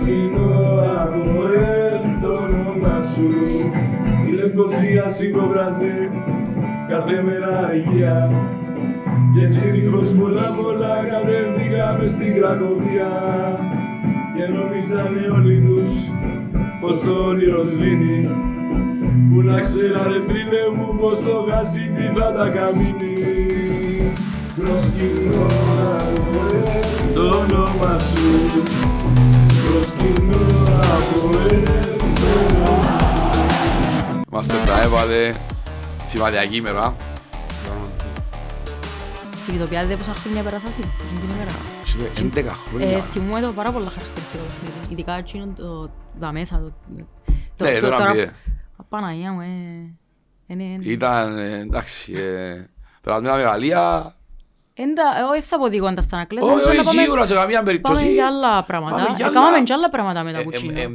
Προσκυνώ από ελ το όνομα σου. Η Λευκοσία σιγοβράζει κάθε μέρα αγία. Κι έτσι δίχως πολλά πολλά κατέβηκαμε στην Κρακοβία Και νομίζανε όλοι τους πως το όνειρο σβήνει. Που να ξέρανε τρίλε μου πως το γάσιμι θα τα καμίνει. Προσκυνώ από ελ το όνομα σου Είμαστε τα έβαλε σημαδιακή ημέρα. Συνειδητοποιάτε πόσα χρόνια περάσασαι την ημέρα. Έχετε 11 Ε, χρόνια. θυμούμαι το πάρα πολλά χαρακτηριστικό παιχνίδι. Ειδικά εκείνο το τα μέσα. Το, το, Ναι, το- τώρα τώρα- πήγε. Παναγία μου, ε. Είναι, Ήταν, ε, εντάξει, ε, περάσαμε μια Γαλλία. Έντα, εγώ δεν θα πω δίγοντα στα ανακλές. Όχι, νομίζω όχι, να πάμε- σίγουρα σε καμία περίπτωση. Πάμε για άλλα πράγματα. Πάμε για Ε, άλλα- Κάμαμε και άλλα πράγματα μετά από Ε, εκείνο. ε, ε,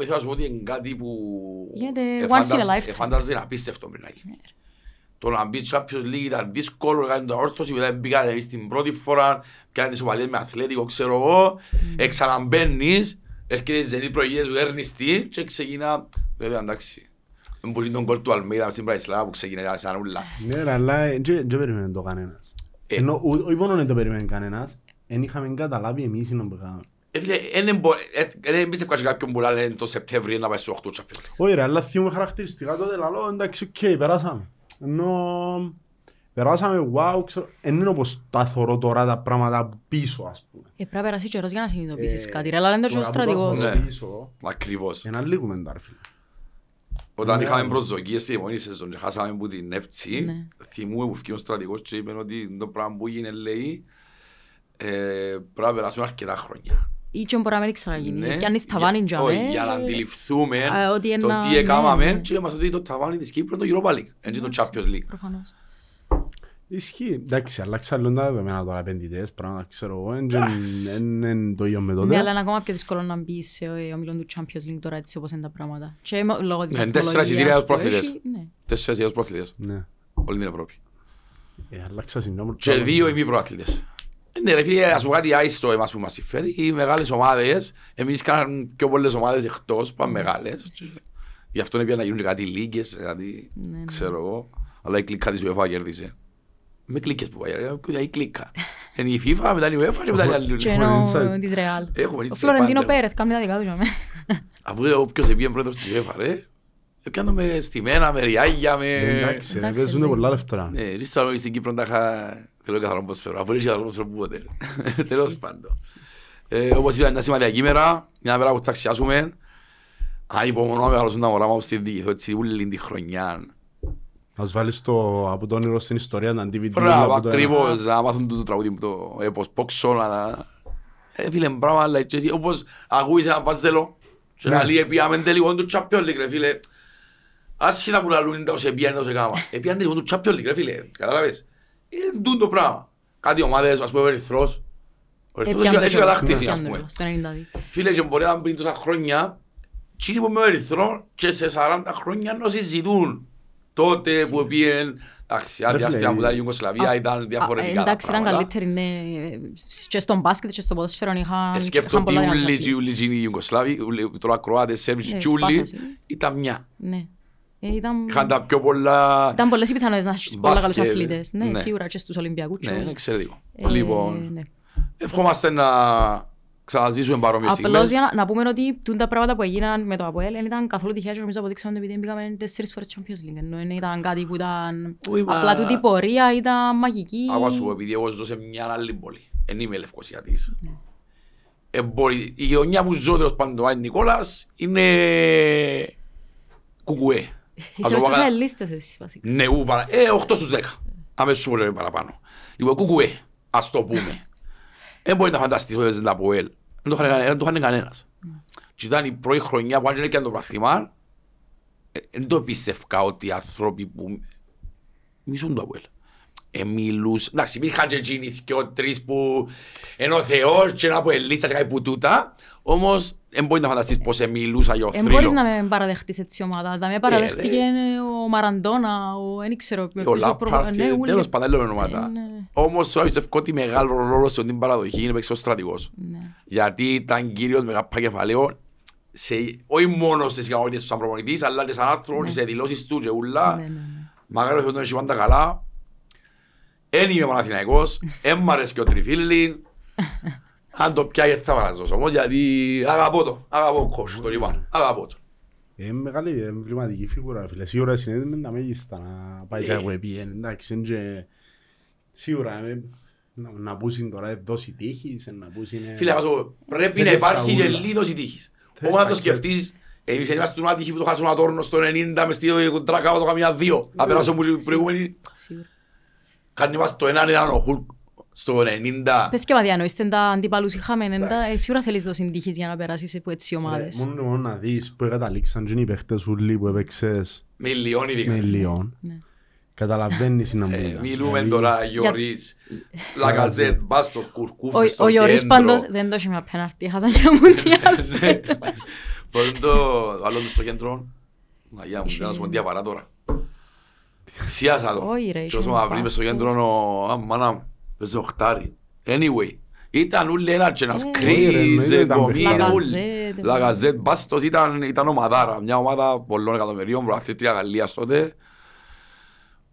Ήθελα να σου πω ότι είναι κάτι που Γίνεται ε, once in a φαντάζ- lifetime. ε, φαντάζεσαι να απίστευτο πριν να γίνει. Το να μπεις Champions League ήταν δύσκολο, έκανε το όρθωση, μετά μπήκατε εμείς την πρώτη φορά, κάνετε σοπαλίες με αθλέτικο, ξέρω εγώ, εξαναμπαίνεις, έρχεται η Ζενή προηγείες σου, έρνεις τι και ξεκινά, βέβαια εντάξει. Δεν μπορεί τον γκολ του Αλμέιδα μες στην Μπρατισλάβα που ξεκινήσαν ούλα. Ναι, ρε, αλλά ε, δεν δεν περίμενε το κανένας. Ε. Ενώ ου- όχι μόνο δεν το περίμενε κανένας, δεν είχαμε καταλάβει εμείς είναι που κάναμε. Ε, φίλε, δεν μπο- ε, δεν εμπίστευκα σε κάποιον που λέει το Σεπτέμβριο να πάει στο 8 Champions League. Όχι ρε, αλλά θυμούμαι χαρακτηριστικά τότε λαλό, εντάξει, οκ, περάσαμε. Ενώ περάσαμε, wow, ξέρω, δεν είναι όπως τα θωρώ τώρα τα πράγματα από πίσω, ας πούμε. Ε, πρέπει να περάσει καιρός για να συνειδητοποιήσεις Ε, κάτι. Ρε, αλλά λένε το και ο τώρα που το στρατηγός. θωρώ Ναι. πίσω, Ακριβώς. ένα λίγο μετά, ρε φίλε. Όταν Ναι, είχαμε ναι. προσδοκίες στη μόνη σεζόν και χάσαμε από την Εύτσι, Ναι. θυμούμε που βγήκε ο στρατηγός και είπε ότι το πράγμα που έγινε λέει ε, πρέπει να περάσουν αρκετά χρόνια. Ή και μπορεί να μην ξαναγίνει. Ναι, Κι αν είσαι ταβάνι για- για όχι, μέ, Για να και- αντιληφθούμε Α, ότι το ένα- τι ναι, έκαναμε ναι. και μας ότι το ταβάνι της Κύπρου είναι το Europa League, δεν είναι το Champions League. Προφανώς. Ισχύει, εντάξει, αλλάξαν λίγο τα δεδομένα τώρα επενδυτές, πράγματα, ξέρω εγώ, εν- εν- εν το ίδιο με Ναι, τότε. αλλά είναι ακόμα πιο δύσκολο να μπει σε ομιλόν του Champions League τώρα έτσι όπως είναι τα πράγματα. Και μο- λόγω της Ναι, τέσσερα βαθμολογίας εισιτήρια ως που πρωταθλητές. έχει, ναι. Τέσσερις ιδέες πρωταθλητές, Ναι. όλη την Ευρώπη. Ε, αλλάξαν συνόμου- Και δύο ημί πρωταθλητές. Ε, Ναι ρε φίλε, ας πω κάτι άιστο εμάς που μας συμφέρει. Οι μεγάλες ομάδες, εμείς κάναμε πιο πολλές ομάδες εκτός, πάμε μεγάλες. Και Γι' αυτό έπια να γίνουν και κάτι λίγκες, κάτι, ναι. ξέρω εγώ. Αλλά η κλίκα της UEFA κέρδισε. Με κλίκες που πάει, ρε, κούδα η κλίκα. Είναι η FIFA, μετά είναι η UEFA και μετά είναι άλλη. Και Έχουμε ενώ inside. της Real. Έχουμε Ο inside Φλωρεντίνο πάντα. Πέρεθ κάνει τα δικά του για μένα. Αφού όποιος επήγε πρώτος της UEFA, ρε, έπιανε με στημένα, με ριάγια, με... Εντάξει, ρε, εντάξει, παίζονται ναι. πολλά λεφτά. Ναι, ρίστε να στην Κύπρο τα είχα... Θέλω καθαρό ποσφαίρο, αφού ρίξει καθαρό ποσφαίρο που ποτέ. Τέλος πάντων. Ε, Όπως είπα, μια σημαντική ημέρα, μια μέρα που θα αξιάσουμε. Αν υπομονώ να μεγαλώσουν τα μωρά μας στη διοικηθώ έτσι όλη τη χρονιά. Να τους βάλεις το από το όνειρο στην ιστορία, να DVD. Μπράβο, από το ένα. ακριβώς, να μάθουν το τραγούδι μου το έπος πόξο, να... Ε, φίλε, μπράβο, αλλά και εσύ, όπως ακούεις ένα παζέλο, και Ναι. να λέει, επίαμε τελικό του Champions League, ρε φίλε. Άσχετα που λαλούν τα ως επίανε, ως έκαμα. Επίανε τελικό του Champions League, ρε φίλε, κατάλαβες. Είναι τούτο πράγμα. Κάτι ομάδες, ας πούμε, ο Ερυθρός. Ο Ερυθρός έχει- έχει κατάκτηση, ας πούμε. Στο 92. Φίλε, και μπορεί να πριν τόσα χρόνια, εκείνοι που με ο Ερυθρό και σε 40 χρόνια να συζητούν. Τότε που πήγαινε, εντάξει, Ρε διάστημα φίλε, που ήταν η Ιουγκοσλαβία Α, ήταν α, διαφορετικά τα Εντάξει, ήταν πράγματα. καλύτερη, ναι. Και στον μπάσκετ και στο ποδόσφαιρο είχαν Ε, είχαν Σκέφτομαι ότι πολλά ούλοι δυνατότητες. και ούλοι και οι Ιουγκοσλάβοι, ούλοι- τώρα Κροάτες, Σέρβοι Ναι, και ούλοι, σπάσασαν. ήταν μια. Ναι. Ε, Ήταν... Είχαν τα πιο πολλά... Ήταν πολλές οι πιθανότητες να έχεις πολλά καλούς Μπάσκετ, αθλητές. Ναι, ναι. σίγουρα και στους Ολυμπιακούς. και Ναι, όλοι. είναι εξαιρετικό. Ε, Λοιπόν, ναι. ευχόμαστε να ξαναζήσουμε παρόμοιες Απλώς στιγμές. για να, να πούμε ότι τούν τα πράγματα που έγιναν με το ΑΠΟΕΛ δεν ήταν καθόλου τυχαία και νομίζω αποδείξαμε ότι επειδή μπήκαμε τέσσερις φορές Champions League. Ενώ δεν ήταν κάτι που ήταν... Όχι, μα- Απλά τούτη η πορεία ήταν μαγική. Άκουα σου πω, επειδή εγώ ζω σε μια άλλη πόλη. Εν είμαι Λευκοσιατής. Ναι. Ε, μπορεί, η γειτονιά που ζω τέλος πάντων, ο Άιν Νικόλας, είναι κουκουέ. Είσαι μες στους ελίστες εσύ βασικά. Ναι, ου, παρα... ε, 8 στους 10. Αμέσως σου λέω παραπάνω. Λοιπόν, κουκουέ, ας το πούμε. Δεν μπορεί να φανταστείς που έπαιζε τα ΠΟΕΛ. Δεν το είχαν κανένα- δεν το είχαν κανένας. Και ήταν η πρώτη χρονιά που αν και το πραθυμά, ε, δεν το πίστευκα ότι οι άνθρωποι που μισούν το ΑΠΟΕΛ. Ε, μιλούς, εντάξει, υπήρχαν και εκείνοι δυο τρεις που είναι ο Θεός και ένα ΑΠΟΕΛίστα και κάτι που τούτα, όμως δεν μπορεί να φανταστείς πως μιλούσα για ο Δεν μπορείς θρύλο. να με παραδεχτείς έτσι ομάδα. Θα με παραδεχτήκε ο Μαραντόνα, ο... δεν ξέρω. Ε, ποιος Ο ο Λάπαρτ, προ- ναι, και όλοι. τέλος πάντων, δεν λέω ονόματα. Ε, ναι. Όμως τώρα πιστεύω ότι μεγάλο ρόλο σε την παραδοχή είναι παίξει ο στρατηγός. Ναι. Γιατί ήταν κύριος με καπά κεφαλαίο σε, όχι μόνος στις ικανότητες τους σαν προπονητής, αλλά και σαν άνθρωπο, και σε δηλώσεις του και ούλα. Ναι, ναι, ναι. Μακάρι ο Θεός τον έχει πάντα καλά. Εν είμαι Παναθηναϊκός, εν μ' αρέσει και ο Τριφύλλιν. Αν το πιάει θα παραζώσω όμως, γιατί αγαπώ το, αγαπώ κόш, το λοιπόν, αγαπώ το. Είναι μεγάλη εμβληματική φίγουρα, φίλε. Σίγουρα συνέδεται με τα μέγιστα να πάει και Ε. εγώ επίεν. Εντάξει, είναι και... Σίγουρα ε, να, να πούσουν τώρα δόση τύχης, να πούσουν... Φίλε, ας πω, πρέπει να Θέλεις υπάρχει και τα ούλα. λίγος η τύχης. Θέλεις Όμως αν τα το σκεφτείς, εμείς δεν είμαστε ένα τύχη που το χάσουμε ένα τόρνο στο 90 μες στη κοντράκαβα το καμιά δύο. Να περάσω μου την προηγούμενη, Σίγουρα. κάνει μας το έναν έναν ο Χουλκ στο 90. Πες και μα διανοείστε τα αντίπαλους είχαμε, εν τα- ε, σίγουρα θέλεις δώσεις τύχης για να περάσεις από έτσι ομάδες. Μόνο και μόνο να δεις που καταλήξαν και οι παίχτες ούλοι που έπαιξες Μιλιών ειδικά. με Λιόν. Ναι. Καταλαβαίνεις να Ε, μιλά. Μιλούμε Δηλαδή, τώρα Γιωρίς, Λακαζέτ, Μπάστος, Κουρκούφ Ο- μες στο Ο Γιωρίς κέντρο. πάντως δεν το έχει μια πέναρτη, έχασαν και μουντιάλ. Ναι. Πρώτον το άλλο μες στο κέντρο, Αγιά μου, να σου πω τι απαρά τώρα. Σιάσα το. Όχι, ρε, Και όσο είχε μα βρει μες στο πάστος. κέντρο, ο- α, μάνα μου, παίζει οχτάρι. Anyway, ήταν όλοι ένα και ένας Ε, Κρίς, εννοείται ήταν Γκομίν, Λακαζέτ, όλοι. Λακαζέτ, Μπάστος ήταν, ήταν ομαδάρα, μια ομάδα πολλών εκατομμυρίων, προαθλήτρια Γαλλίας τότε.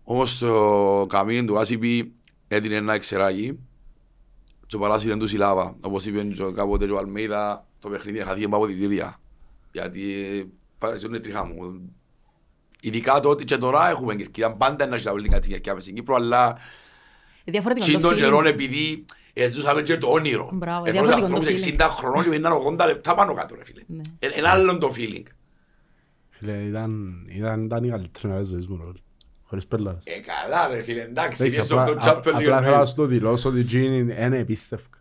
Όμως το καμίνι του Άσιπη έδινε ένα εξεράκι και ο παράσυρε του Σιλάβα. Όπως είπε και ο- κάποτε και ο Αλμέιδα, το παιχνίδι χαθήκε από διτήρια. Γιατί παρασύρουν τριχά μου. Ειδικά τότε και τώρα έχουμε κερκίδα, πάντα να έχει κάτι κερκίδα μες στην Κύπρο, αλλά Διαφορετικό συν το των καιρών feeling. επειδή ζούσαμε και το όνειρο. Μπράβο, Έφερε διαφορετικό ανθρώπους το 60 χρονών και μείναν 80 λεπτά πάνω κάτω ρε φίλε. Ναι. Ε, Ένα άλλο το feeling. Φίλε, ήταν, ήταν, ήταν η καλύτερη μέρα της ζωής μου, ρε. Χωρίς πέλαρες. Ε, καλά ρε φίλε, εντάξει, Εντάξει, και στο απλά- αυτό α- Champions Απλά League. θέλω να σου το δηλώσω ότι εκείνη είναι επίστευκα.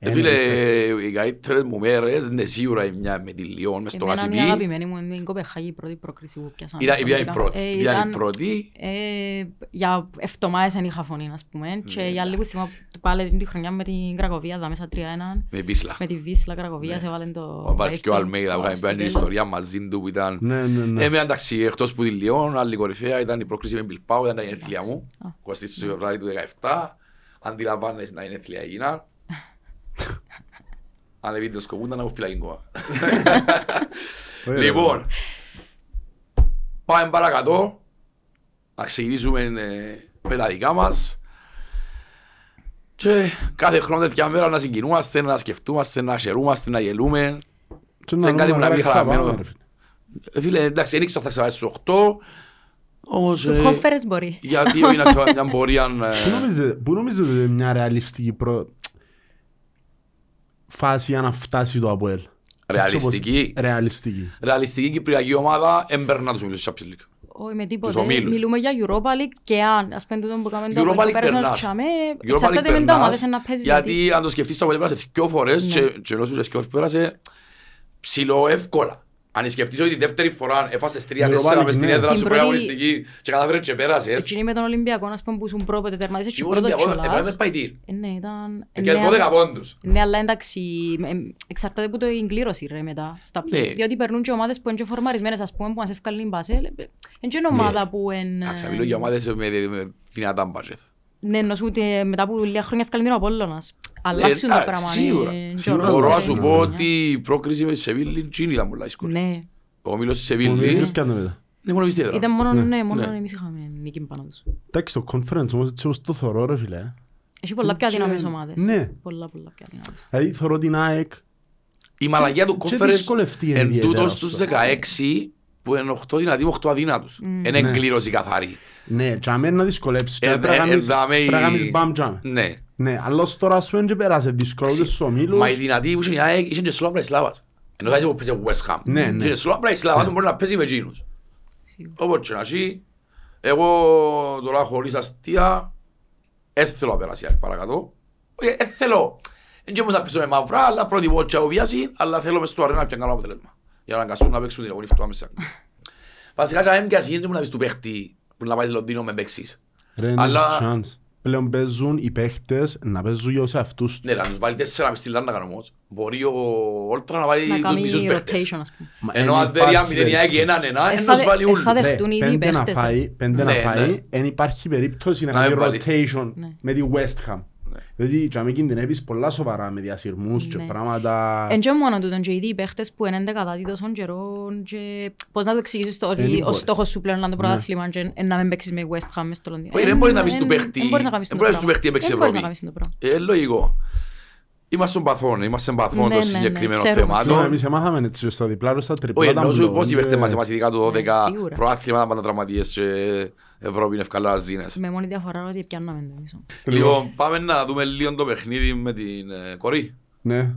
Ε, Είναι Φίλε, επίστευκα. οι καλύτερες μου μέρες είναι σίγουρα η μια με τη Λιόν μες στο Εμένα είναι η Κασιπί. αγαπημένη μου, είναι η Κοπεχάγη, η πρώτη πρόκριση που πιάσαμε. Ήταν ήταν η Ε, πρώτη. Ήταν η ήταν- πρώτη. Ε, για εβδομάδες δεν είχα φωνή, ας πούμε. Και Ναι, οι άλλοι που θυμάμαι πάλι την χρονιά με την Κρακοβία, δα μέσα 3-1, Με πίσλα. με τη Βίσλα Κρακοβία, σε βάλεν το... Ο Βάρης και ο δεύτερο. Αλμέιδα που είχαμε Στο κάνει την τέλος. ιστορία μαζί του που ήταν... Ναι, ναι, ναι. Εμένα εντάξει, εκτός που τη Λιόν, άλλη κορυφαία ήταν η πρόκριση με Μπιλπάου, ήταν τα γενέθλια μου. Α. 23 του Φεβρουάριου του 17. Αντιλαμβάνεσαι να γενέθλια έγιναν. Αν επειδή το σκοπούνταν να μου φυλακή κόμμα. Ωραία. Λοιπόν, πάμε παρακατώ. Να ξεκινήσουμε ε, με τα δικά μας. Και κάθε χρόνο τέτοια μέρα να συγκινούμαστε, να σκεφτούμαστε, να χαιρούμαστε, να γελούμε. Και είναι κάτι που να μην χαρά χαραμένο. πάμε, ρε φίλε. Ε, Φίλε, εντάξει, δεν ήξερα θα ξεβάσει στους 8. Όμως, Το ε, conference μπορεί. γιατί όχι να ξεβάσει μια πορεία... Πού ε, νομίζετε- Πού νομίζετε ότι είναι μια ρεαλιστική προ... φάση για να φτάσει το ΑΠΟΕΛ. Ρεαλιστική. Έτσι όπως- Ρεαλιστική. Ρεαλιστική κυπριακή ομάδα έμπαιρνα τους ομίλους της Champions League. Όχι με Τους τίποτε. ομίλους. Μιλούμε για Europa League και αν, ας πούμε, τούτο που κάνουμε το Europa Απόελ, League πέρασαν περνάς. τσάμε, Europa League εξαρτάται με τα περνάς, ομάδες να παίζεις. γιατί- Γιατί αν το σκεφτείς το Απόελ πέρασε δυο φορές Ναι. και και ενώ σου δυο φορές πέρασε ψηλό εύκολα. Αν σκεφτείς ότι τη δεύτερη φορά έφασες Europa 3-4 League, μες στην ναι. έδρα Την σου πρώτη- προαγωνιστική και κατάφερες και πέρασες. Εκείνη με τον Ολυμπιακό, ας πούμε, που ήσουν πρόπετε τερματίσες και Και ο πρώτος Ολυμπιακός κιόλας. έπρεπε πάει τύρ. Ε, Ναι, ήταν... ε, Και ναι, 12 πόντους. Ναι, αλλά εντάξει, ε, εξαρτάται από το εγκλήρωση ρε μετά. Στα... Ναι. Διότι περνούν και ομάδες που είναι και φορμαρισμένες, ας πούμε, που μας ευκάλλουν την Μπασέλ. ε, Είναι και ομάδα που είναι... Εντάξει, μιλώ για ομάδες με με δυνατά μπάτζετ. Ναι, εννοώ ότι μετά από λίγα χρόνια ευκάλλουν την Απόλλωνας. Αλλάσουν το εντάξει, πράγμα. σίγουρα. είναι- και ο Σίγουρα. ρόστερ Μπορώ να είναι σου μια πω χρονιά. ότι η πρόκριση με τη Σεβίλη τσίνη ήταν πολλά δύσκολη. Ναι, Ο όμιλος της Που δεν Σεβίλης πιάνε μετά. είναι μόνο μισή έδρα. ήταν μόνο, Ναι. ναι, μόνο Ναι. εμείς είχαμε νίκη πάνω τους. Εντάξει, το conference όμως έτσι όπως το θωρώ ρε φίλε. Έχει πολλά πιο Και- αδύναμες ομάδες. Ναι. Πολλά, πολλά πιο αδύναμες. Δηλαδή θωρώ την ΑΕΚ Η μαλαγία του Και conference δυσκολευτεί εν ιδιαίτερα τούτος αυτό. στους 16 που είναι 8 δυνατοί με 8 αδύνατους. Είναι Ναι. εγκλήρωση καθαρή. Ναι, και αμέ να δυσκολέψεις. Ε, Και πρέπει να ε, κάνεις- εδάμε η- πρέπει να κάνεις μπαμ τζάμε. Ναι. Ναι, αλλά ως τώρα ας πούμε και πέρασε δύσκολο ούτε στους ομίλους. Μα οι δυνατοί που είχε η ΑΕΚ είχε και Σλόβα Μπραϊσλάβας. Ενώ θα είσαι που παίζεις ο West Ham. Ναι, ναι. Και Σλόβα Μπραϊσλάβας που μπορεί να παίζει με εκείνους. Σίγουρα. Όπως και να έχει, εγώ τώρα χωρίς αστεία, δεν θέλω να περάσει η ΑΕΚ παρακάτω. Όχι, Δεν θέλω. Δεν και όμως να παίζω με μαύρα, αλλά προτιμώ και οβίαση, αλλά θέλω μες στο αρένα να πιάνε καλό αποτέλεσμα. Για να αναγκαστούν να παίξουν την αγωνή αυτό άμεσα. Βασικά και να μην πιάσει, δεν μου να πεις του παίχτη που να πάει στο Λονδίνο με παίξεις. Ρε, είναι Αλλά- chance. Πλέον παίζουν οι παίχτες να παίζουν για σε αυτούς. Ναι, να τους βάλει τέσσερα μες στη Λάρνα όμως. Μπορεί ο Όλτρα να βάλει Να τους κάνει μισούς παίχτες. rotation, ας πούμε. Μα Ενώ εν αν δεν υπάρχει μηδενιά και έναν περίπτωση. ένα, Ε, να θα τους δε- βάλει ε, ούλους. θα δε- Ρε, δεχτούν ήδη οι πέντε να παίχτες, φάει, πέντε να Ναι, φάει, ναι. εν υπάρχει περίπτωση να Να κάνει μην βάλει. rotation Ναι. με τη West Ham. Δηλαδή, και αν κινδυνεύεις πολλά σοβαρά με διασυρμούς και Ναι. πράγματα... Εν και μόνο τούτον και ήδη οι παίχτες που είναι δεκατάτοι τόσων καιρών και πώς να το εξηγήσεις το Ε, ότι δεν ο μπορείς. στόχος σου πλέον είναι το Ναι. πρωτάθλημα και εν να μην παίξεις με West Ham μες στο Λονδίνο. Όχι, δεν Εν- μπορεί να πεις εν- του παίχτη- εν μπορεί να κάνεις δεν το μπορεί να πεις του πράγμα. παίχτη έπαιξε Εν μπορείς να Ευρώπη. κάνεις το πράγμα. Ε, λογικό. Είμαστε παθών, είμαστε παθών Ναι, των ναι, ναι, συγκεκριμένων ξέρουμε, Τώρα, θεμάτων. εμείς έμαθαμε έτσι και στο διπλάρο στα Όχι, τριπλάτα ενώ σου μπλοκ, πώς οι παίχτες και- μας, εμάς ειδικά το 12, Ναι, σίγουρα. προάθλημα, πάντα τραυματίες και Ευρώπη είναι ευκαλά ζήνες. Με μόνη διαφορά ότι πιάνναμε το εμείς. Λοιπόν, πάμε να δούμε λίγο το παιχνίδι με την ε, κορή. Ναι.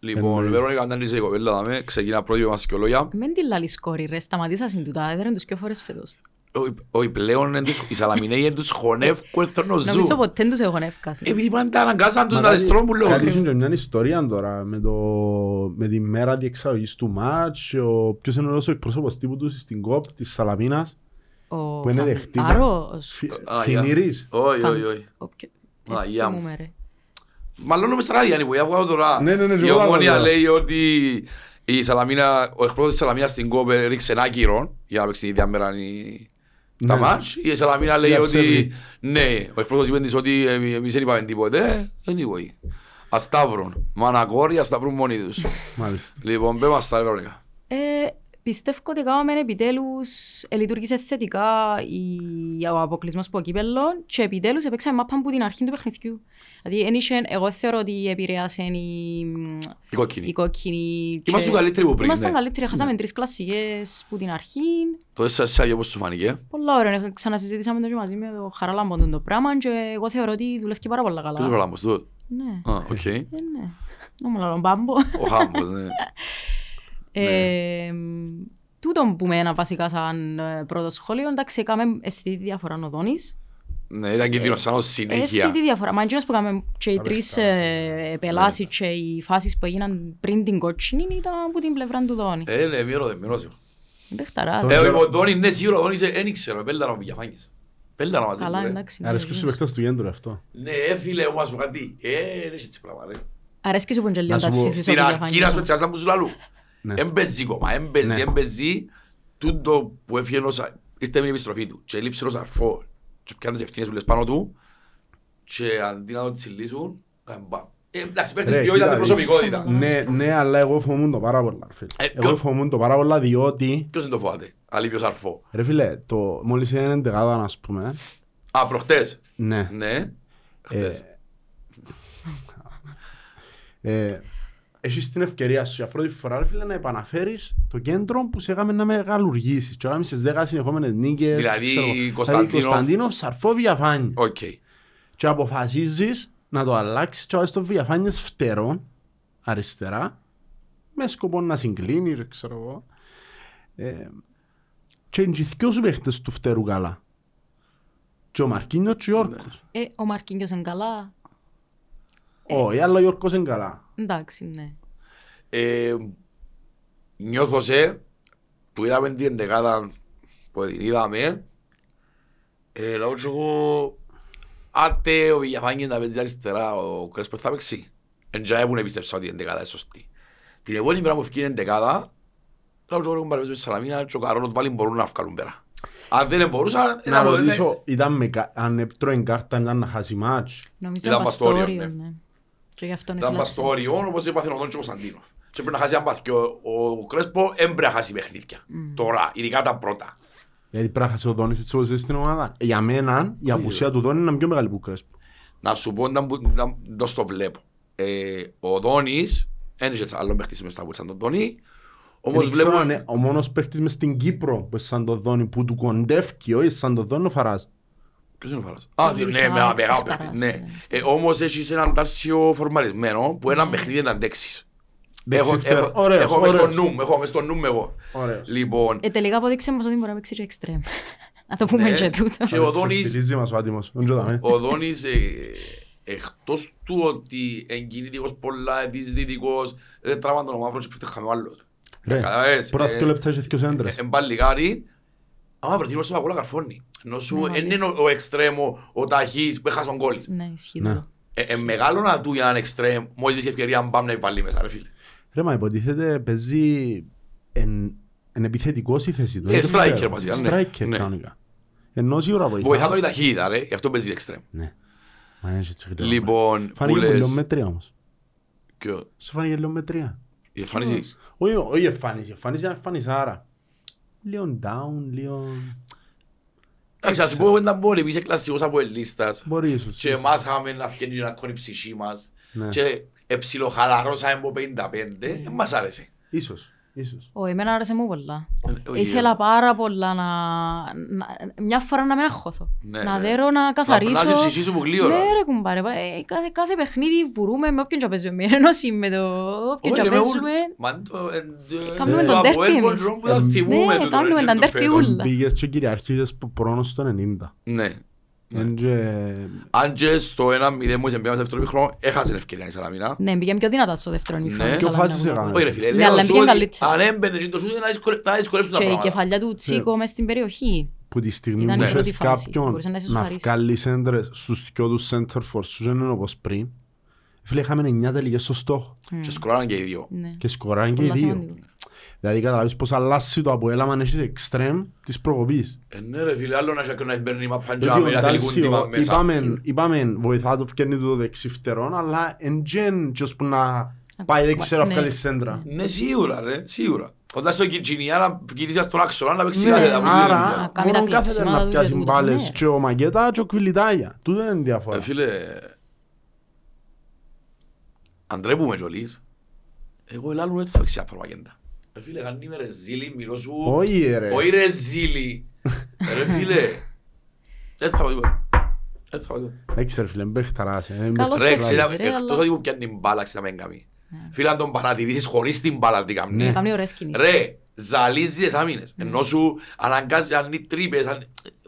Λοιπόν, Εννοείς. Βερόνικα, αν είσαι η κοπέλα, δάμε, ξεκινά πρώτη μας και λόγια. Μεν τη λαλείς κόρη ρε, σταματήσα συντούτα, έδεραν τους πιο φορές φέτος. Όχι, Όχι, πλέον εν τους- οι Σαλαμινέοι εν τους χωνεύκουν θέλω ζου. Νομίζω ποτέ τους έχω νεύκασει. Επειδή πάντα αναγκάσαν τους Μα να κάτι- τις τρώνε που λέω. Κάτι ήσουν και μια ιστορία τώρα με, το, με τη μέρα διεξαγωγής του μάτς ο, ποιος είναι ο εκπρόσωπος τύπου τους στην ΚΟΠ της Σαλαμίνας Ο που είναι δεχτήκα. Φανάρος. Φι- Α, για. Φινίρης Όχι, Φαν- όχι, όχι. Όποιο- Α, Ε, γεια μου. θυμούμαι, ρε. Μάλλον με στράδια είναι που για βγάλω τώρα. Ναι, ναι, ναι, Η και εγώ ομόνια βγάλω. λέει ότι η Σαλαμίνα, ο εκπρόσωπος της Σαλαμίνας στην ΚΟΠ ρίξε ένα κυρό για να παίξει η ίδια μέρα η- τα Ναι. μάτς. Η Σαλαμίνα λέει Για ότι ψεύδι. ναι, ο εκπρόσωπος είπε της ότι εμείς εμείς δεν είπαμε τίποτε. Anyway. Ασταύρων. Μανακόροι ασταύρουν μόνοι τους. Μάλιστα. Λοιπόν, πέ μας τα Βερόνικα. Ε, πιστεύω ότι κάναμε επιτέλους, ε, λειτουργήσε θετικά η, ο αποκλεισμός από κύπελλο και επιτέλους έπαιξαμε μάπα από την αρχή του παιχνιδιού. Δηλαδή, εν είχε- εγώ θεωρώ ότι επηρέασε η, Η κόκκινη. η κόκκινη. Ήμασταν και- καλύτεροι που πριν, Ήμασταν ναι. καλύτεροι, χάσαμε τρεις κλασσικές που την αρχή. Το 4-4 πώς σου φάνηκε. Πολλά ωραία, ξανασυζητήσαμε το και μαζί με το Χαραλάμπον το πράγμα και εγώ θεωρώ ότι δουλεύει πάρα πολύ καλά. Ποιος ο Λάμπος του. Ναι, Α, οκ. ε, ναι. Να μου λέω μπάμπο. Ο Χάμπος, ναι. Ε, Τούτο που μένα βασικά σαν ε, πρώτο σχόλιο, εντάξει, έκαμε αισθητή διαφορά ο Δόνης. Ναι, ήταν κίνδυνος σαν ως συνέχεια. Αισθητή διαφορά. Μα εκείνος που έκαμε και οι τρεις ε, επελάσεις και οι φάσεις που έγιναν πριν την κότσινη ήταν από την πλευρά του Δόνη. Ε, ναι, μη ρωτέ, μη ρωτέ. Μπεχταράς. Ε, ο Δόνι, ναι, σίγουρα ο Δόνις δεν ήξερα, πέλταρα με διαφάνειες. Πέλταρα μαζί Καλά, μου, ρε. εντάξει. Αρέσκουν στους παίκτες του γέντρου αυτό. Ναι, ε, φίλε, όμως σου κάτι. Ε, δεν έχει έτσι πράγμα, ρε. Αρέσκει σου που είναι και λίγο Να σου τα πω, ψήσεις Στην ότι αρχή διαφάνειες να όμως. σπετιάς να μου σου λαλού. Ναι. Έμπαιζε κόμμα, έμπαιζε, Ναι. έμπαιζε. Τούτο που έφυγε ως... Ήρθε με την επιστροφή του και έλειψε ως αρφό. Και πιάνε τις ευθύνες που λες πάνω του και αντί να το τσιλίσουν, κάνε μπαμ. Ε, Εντάξει, παίχτες Ρε, ποιότητα κοίτα, με προσωπικότητα. Ναι, ναι, αλλά εγώ φοβούμουν το πάρα πολλά. φίλε. Ε, Εγώ ποιο- φοβούμουν το πάρα πολλά διότι, Ποιος δεν το φοβάται, αλήπιος αρφό. ρε φίλε, το, μόλις είναι εντεγάδα, ας πούμε, Α, προχτές. ναι, Ναι. Χτες. Ε, έχεις την ευκαιρία σου για πρώτη φορά ρε φίλε, να επαναφέρεις το κέντρο που σε έκαμε να μεγαλουργήσεις και έκαμε στις 10 συνεχόμενες νίκες Δηλαδή, ξέρω εγώ. Κωνσταντίνοφ- δηλαδή Κωνσταντίνοφ Σαρφό Βιαφάνη Οκ. και αποφασίζεις να το αλλάξεις και να βάλεις το Βιαφάνιες φτερό αριστερά με σκοπό να συγκλίνει ρε, ξέρω εγώ ε, και είναι και οι δυο σου παίχτες του φτερού καλά και ο Μαρκίνιος και ο Ιόρκος Ε, ο Μαρκίνιος είναι καλά. Όχι αλλά ο Ιόρκος είναι καλά. Εντάξει, ναι. Ε, νιώθω σε που είδαμε την εντεκάδα που την είδαμε. Ε, λέω και εγώ άτε ο Βηγιαφάνιος να παίζει αριστερά ο Κρέσπος θα παίξει. Εν τζάι που πίστεψα ότι η εντεκάδα είναι σωστή. Την επόμενη μέρα που ευκεί η εντεκάδα λέω και εγώ έχουν παραπέζω στη Σαλαμίνα και ο Καρόλος του πάλι μπορούν να βγάλουν πέρα. Αν δεν μπορούσαν να ήταν- ρωτήσω ήταν με, κα- αν τρώει κάρτα ήταν να χάσει μάτς. Νομίζω Ήταν Παστόριο, Παστόριο, ναι. Και γι' αυτό είναι Ήταν φυλάξιο. παστόριο, όπως είπα ο Δόν και ο Κωνσταντίνοφ. Και πρέπει να χάσει ένα παθιό. Ο Κρέσπο έμπρε να χάσει παιχνίδια. Τώρα, ειδικά τα πρώτα. γιατί πρέπει να χάσει ο Δόνης έτσι όπως είσαι στην ομάδα για μένα η απουσία του Δόνη είναι πιο μεγάλη που ο Κρέσπο Να σου πω, να, που- να, να στο βλέπω. Ε, ο Δόνης, δεν είχε άλλο παίχτης μες στα βούλτσα τον Δόνη, όμως Δεν ξέρω βλέπω... αν είναι ο μόνος παίχτης μες στην Κύπρο που είναι σαν το Δόνη που του κοντεύει όχι σαν το Δόνη ο Φαράς Ποιος είναι ο Φαράς. Α, τι- ναι, Λουισάκ, με ένα μεγάλο Φαράς, παίχτη, ναι. ναι. Ε, Όμως έχεις έναν τάσιο φορμαρισμένο που ένα παιχνίδι να αντέξεις. Έχω, Δεξιφτερ. έχω, Ωραίος, έχω μες στο ωραίος. νου μου, έχω μες στο νου μου εγώ. Ωραίος. Λοιπόν, Ε, τελικά αποδείξε μας ότι μπορεί να παίξει και εξτρέμ. Να το πούμε Ναι. και τούτο. Και ο Δόνης- Ξεφτιλίζει μας ο άτιμος δεν το δάμε. Ο Δόνης, ε, εκτός του ότι εγκινητικός πολλά, δυσδυτικός, δεν τράβαν τον μαύρο και πέφτει χαμηλό άλλος. Ρε, Καταλάβες, πρώτα ε, δύο λεπτά είχε δυο έντρες. Ε, Εμπαλικάρι, άμα βρεθείς μέσα στο παγόλα καρφώνει. Ενώ σου Ναι, δεν αλήθεια. είναι ο- ο εξτρέμο, ο ταχύς που έχασε τον κόλλης. Ναι, ισχύει Ναι. τούτο. Ε, ε, μεγάλο να του για έναν εξτρέμ, μόλις βρει ευκαιρία να πάμε να υπαλλεί μέσα ρε φίλε. Ρε μα υποτίθεται παίζει εν, εν επιθετικός η θέση του. Ε, δεν το striker ξέρω. βασικά, ναι. Striker Ναι. κανονικά. Ενώ σίγουρα βοηθά. Βοηθά τον η ταχύτητα ρε, γι' αυτό παίζει εξτρέμ. Ναι. Μα είναι έτσι γρήγορα. Λοιπόν, που Φάνηκε μου λίγο λες... με τρία όμως. Ποιο- Σου φάνηκε λίγο με τρία. Η εμφάνιση; Όχι, όχι εμφάνιση, εμφάνιση είναι εμφανισάρα. Λίγο down, λίγο... Εντάξει, ας πούμε όταν μπορεί, είσαι κλασσικός από ελίστας Μπορεί ίσως. και μάθαμε να βγαίνει και να κόνει η ψυχή μας Ναι. και εψιλοχαλαρώσαμε από 55, ε, μας άρεσε. Ίσως, ίσως. Ω, εμένα άρεσε μου πολλά. Ε, όχι, Ήθελα ε, πάρα πολλά να... να- Μια φορά να μην αγχώθω. Ναι, να ναι. δέρω, να καθαρίσω. περνάς η ψυχή σου που γλύωρα. Ναι ρε κουμπάρε. Ε, κάθε, κάθε παιχνίδι βουρούμε με όποιον και παίζουμε. Με ενώση με το όποιον Όχι, και ρε, με ούλ- παίζουμε. Μα το- ε, το- Κάνουμε το τον Αποέλ τέρπι Ποντζόν εμείς. που θα θυμούμε Ναι, το κάνουμε τώρα τον και το τέρπι φέτος. ούλα. Μπήκες και κυριαρχίες που πρόνος στο 90. Ναι. Εν και- Αν και στο 1-0 μου είσαι μπήκαμε στο δεύτερο μήχρονο, έχασες ευκαιρία η Σαλαμίνα. Ναι, μπήκαμε πιο δυνατά στο δεύτερο ημίχρονο. Ναι. η Ποιο Σαλαμίνα φάσεις που έκαμε; το Όχι ρε φίλε, Ναι, λέω αλλά σου μπήκε ότι καλύτερα. αν έμπαινε και το σούτ να δυσκολε- να δυσκολέψουν τα Και η πράγματα. κεφαλιά του Τσίκο μες στην περιοχή. που τη στιγμή Ήταν που η πρώτη είχες φάση, κάποιον μπορούσε να να ισοσαρίσει. βγάλεις έντρες στους δυο τους center for σου δεν είναι όπως πριν. Φίλε, είχαμε 9 τελικές στο στόχο Και σκοράραν και οι δύο. Ναι. και σκοράνε και οι Πολλά δύο. Σημαντικό. Δηλαδή καταλάβεις πως αλλάσει το Αποέλ άμα έχεις εξτρέμ της προκοπής. Ε, ναι ρε φίλε, άλλο να έχει να παίρνει μα Δηλαδή, παντζάμε, ο να θέλει Ντάλσιο, κουντήμα μέσα. Είπαμε, είπαμε βοηθά το φκένει το δεξί φτερόν, αλλά εν τζεν ποιος που να πάει δεν ξέρω να Ναι. βγάλει σέντρα. Ναι, σίγουρα ρε, σίγουρα. Όταν στο Κιτσινιά να γυρίσει στον άξονα να παίξεις Ναι, κάθε τα δουλειά. άρα κάνει τα μόνο κάθεται κλεψίματα να του πιάσει και τούτο, μπάλες ναι. και ο Μαγκέτα και ο Κβιλιτάγια. Τούτο είναι διαφορά. Ε, φίλε, αν τρέπουμε κιόλις, εγώ ελάλλου δεν θα παίξει απρομαγέντα. Ε, φίλε, κάνει με ρε ζήλι, μιλώ σου. Όχι ρε. Όχι ρε ζήλι. Ε, Ρε φίλε, δεν θα πω τίποτα. Δεν θα πω τίποτα. Εντάξει ρε φίλε, μπέχταρας. ε, Καλώς μπέχταρας. Ρε, παίξεις, ξέρετε, ρε, εκτός αλλά- ότι μου πιάνει την μπάλα, ξέρετε να μην κάνει. Φίλε, αν τον παρατηρήσεις χωρίς την μπάλα, τι κάνει. Ναι, Κάνει ωραίες κινήσεις. Ρε, ζαλίζεις τις άμυνες. Ναι. Ενώ σου αναγκάζει αν είναι τρύπες, αν-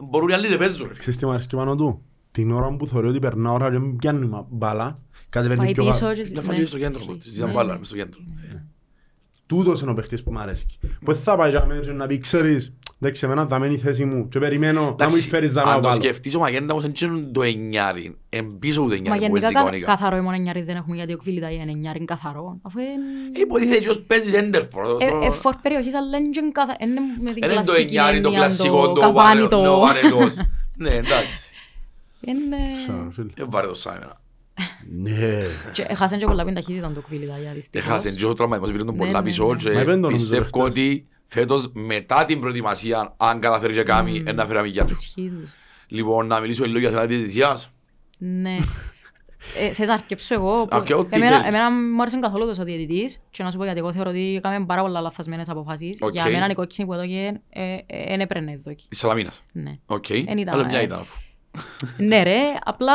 μπορούν οι άλλοι να παίζουν. ρε φίλε. Ξέρεις τι μου αρέσει και πάνω του; Την ώρα που θεωρεί ότι περνά ώρα και μην πιάνει μα- μπάλα, κατεβαίνει Πάει πιο πίσω κάτω. και... Να ναι, φάσει στο κέντρο, εσύ. μου, ζητάν Ναι. μπάλα μες στο κέντρο. Τούτος είναι ο παίχτης που μου αρέσει. Που δεν θα πάει για μένα και να πει, ξέρεις, εντάξει, εμένα θα μένει η θέση μου και περιμένω να μου Εντάξει, φέρεις να αν το βάλω. σκεφτείς ο Μαγέντα όμως δεν είναι το εννιάρι, εν πίσω από το Μα εννιάρι που γενικά παίζει κα- εικόνικα. καθαρό μόνο εννιάρι δεν έχουμε γιατί ο Κβίλιτα είναι εννιάρι καθαρό. Αφού είναι... Ε, Υποτίθεται και ως παίζεις έντερφορ. Ε, ε, φορ περιοχής αλλά είναι και καθα- είναι με την Είναι το κλασική εννιάρι, το έννοια, κλασικό, το καβάνι, βαρε- το- το βαρετός. Ναι, εντάξει. Είναι... Σαν, φίλε. Δεν βάρε το Σάιμενα. Ναι. Και Έχασαν και πολλά πιν ταχύτητα το Κβίλιτα για δυστυχώς. Έχασε και ο τραυματισμός πήρε τον Ναι, πολλά ναι, πίσω ναι. Μα και είπεν το νομίζω πιστεύω προχτές. ότι φέτος μετά την προετοιμασία, αν καταφέρει και κάνει, να φέρει αμυγιά τους. Ισχύει τους. Λοιπόν, να μιλήσω λίγο για θέματα διαιτησίας. Ναι. Ε, θες να αρκεψω εγώ. που- Α, και ό,τι εμένα, θέλεις. εμένα μου άρεσε καθόλου τόσο ο διαιτητής και να σου πω γιατί εγώ θεωρώ ότι έκαμε πάρα πολλά λαθασμένες αποφάσεις. Οκ. Για μένα η κόκκινη που έδωκε δεν έπαιρνε εδώ. εκεί. Της Σαλαμίνας. Ναι. Οκ, Εν ήταν, αλλά μια ε. ήταν αφού. ναι ρε, απλά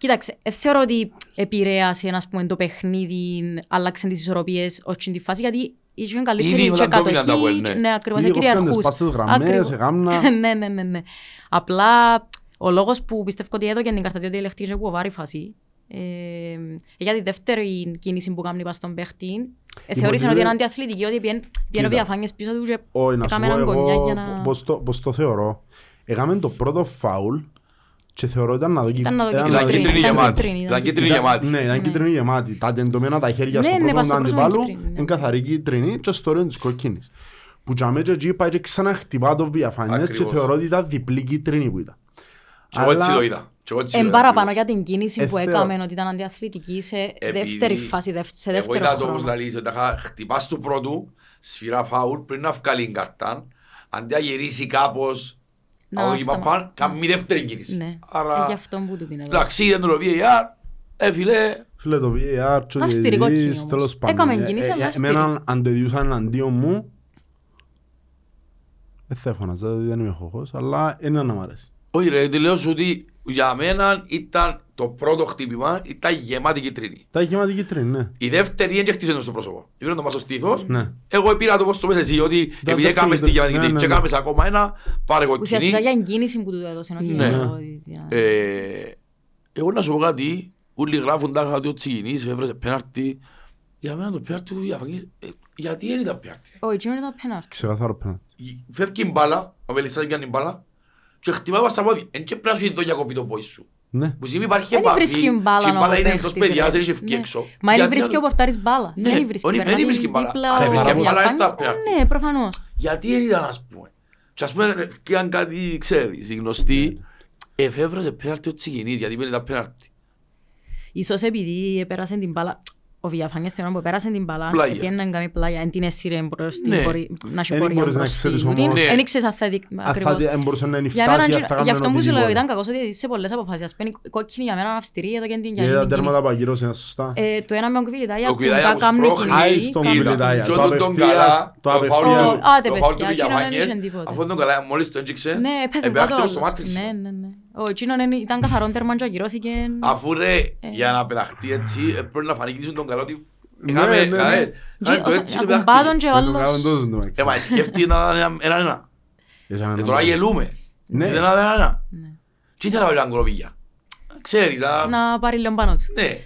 κοίταξε, ε, θεωρώ ότι επηρέασε ας πούμε, το παιχνίδι, άλλαξε τις ισορροπίες όχι τη φάση γιατί είχε καλύτερη Ήδη και ήταν dominant τα Αποέλ, κατοχή ναι. και- ναι, ακριβώς, Ήδη κόφκαν τις κυριαρχούς. πάσες γραμμές, Ακριβώς. εγάμνα. ναι, ναι, ναι, ναι. Απλά ο λόγος που πιστεύω ότι έδωκε την καρτά διότι ελέγχτηκε που VAR η φάση ε, για τη δεύτερη κίνηση που κάνει πας στον παίχτη ε, θεώρησαν Υποτίθεται- ότι είναι αντιαθλητική ότι πιέν Κοίτα. διαφάνειες πίσω του και Όχι, να σου έκαμε πω έναν κονιά εγώ για να... πώς το- πώς το θεωρώ. Έκαμε το πρώτο φάουλ και θεωρώ ήταν να δω Ήταν να δω ήταν Ήταν κίτρινη, κίτρινη ήταν γεμάτη. κίτρινη, Ήταν ήταν κίτρινη Ήταν- γεμάτη. Ναι, ήταν Ναι. κίτρινη γεμάτη. Τα τεντωμένα τα χέρια Ναι, στο ναι, πρόσωπο πας του στο πρόσωπο αντιπάλου κίτρινη, ναι. είναι καθαρή κίτρινη και στο όριο της κοκκίνης. Που τζαμέ και εκεί πάει και ξαναχτυπά το διαφανές και Ακριβώς. θεωρώ ότι ήταν διπλή κίτρινη που ήταν. Και εγώ έτσι Αλλά- το είδα. Και εγώ έτσι το Εν είδα, παραπάνω ακριβώς. για την κίνηση Ε, που θεω- έκαμε ότι ήταν αντιαθλητική σε Επειδή δεύτερη φάση, δευ- σε Εγώ δεύτερο είδα το όπως χρόνο. λαλείς, ότι είχα χτυπάς του πρώτου, σφυρά φάουλ, πριν να βγάλει την καρτά, αντί να γυρίσει κάπως, Να από εκεί σταμα- παπάν, κάνει δεύτερη κίνηση. Ναι, Άρα, Ε, γι' αυτό που του την έδωσα. εντάξει, είδαν το VAR, ε, φίλε, Φίλε το VAR και ο Αυστηρή κόκκινη διαιτητής όμως. τέλος πάντων. Έκαμε Ε, κίνηση, ε, αλλά ε, αυστηρή. Εμένα αν το διούσαν εναντίον μου δεν θα έφωναζα, δηλαδή δεν είμαι χωχός, αλλά είναι να μ' αρέσει. όχι ρε, τη λέω σου ότι για μένα ήταν το πρώτο χτύπημα, ήταν γεμάτη κίτρινη. Τα έχει γεμάτη κίτρινη, ναι. Η δεύτερη δεν χτίσε το στο πρόσωπο. Ήπήρε το μας στο στήθος, Ναι. εγώ πήρα το πώς το πες εσύ, ότι επειδή δεύτερη έκαμε στη κίτρινη. γεμάτη Ναι, κίτρινη ναι, και ναι. έκαμε ακόμα ένα, πάρε κοκκινή. Ουσιαστικά για εγκίνηση που του έδωσε. όχι Ναι. για το- για- Ε, εγώ να σου πω κάτι, όλοι γράφουν τα ότι ο Τσιγινής έβρεσε πέναρτη. Για μένα το πέναρτη του διαφαγής, ε, γιατί δεν ήταν πέναρτη. Όχι, εκείνο ήταν πέναρτη. Ξεκαθαρό πέναντι. Φεύγει η μπάλα, ο Βελισσάς πιάνει η μπάλα και χτυπάει πας στα πόδια. Εν και πρέπει να σου δει το διακοπή το πόδι σου. Ναι. Που σημαίνει υπάρχει Δεν επαφή βρίσκει και μπάλα η μπάλα ο είναι παίχτης, εκτός παιδιάς, ρε. δεν έχει φύγει Ναι. έξω. Μα δεν Γιατί βρίσκει να- ο πορτάρης μπάλα. Ναι, Δεν βρίσκει. όχι, δεν περνάει βρίσκει μπάλα. δίπλα Αλλά ο βρίσκει μπάλα, διαφάνης. δεν θα πέναρτη. Ναι, προφανώς. Γιατί δεν ήταν ας πούμε. Και ας πούμε, αν κάτι ξέρεις, οι γνωστοί, εφεύρωσε πέναρτη ο Τσιγινής, γιατί πέντε τα πέναρτη. Ίσως επειδή πέρασε την μπάλα, ο Βιαφάνιας την ώρα που πέρασε την μπάλα, Πλάγια. πήγαινε να κάνει πλάγια, εν την έσυρε προς την Ναι. πορεία, να έχει Εν πορεία μπορείς να προς ξέρεις την- όμως- Ναι. Εν ήξερες αν θα δει- Αν θα ακριβώς. δει- αν μπορούσε να είναι Για μένα, φτάσει, γι' αν θα κάνουν αυτό που σου λέω, οτιδήποτε. ήταν κακός ότι σε πολλές αποφάσεις. Ας πούμε, η κόκκινη για μένα είναι αυστηρή, εδώ και την για Γιατί τα την τέρματα κίνηση. που αγγύρωσαν, σωστά. Ε, Το ένα με τον Κβιλιτάγια, Ο που Κβιλιτάγια τα που κάνει σπρώχνει, κίνηση, Άι στον κάνει- Κβιλιτάγια. Και Το όταν τον απευθείας- καλά, το το απευθείας- φάουλ του- Άντε, το παιδιά, φάουλ του εκείνο δεν Βηγιαφάνιες, είχε τίποτε. αφού τον καλά, μόλις το έντυξε, Ναι, έπαιζε επεράχτηκε κάτω στο όλος. Matrix. Ναι, ναι, ναι. Ο εκείνον είναι- ήταν καθαρόν τέρμαν και ακυρώθηκε. Αφού ρε, Ε. για να πεταχτεί έτσι, ε, πρέπει να φανεί και τον καλό ότι Ναι, έκαμε- ναι, ναι. ε, Και έκανε το όσο- έτσι και ακουμπάτον πεταχτεί. και ο Δεν το κάνουν άλλος... τόσο, το μεταξύ. Ε, μα σκέφτηκε να είναι ένα- έναν ένα. Έσαμε Ε, έναν τώρα τρόπο. γελούμε. Ναι. Δεν είναι ένα ένα. Ναι. Τι ήθελα να κάνω κολοπίγια. Ξέρεις, α, Να πάρει λίγο πάνω του. ναι.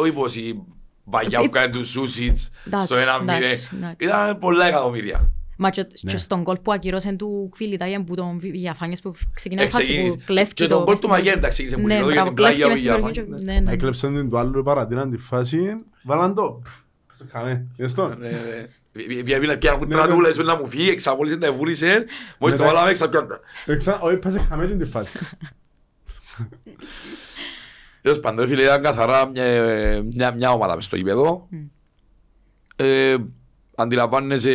Όχι πως η βαγιά που κάνει τους Σούσιτς Εντάξει, στο ένα μηδέν. εντάξει, εντάξει. Ήταν πολλά εκατομμύρια. Μα και, Ναι. και στον κόλ που ακυρώσαν του Κβιλιτάγια που τον Βιαφάνιες που ξεκινάει η φάση Εξεκίνησε. που κλέφτει Και το... τον κόλ του Μαγέντα ξεκίνησε που Ναι, γινόταν για μπράβο, την πλάγια κλέφτει ο μέσα στην Βηγιαφάνιες. περιοχή και- ναι, ναι. Έκλεψαν την του άλλου, παρατήραν τη φάση, βάλαν το. Σε χαμέ. Είδες το. Ναι, ναι. Πιάνε πιάνε Ναι, κουτρά ναι. του, λες να μου φύγει, εξαπόλυσε, τα βούρισε, μόλις το Ναι, ναι. βάλαμε εξαπιόντα. Εξα- Όχι, πας σε χαμέ την τη φάση. Τέλος πάντων, ρε φίλε, ήταν καθαρά μια, μια, μια ομάδα μες στο γήπεδο. Ε, αντιλαμβάνεσαι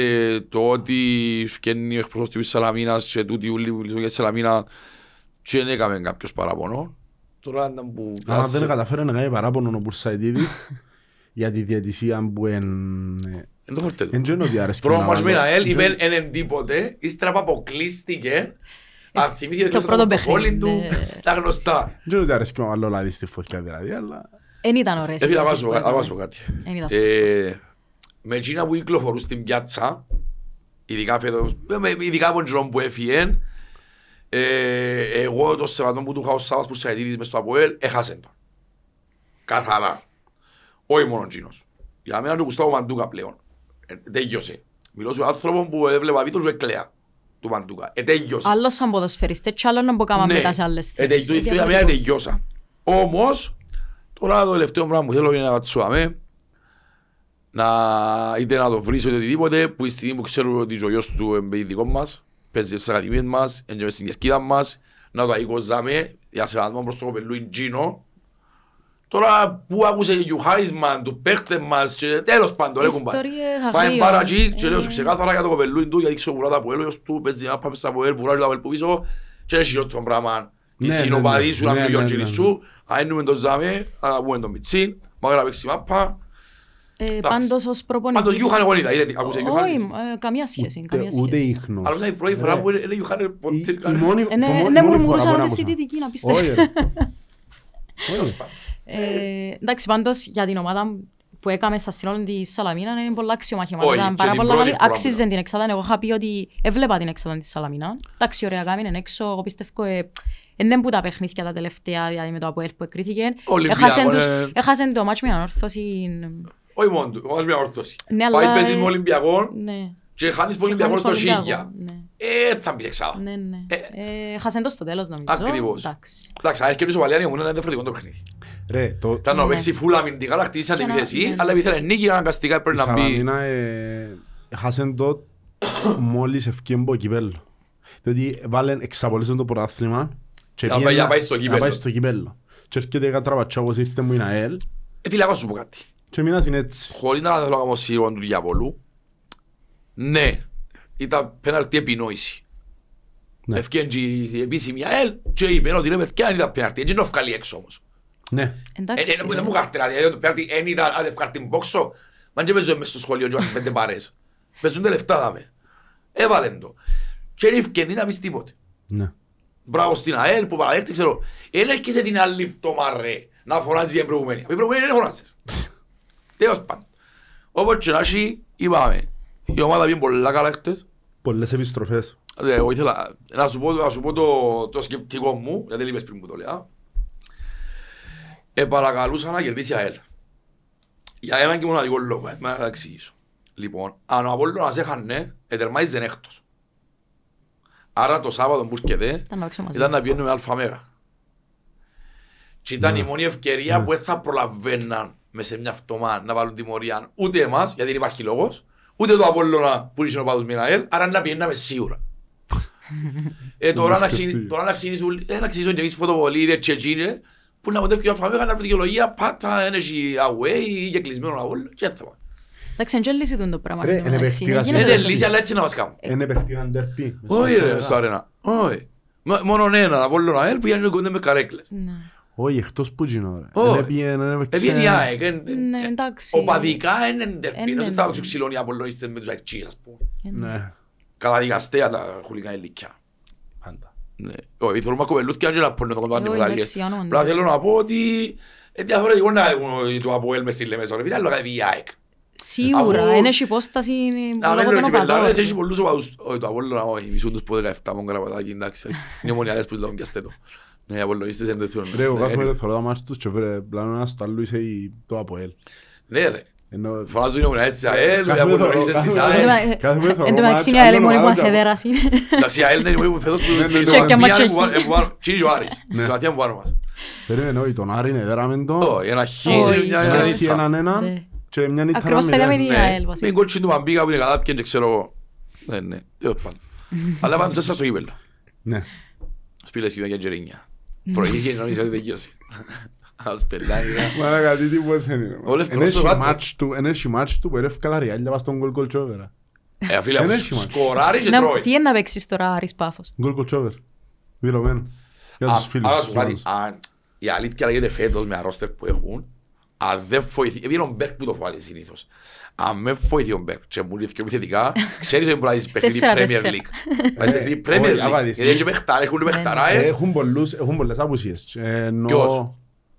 το ότι φκένει ο εκπρόσωπος της Σαλαμίνας και τούτοι ούλοι που λειτουργούν για τη Σαλαμίνα και δεν έκαμε κάποιος παραπονό. Τώρα ήταν που... Αν δεν καταφέρει να κάνει παράπονο ο Μπουρσαϊτίδης για τη διαιτησία που εν... Εν το φορτέτο. Εν τζένω ότι αρέσκει Πρώτο να μας με βάλω. ένα ελ, Εν είπε τζένο- εν τίποτε, ύστερα που αποκλείστηκε, αν θυμήθηκε το ότι πρώτο το πόλι παιχνίδι, του, ναι. τα γνωστά. εν τζένω ότι αρέσκει να βάλω λάδι στη φωτιά δηλαδή, αλλά... Εν ήταν ωραίες. Ε, φίλε, οι να φάσεις βάζω- που να έκαμε. βάζω κάτι. Εν ήταν Ε, σωστές. Με εκείνα που κυκλοφορούν στην πιάτσα, ειδικά φέτος, με- ειδικά από τον καιρό που έφυγε, ε, εγώ το σεβατό που του είχα ο Σάββας που σαϊτίδης μες στο ΑΠΟΕΛ, έχασε τον. Καθαρά. Όχι μόνο εκείνος. Για μένα του Κουστάβο Μαντούκα πλέον. Ε, τέλειωσε. Μιλώ σε άνθρωπο που έβλεπα βίντεο και κλαία του Μαντούκα. Ε, τέλειωσε. Άλλος σαν ποδοσφαιριστές και άλλος να μπορούμε να κάνουμε μετά σε άλλες Ε, θέσεις. τελειώ- για μένα τελειώσα. Όμως, τώρα το τελευταίο πράγμα που θέλω είναι να τσουάμε, να είτε να το βρίσω είτε οτιδήποτε, που η στιγμή που ξέρουμε ότι ο γιος του είναι δικό μας, παίζει στις ακαδημίες μας, είναι μες στην κερκίδα μας, να το αικοζάμε, για σεβασμό προς το κοπελούιν Τζίνο. Τώρα που άκουσε και ο χάισμαν του παίχτε μας και τέλος πάντων ρε κουμπάρε. Ιστορίες Πάμε αγρίων. πάρα εκεί και Ε, λέω σου ξεκάθαρα για το κοπελούιν του γιατί ξέρω βουρά τα ποέλ, ο γιος του παίζει να πάμε στα ποέλ, βουράζει τα ποέλ που πίσω και έχει το πράγμα. Οι Ναι, ναι, συνοπαδοί ναι. σου να Ναι, πει ο ναι, Αγγελής ναι. σου, αν εννοούμε το ζάμε, να πούμε τον Μιτσίν, μάγρα παίξει μάπα. Ε, Πάντως ως προπονητής... Πάντως Γιούχαν εγώ είδα, είδατε, ακούσε Όχι, Γιούχαν. ε, καμία σχέση. καμία Ούτε- Ούτε σχέση. ίχνος. Αλλά ήταν η πρώτη φορά Ναι. που είναι Γιούχαν Η- ποτέ η κάνει. μόνη- Ε, ναι, το μόνη- ναι, μόνη μουρμουρούσαν φορά που ούτε στη άκουσα. Δυτική, να Όχι, πιστεύεις. ρε. Όχι. Ε, εντάξει, πάντως για την ομάδα που έκαμε στα σύνολο της Σαλαμίνα είναι πολλά αξιομαχημάτα. Όχι, Ήταν και πάρα την πολλά πρώτη καλή. φορά Άξιζε που την εξάδα. Εγώ είχα πει ότι έβλεπα την εξάδα της Σαλαμίνα. Εντάξει, ωραία κάμινε έξω. Εγώ πιστεύω ε, δεν που τα παιχνίδια τα τελευταία δηλαδή με το ΑΠΟΕΛ που εκκρίθηκε. Ολυμπιακό, Έχασεν τους- ε. Έχασεν το μάτς με ανόρθωση. Όχι μόνο του, όμως μια ορθώση. Ναι, αλλά, Πάεις παίζεις ε, με Ολυμπιακό Ναι. και χάνεις με Και Ολυμπιακό στο χάνεις το Σίγια. Ολυμπιακό, ναι. Ε, θα μπεις εξάδα. Ναι, ναι. Ε. Ε, Έχασεν το στο τέλος νομίζω. Ακριβώς. Εντάξει. Εντάξει, αν έρχεται ο Βαλιάνη μου είναι ένα διαφορετικό το παιχνίδι. Ρε, το- Ήταν να Ναι. παίξει φούλα αμυντικά, να χτίσει Και να- ανεπιθεσή, ναι. αλλά επειδή ήθελε νίκη αναγκαστικά η πρέπει να μπει. Σαλαμίνα ε, χάσεν το μόλις ευκαιρία από κυπέλλο. Διότι βάλεν εξαπολύσαν το πρωτάθλημα και Για να πήγαινε πάει- να πάει στο να κύπελλο. πάει στο κυπέλλο. Και έρχεται η κατραπατσά όπως ήρθε μου η ΑΕΛ Ε, φίλε, να σου πω κάτι. Και μείνας είναι έτσι. Χωρίς να θέλω να κάνω σίγουρο του διαβόλου, ναι, ήταν πέναλτι επινόηση. Ναι. Ευκαιρία και η επίσημη ΑΕΛ και είπε ότι ρε παιδιά δεν ήταν πέναλτι, έτσι είναι το βγάλει έξω όμως. Ναι. Εντάξει. Ε, ε, Δεν μου χαρτέρα, δηλαδή το πέναλτι δεν ήταν αν ευκάρτη μπόξο, μα δεν παίζω μες στο σχολείο και βάζουν πέντε παρές. Παίζουν τα λεφτά δάμε. Έβαλεν το. Και είναι ευκαιρία να πεις τίποτε. Ναι. Μπράβο στην ΑΕΛ που παραδέχτη, ξέρω. Εν έρχεσαι την άλλη φτωμά ρε, να φωνάζει για προηγουμένη. Η προηγουμένη δεν φωνάζεις. Τέλος πάντων. Όπως και να έχει, είπαμε. Η ομάδα πήγε πολλά καλά χτες. Πολλές επιστροφές. Ε, Εγώ ήθελα να σου πω, να σου πω το, το σκεπτικό μου, γιατί δεν είπες πριν που το λέω. Ε, παρακαλούσα να κερδίσει η ΑΕΛ. Για έναν και μοναδικό λόγο, ε, να τα εξηγήσω. Λοιπόν, αν ο Απόλλωνας έχανε, ετερμάιζε έκτος. Άρα το Σάββατο που έρχεται, Ήταν να παίξω μαζί. ήταν να πιένουμε αλφα μέγα. Και ήταν Ναι. η μόνη ευκαιρία που δεν θα προλαβαίναν μες σε μια φτωμά να βάλουν τιμωρία ούτε εμάς, γιατί δεν υπάρχει λόγος, ούτε το Απόλλωνα που είσαι ο πάδος με ένα ΑΕΛ, άρα να πιέναμε σίγουρα. ε, τώρα, Το να σκεφτεί. ξυ- τώρα να ξυνήσουν, ε, να ξυνήσουν και εμείς φωτοβολίδες και εκείνες, που να μοντεύει και ο Αλφαμέγα να βρει δικαιολογία πάτα, energy away ή και κλεισμένο αγώλ και έτσι θα πάει. Εντάξει, δεν λύσει τον το πράγμα. Ρε, εν τω είναι μεταξύ. παιχτικά Δεν Είναι γίνεται λύση το αλλά έτσι να μας κάνουν. Είναι παιχτήκαν τερπί. Όχι ρε, στο αρένα. Όχι. Μ- Μόνον έναν από όλον ΑΕΛ που για κοντά με καρέκλες. Ναι. Όχι, εκτός που γίνω ρε. Όχι. Δεν πήγαινε, δεν έπαιξε. Επειδή η ΑΕΚ, εν- εν- Ναι, εν- εντάξει. οπαδικά είναι ντερπί. Είναι, Δεν θα ναι. παίξουν ξυλώνει οι Απολλωνίστες με τους αεξίες, ας πούμε. Ναι, Καταδικαστέα τα χουλικά ηλικιά. πάντα. Ναι. Όχι, θέλουμε κοπελούθηκια και να πω να το κοντά Όχι, τίποτα εντάξει, άλλες. άνω, Απλά ναι. θέλω να πω ότι είναι διαφορετικό να έχουν το Αποέλ μες στη Λεμεσό. Ρε φίλε, άλλο κάτι η ΑΕΚ. Σίγουρα, Αφού- είναι έχει υπόσταση Να λόγω μην των λέω και πελάρες, οπαδών. έχει πολλούς οπαδούς. Όχι, το Απόλλωνα, όχι, μισούν τους που 17 μόνο καραπατάκι, εντάξει. Είναι μονιάδες που το πιάστε το. Ναι, οι Απολλωνίστες δεν το θέλουν. Ρε, εγώ Ναι, κάθε anyway. μέρα θέλω να μάθω τους και βρε, πλάνο ένας στο άλλο είσαι η- το ΑΠΟΕΛ. Ναι ρε. Ενώ- Φωνάζουν οι ομονιάδες της ΑΕΛ, οι Κάθε μέρα Απολλωνίστες θέλω- της κάθε ΑΕΛ. μέρα- Κάθε μέρα Εν θέλω τω να μεταξύ μάθω είναι άλλη άλλο μόνη που ομάδα. μας έδερασε. Εντάξει, η ΑΕΛ είναι η μόνη που φέτος που Ναι, στη ναι, ισοβαθμία και είναι μάτσο που βα- έχει. που βα- Τσίνει και ο Άρης. Στη Ναι. ισοβαθμία που πάνω μας. Περίμενε, όχι, τον Άρη είναι δέραμε το. Όχι, ένα χ, Όχι, μια ναι. μια Έχει νύχτα. έναν έναν Ναι. και μια νύχτα Ακριβώς ένα τα λέμε μηδέν. η Ναι, ΑΕΛ βασικά. μην κότσι του Μαμπίκα που είναι κατά ποιον και ξέρω εγώ. Ναι, ναι, τέλος πάντων. Αλλά πάντως έσαι στο γήπεδο. Ναι. Σπήλες και μια τζερίνια. Προηγήθηκε νομίζω ότι δικαίωση. Ας πελάει. ρε. Μάρα κάτι τίπος είναι. Ο Λευκός Εν έχει στο βάτσο. μάτς του- εν έχει μάτς του που ερεύκα ριάλια πας στον γκολ κολτσόβερα. Ε, φίλε, Δεν αφού έχει μάτς. σκοράρεις και Να- τρώεις. Τι είναι να παίξεις τώρα Άρης Πάφος; Γκολ κολτσόβερ. Δηλωμένο. Για Α, τους φίλους. άρα τους σου πω κάτι, φίλους. αν η αλήθεια λέγεται φέτος με αρρώστερ που έχουν, αν δεν βοηθεί, επειδή είναι ο Μπέρκ που το φοβάται συνήθως. Αν με βοηθεί ο Μπέρκ και μου λέει πιο επιθετικά, ξέρεις ότι μπορεί να δεις παιχνίδι Τέσσερα, Premier τέσσερα. League. Να δεις παιχνίδι Premier όχι, άμα League. δεις. Γιατί έτσι παιχτάρες, έχουν Ε, παιχταράες. Έχουν πολλούς- έχουν πολλές απουσίες. Ενώ- Ποιος;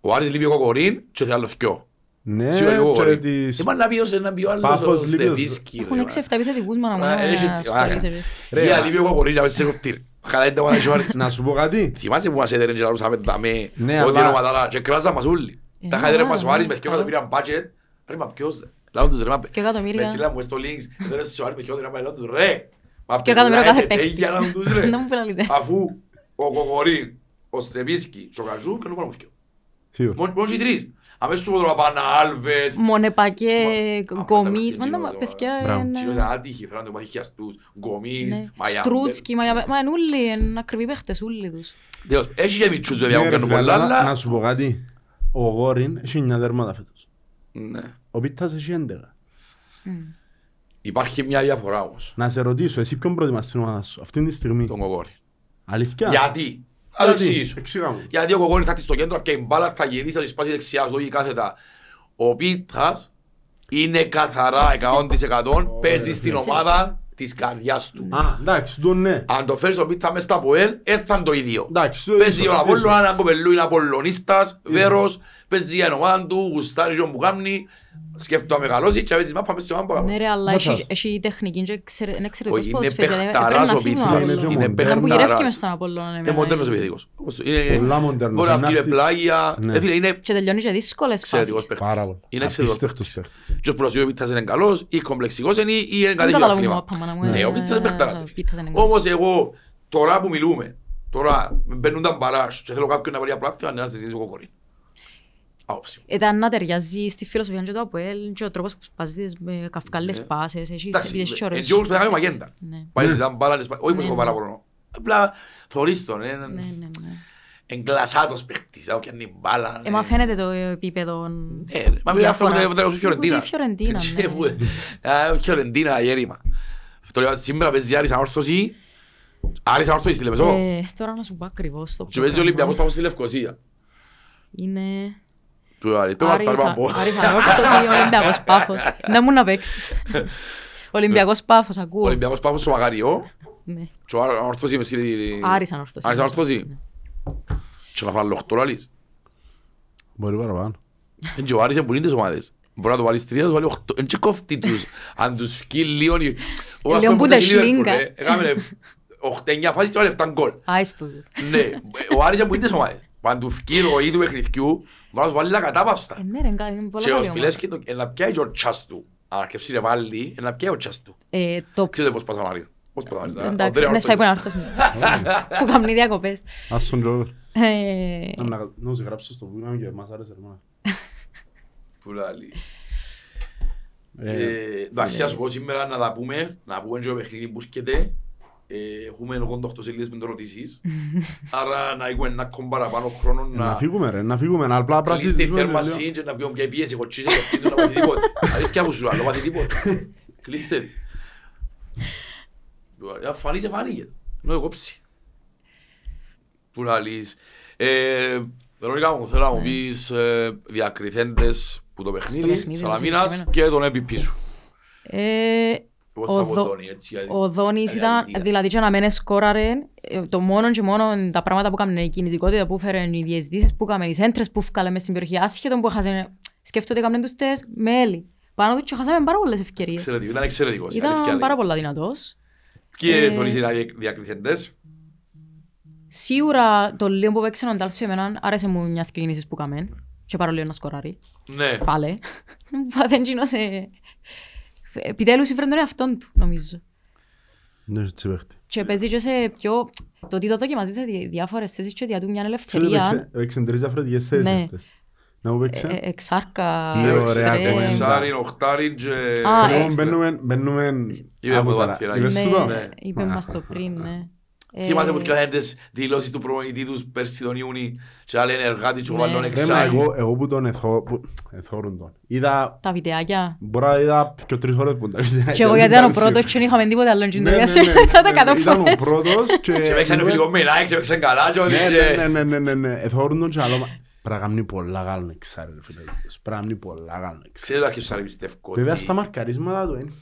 Ο Άρης λείπει ο Κοκορίν και θέλει άλλος δυο. Ναι, Σίγουρα και ο και Κοκορίν. της- Ε, μα να πει ως να πει ο άλλος Πάφος ο λείπει ο- Στεβίσκι. Έχουν ρε, 6-7 επιθετικούς μάνα μου. μα. Ε, έχει- να α, ασχολείσαι, ρε. Ρε, Για α- λείπει ο Κοκορίν να πες σε κοφτήρι. Καλά είναι το μάνα και ο Άρης. Να σου πω κάτι. Θυμάσαι που μας έδεραν και λαλούσαμε τα με Ναι, ότι αλλά- είναι ομαδάρα και κράζαν μας όλοι. Ε, Τα χάιδερε ναι, μας ο Άρης ναι, με δυο καλό. εκατομμύρια μπάτζετ. Ρε μα ποιος, λάουν τους ρε μα. Δυο εκατομμύρια. Με στείλαν μου στο links, έδωρες στο Άρης με δυο εκατομμύρια, λάουν τους ρε. Μα Και εκατομμύριο κάθε πουλάτε παίχτης. τέγια, λάουν τους, ρε. Να μου πει άλλη ιδέα. Αφού ο Κοκορίν, ο Στεβίσκι και ο Καζού κάνουν πάνω μου δυο. Σίγουρα. Μόνο μόνο και οι τρεις. Αμέσως σου πω τώρα Πανα Άλβες. Μονεπακέ, Μα- γκομίς, Α, μα μα- τα παιδιά Μπράβο. είναι- Εκείνος είναι άτυχοι, φέραν το μαθηκιά στους Γκομίς, ναι. Μαϊάμπερ. Στρούτσκι, μα μα είναι όλοι, είναι ακριβοί παίχτες όλοι τους. Τέλος, Έχει και μητσούς βέβαια Ναι, που ρε κάνουν φίλε, πολλά, αλλά αλλά... Να σου πω κάτι. Ο Γόριν έχει 9 δέρματα φέτος. Ναι. Ο Πίτας έχει 11. Υπάρχει μια διαφορά όμως, Να σε ρωτήσω, εσύ ποιον προτιμάς στην ομάδα σου αυτή τη στιγμή; τον Κοκόρη. Αλήθεια; Γιατί, θα το εξηγήσω. Εξήγα μου. Γιατί ο Κοκόρη θα έρθει στο κέντρο και η μπάλα θα γυρίσει, θα τη σπάσει δεξιά, στο ή κάθετα. Ο Πίτας είναι καθαρά 100% παίζει στην ομάδα της καρδιάς του. Α, εντάξει, το ναι. Αν το φέρεις τον Πίτα μες στα ΠΟΕΛ, έθαν το ίδιο. Εντάξει, το Παίζει ίσως, ο Απόλλωνα, ίσως. ένα κοπελού είναι Απολλωνίστας, βέρος, παίζει για την ομάδα του, γουστάρει και που κάνει, σκέφτομαι να μεγαλώσει και παίζει μάπα μες στην ομάδα που Ναι μεγαλώσει. ρε, αλλά Βάτσας. έχει- έχει τεχνική και εξαιρε- είναι εξαιρετικός Όχι, είναι ποδοσφαίρης, δηλαδή, παιχταράς έπρεπε να ο φύγει Πίτας, Είναι Απόλλωνα. είναι μοντέρνος. Ήταν που γυρεύκει μες παιχταράς. στον Απόλλωνα, ναι, Είναι εμένα, μοντέρνος ναι. επιθετικός. Είναι- Πολλά μοντέρνος. Μπορεί να Είναι βγει με αυτή- πλάγια, Ναι. ε, φίλε, είναι Και τελειώνει και δύσκολες εξαιρετικός φάσεις. παίχτης. Πάρα πολύ. Είναι εξαιρετικός Απίστευτος παίχτης. παίχτης. Και ο Πουλασίου ο Πίτας είναι καλός, ή κομπλεξικός είναι ή είναι κάτι Δεν καταλαβαίνω αθλήμα. μάπα, μάνα μου, Ναι, ε, ο Πίτας είναι παιχταράς. ο Πίτας είναι καλός. Όμως εγώ, τώρα που μιλούμε, τώρα μπαίνουν τα μπαράζ και θέλω κάποιον να πάρει απλάθεια, να συζητήσω κοκορί. Άποψη μου. Ήταν να ταιριάζει στη φιλοσοφία και το ΑΠΟΕΛ και ο τρόπος που σπάζεις τις με καυκάλες Ναι. πάσες, έχεις Εντάξει, επίδεσες και ωραίες έτσι όπως πετάμε μαγέντα. Ναι. Πάει ζητάμε μπάλα, όχι πως Ναι, έχω ναι. παράπονο. Απλά θωρείς τον, Ναι, ναι, ναι. εγκλασάτος παίχτης, θα πιάνει μπάλα. Ε, μα φαίνεται το επίπεδο... Ναι, ρε, μα μιλάει αυτό διαφορά. που είναι Φιωρεντίνα. Ούτε η Φιωρεντίνα, Και ναι. που- Α, Φιωρεντίνα, γέρημα. Το λέω, σήμερα παίζει Άρης Ανόρθωση, Άρης Ανόρθωση στη Λεμεσό. Ε, Τώρα να σου πω ακριβώς το Και παίζει ο πρόγραμμα. Ολυμπιακός Πάφος στη Λευκοσία. Είναι... Του Άρη, πες μας τα Άρης, να πω. Άρης Ανόρθωση, Ολυμπιακός Πάφος. Να μου να παίξεις. Ολυμπιακός Πάφος, Ο ακούω. Ολυμπιακός Πάφος στο Μαγαριό Ναι. και ο Ανόρθωση με στη... Άρης Ανόρθωση. Άρης Ανόρθωση. Και να φάνε λοχτώ λαλείς. Μπορεί παραπάνω. Εν και ο Άρης είναι που είναι τις ομάδες. Μπορεί να το βάλεις τρία, να το βάλει οχτώ. Εν και κόφτει τους. Αν τους φκεί λίγο... Ο, ας Λίγο πούμε, Bundesliga. στη Liverpool, ρε, Έκαμε οχτώ, εννιά φάσεις και βάλε 7 γκολ. Άις του. Ναι, ο Άρης είναι που είναι τις ομάδες. Αν τους φκεί ο ίδιου παιχνιδιού, μπορεί να τους βάλει ακατάπαυστα. Ε, ναι ρε, είναι είναι πολλά Και ο καλή Σπιλέσκι το- ε, να πιάει και ο τσάς του. Αν αρκεψεί να βάλει, ε, να πιάει ο τσάς του. ομάδα. Ε, Το Ξέρετε πώς πας να βάλει. Πώς πας να βάλει. τώρα. Εντάξει, Ο Ντρέα είναι σφάει που Ορτός. είναι άρθος Που κάνει διακοπές. Ας τον Τζόβερ. Ε, Να σε γράψω στο βήμα και μας άρεσε ρε μάνα. Που λαλείς. Ε, Ε, Εντάξει, ας πω σήμερα να τα πούμε, να πούμε και το παιχνίδι που έρχεται. Ε, έχουμε 88 σελίδες με το ρωτήσεις. Άρα να έχουμε ένα κόμμα παραπάνω χρόνο Να να φύγουμε ρε, να φύγουμε, να απλά κλείσει τη πράσινη θέρμανση και να πιούμε πια πίεση. Εγώ τσίσε και αυτήν να μάθει τίποτε. Αλήθεια που σου λέω, να μάθει τίποτε. Κλείστε τη. Αν φανεί, σε φανήκε. Να το κόψει. Που να λύσεις. Ε, Βερονικά μου, θέλω να μου πεις ε, διακριθέντες που το παιχνίδι, παιχνίδι, Σαλαμίνας συγκεκριμένα. και τον MVP σου. Ε, Εγώ θα Ο πω Δο- τον έτσι. γιατί- Ο Δόνης Ε, ήταν, αλήθεια. δηλαδή και να μένει σκόραρε, ε, το μόνο και μόνο τα πράγματα που έκαμε, η κινητικότητα που έφερε, οι διεσδύσεις που έκαμε, οι έντρες που έφκαλε μες στην περιοχή, άσχετον που έχασε, σκέφτομαι ότι έκαμε τους τες με έλλη. Πάνω τους και χάσαμε πάρα πολλές ευκαιρίες. Εξαιρετικό, Ήταν εξαιρετικός. η αλήθεια Ήταν πάρα λέγεται. πολλά δυνατός. Ποιοι Ε, θεωρείς ήταν οι διακριθέντες. Σίγουρα το λίγο που παίξε ο Ντάλσιο εμένα άρεσε μου μια δυο κινήσεις που έκαμε και πάρα λίγο να σκοράρει. Ναι. Πάλε. Δεν γίνωσε... Επιτέλους ήφερε τον εαυτόν του, νομίζω. Ναι, έτσι παίχτη. Και παίζει και σε πιο... Το ότι το δοκιμαζεί σε δι- διάφορες θέσεις και διά του μια Ξέρω, ελευθερία. έπαιξε- έπαιξε τρεις διαφορετικές θέσεις Ναι. αυτές. Να μου Ε, παίξει. ε, Εξάρκα, Τι ωραία στρέμ. κουβέντα. Εξάριν, οχτάριν και... Α, Λοιπόν, ε, μπαίνουμε- Μπαίνουμε... Είπε Άκου μου το τώρα. βαθυράκι. Είπες Ναι, σου το; Ναι. είπε μας το πριν, ναι. Θυμάσαι Ε, που διαβάζαν τις δηλώσεις του προπονητή τους πέρσι τον Ιούνι και άλλοι εργάτη και ο Ναι. Βallon Ρε, μα εξάρι. εγώ, εγώ που τον εθώ, που, εθώρουν τον. Είδα, Τα βιντεάκια. μπορώ να είδα και τρεις ώρες που τα βιντεάκια. Και εγώ γιατί ήταν ο πρώτος και δεν είχαμε τίποτα άλλο. Ναι, Και ναι, το ναι, διασύμασα τα ναι, εκατό Ήταν ο φορές. πρώτος και... Και παίξανε φιλικό με Nike και παίξαν καλά και όλοι Ναι, και... ναι, ναι, ναι, ναι, ναι. Εθώρουν τον και άλλο. μα- Πρέπει να κάνει πολλά καλό εξάρι, ρε φίλε. Πρέπει να κάνει πολλά καλό εξάρι. Ξέρεις άρχισα να πιστεύω Βέβαια ότι... στα μαρκαρίσματα του είναι...